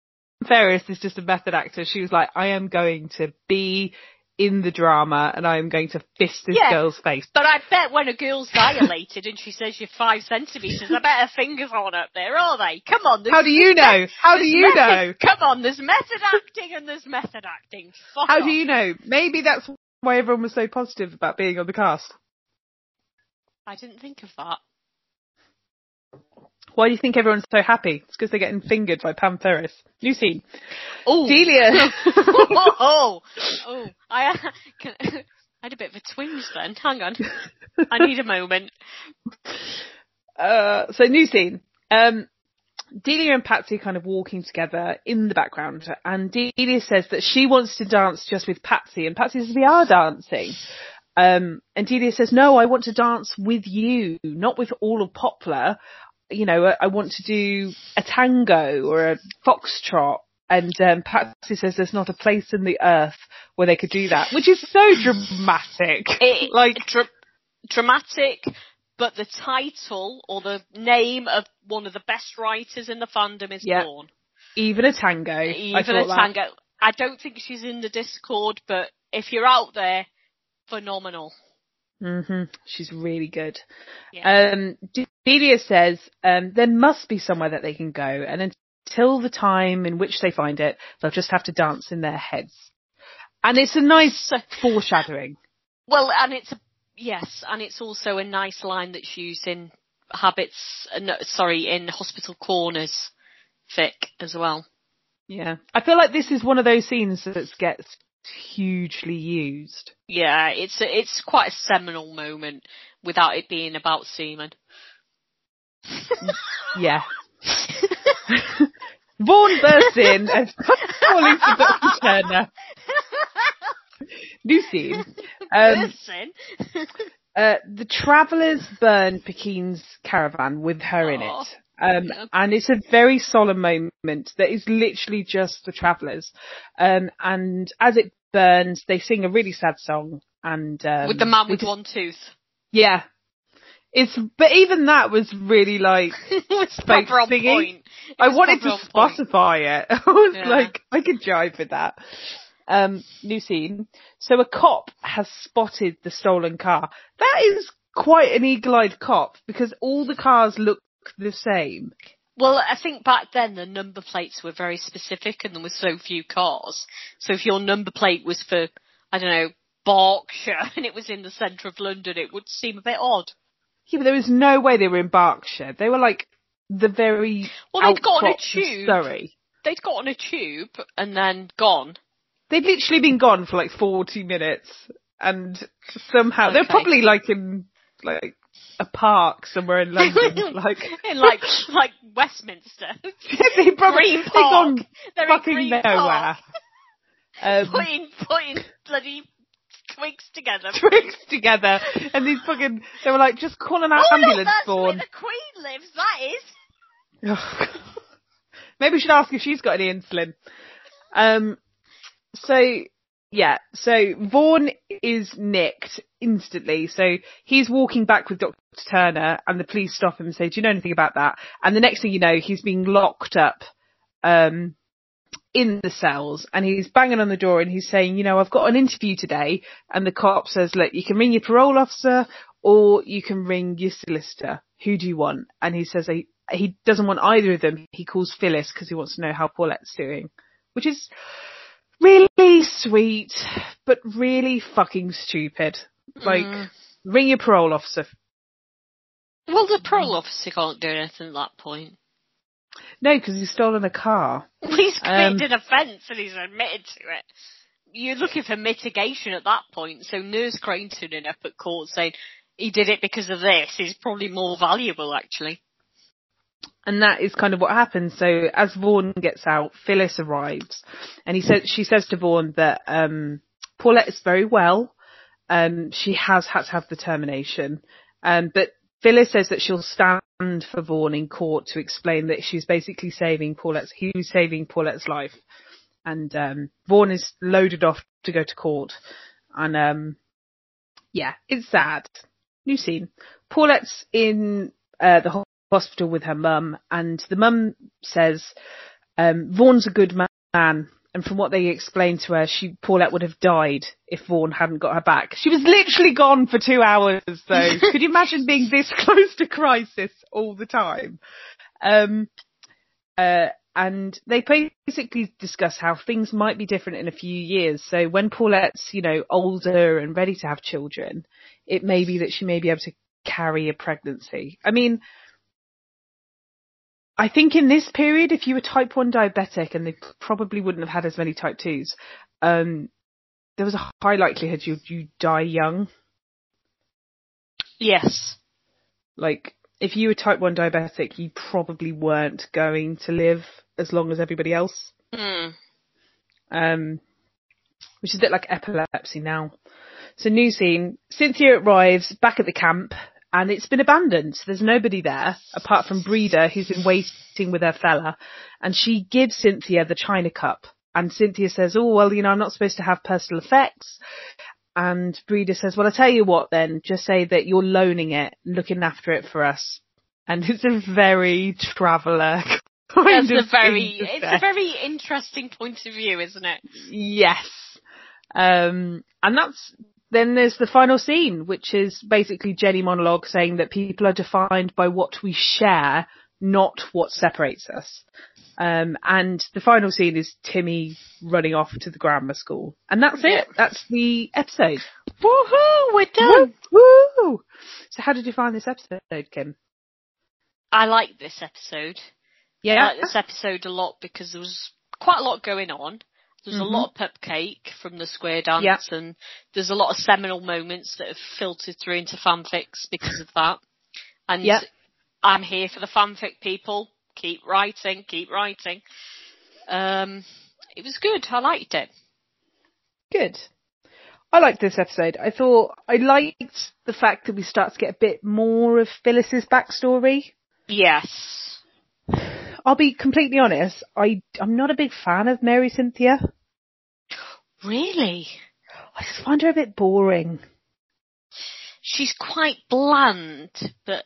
Ferris is just a method actor. She was like, I am going to be in the drama and I am going to fist this Yeah. girl's face. But I bet when a girl's dilated and she says you're five centimetres, I bet her fingers aren't up there, are they? Come on. How do you know? How do you method- know? Come on, there's method acting and there's method acting. Fuck How off. do you know? Maybe that's why everyone was so positive about being on the cast. I didn't think of that. Why do you think everyone's so happy? It's because they're getting fingered by Pam Ferris. New scene. Oh, Delia. oh, oh, I, uh, can, I had a bit of a twinge then. Hang on. I need a moment. uh, so new scene. Um, Delia and Patsy kind of walking together in the background, and Delia says that she wants to dance just with Patsy, and Patsy says we are dancing. Um, and Delia says, no, I want to dance with you, not with all of Poplar. You know, I, I want to do a tango or a foxtrot. And um, Patsy says there's not a place in the earth where they could do that, which is so dramatic. It, like, dra- dramatic, but the title or the name of one of the best writers in the fandom is Yeah. born. even a tango. Even a that. tango. I don't think she's in the Discord, but if you're out there, phenomenal. Hmm She's really good. Yeah. Um, Delia says um, there must be somewhere that they can go, and until the time in which they find it, they'll just have to dance in their heads. And it's a nice foreshadowing. Well, and it's a, yes, and it's also a nice line that's used in Habits. Uh, no, sorry, in Hospital Corners, fic as well. Yeah, I feel like this is one of those scenes that gets hugely used. Yeah, it's a, it's quite a seminal moment without it being about semen. Yeah. Vaughan bursts in and calling for Dr. Turner. New scene. Um, Listen. Uh, the travellers burn Pegeen's caravan with her in it. Um, and it's a very solemn moment that is literally just the travellers. Um, and as it burns, they sing a really sad song and, um, with the man with one tooth. Yeah. It's, but even that was really like, it's Fake on singing. point. It I wanted to Spotify point. it. I was Yeah. like, I could jive with that. Um, new scene. So a cop has spotted the stolen car. That is quite an eagle-eyed cop because all the cars look the same. Well, I think back then the number plates were very specific and there were so few cars. So if your number plate was for, I don't know, Berkshire and it was in the centre of London, it would seem a bit odd. Yeah, but there was no way they were in Berkshire. They were like the very Well, they'd got on a tube. Sorry, They'd got on a tube and then gone. They'd literally been gone for like 40 minutes and somehow, they're probably like in like a park somewhere in London. like, in like like Westminster. they probably, Green Park. They're fucking Green nowhere. Park. Um, Putting putting bloody twigs together. twigs together and these fucking, they were like, just call an Oh look, ambulance that's where the Queen lives. That is. Maybe we should ask if she's got any insulin. Um, so yeah, so Vaughan is nicked instantly. So he's walking back with Dr. Turner and the police stop him and say, do you know anything about that? And the next thing you know, he's being locked up, um, in the cells and he's banging on the door and he's saying, you know, I've got an interview today. And the cop says, look, you can ring your parole officer or you can ring your solicitor. Who do you want? And he says he, he doesn't want either of them. He calls Phyllis because he wants to know how Paulette's doing, which is really sweet, but really fucking stupid. Like, Mm. ring your parole officer. Well, the parole officer can't do anything at that point. No, because he's stolen a car. He's Um, committed an offence and he's admitted to it. You're looking for mitigation at that point. So Nurse Crane turning up at court saying he did it because of this is probably more valuable, actually. And that is kind of what happens. So as Vaughan gets out, Phyllis arrives and he says, she says to Vaughan that, um, Paulette is very well. Um, she has had to have the termination. Um, but Phyllis says that she'll stand for Vaughan in court to explain that she's basically saving Paulette's, he was saving Paulette's life. And, um, Vaughan is loaded off to go to court. And, um, yeah, it's sad. New scene. Paulette's in, uh, the hospital with her mum and the mum says, um, Vaughan's a good man. And from what they explained to her, she, Paulette would have died if Vaughan hadn't got her back. She was literally gone for two hours though. Could you imagine being this close to crisis all the time? Um, uh, and they basically discuss how things might be different in a few years. So when Paulette's, you know, older and ready to have children, it may be that she may be able to carry a pregnancy. I mean, I think in this period, if you were type 1 diabetic, and they probably wouldn't have had as many type 2s, um, there was a high likelihood you'd, you'd die young. Yes. Like, if you were type 1 diabetic, you probably weren't going to live as long as everybody else. Hmm. um, which is a bit like epilepsy now. So new scene, Cynthia arrives back at the camp and it's been abandoned. There's nobody there apart from Breda who's been waiting with her fella and she gives Cynthia the china cup and Cynthia says, oh well, you know, I'm not supposed to have personal effects. And Breda says, well, I tell you what then, just say that you're loaning it, looking after it for us. And it's a very traveller kind That's of a very, it's a very interesting point of view, isn't it? Yes. Um, and that's, then there's the final scene, which is basically Jenny monologue saying that people are defined by what we share, not what separates us. Um, and the final scene is Timmy running off to the grammar school. And that's it. That's the episode. Woohoo, we're done. Woo! So how did you find this episode, Kim? I like this episode. Yeah. I like this episode a lot because there was quite a lot going on. There's a Mhm. lot of pupcake from the square dance Yeah. and there's a lot of seminal moments that have filtered through into fanfics because of that. And Yeah. I'm here for the fanfic people. Keep writing, keep writing. Um, it was good. I liked it. Good. I liked this episode. I thought I liked the fact that we start to get a bit more of Phyllis's backstory. Yes. I'll be completely honest. I I'm not a big fan of Mary Cynthia. Really? I just find her a bit boring. She's quite bland, but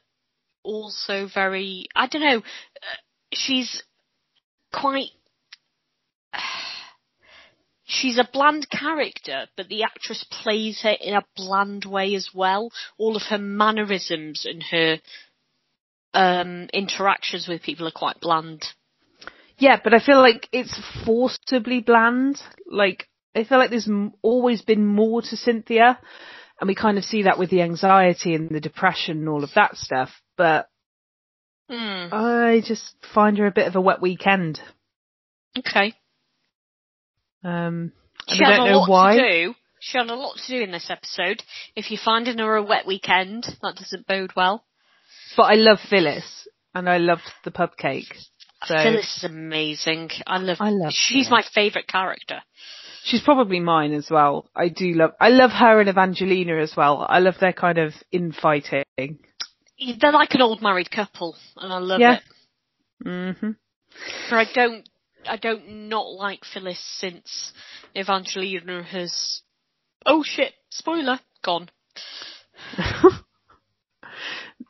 also very, I don't know, uh, she's quite, she's a bland character, but the actress plays her in a bland way as well. All of her mannerisms and her um, interactions with people are quite bland. Yeah, but I feel like it's forcibly bland. Like I feel like there's always been more to Cynthia. and we kind of see that with the anxiety and the depression and all of that stuff. But Hmm. I just find her a bit of a wet weekend. Okay. Um, She I had don't a know lot why. to do. She had a lot to do in this episode. If you're finding her a wet weekend, that doesn't bode well. But I love Phyllis, and I loved the pub cake. So Phyllis is amazing. I love. I love She's Phyllis. my favourite character. she's probably mine as well. I do love. I love her and Evangelina as well. I love their kind of infighting. They're like an old married couple, and I love it. Yeah. it. hmm But I don't. I don't not like Phyllis since Evangelina has. Oh shit! Spoiler. Gone.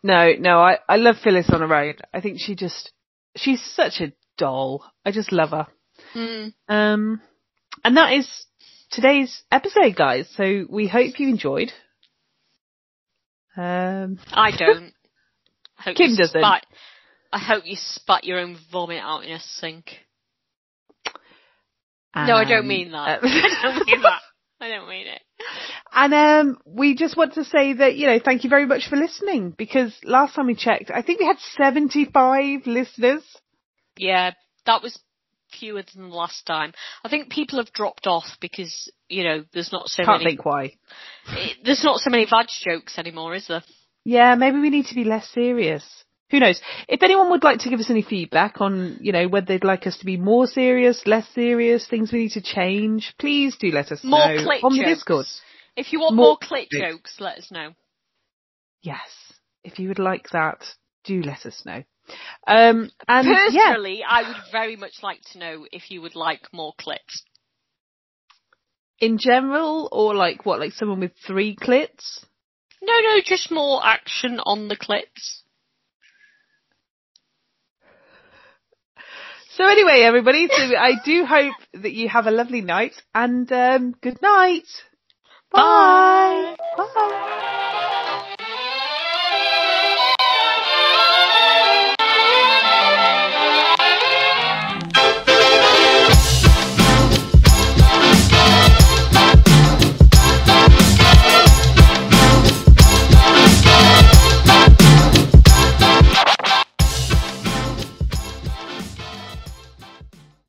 no, no, I I love Phyllis on her own. I think she just she's such a doll. I just love her. Hmm. Um, and that is today's episode, guys. So we hope you enjoyed. Um, I don't. I hope Kim you doesn't. Spat, I hope you spat your own vomit out in a sink. No, I don't mean that. I don't mean that. I don't mean it. And um, we just want to say that you know, thank you very much for listening. Because last time we checked, I think we had seventy-five listeners. Yeah, that was fewer than the last time. I think people have dropped off because you know there's not so Can't many. think why. it- there's not so many vag jokes anymore, is there? Yeah, maybe we need to be less serious. Who knows? If anyone would like to give us any feedback on, you know, whether they'd like us to be more serious, less serious, things we need to change, please do let us More know on the. Discord. If you want More more, clit clit. jokes, let us know. Yes. If you would like that, do let us know. Um, and yeah, Personally, I would very much like to know if you would like more clips. in general, or like what, like someone with three clits? No, no, just more action on the clips. So anyway, everybody, so I do hope that you have a lovely night and um, good night. Bye. Bye.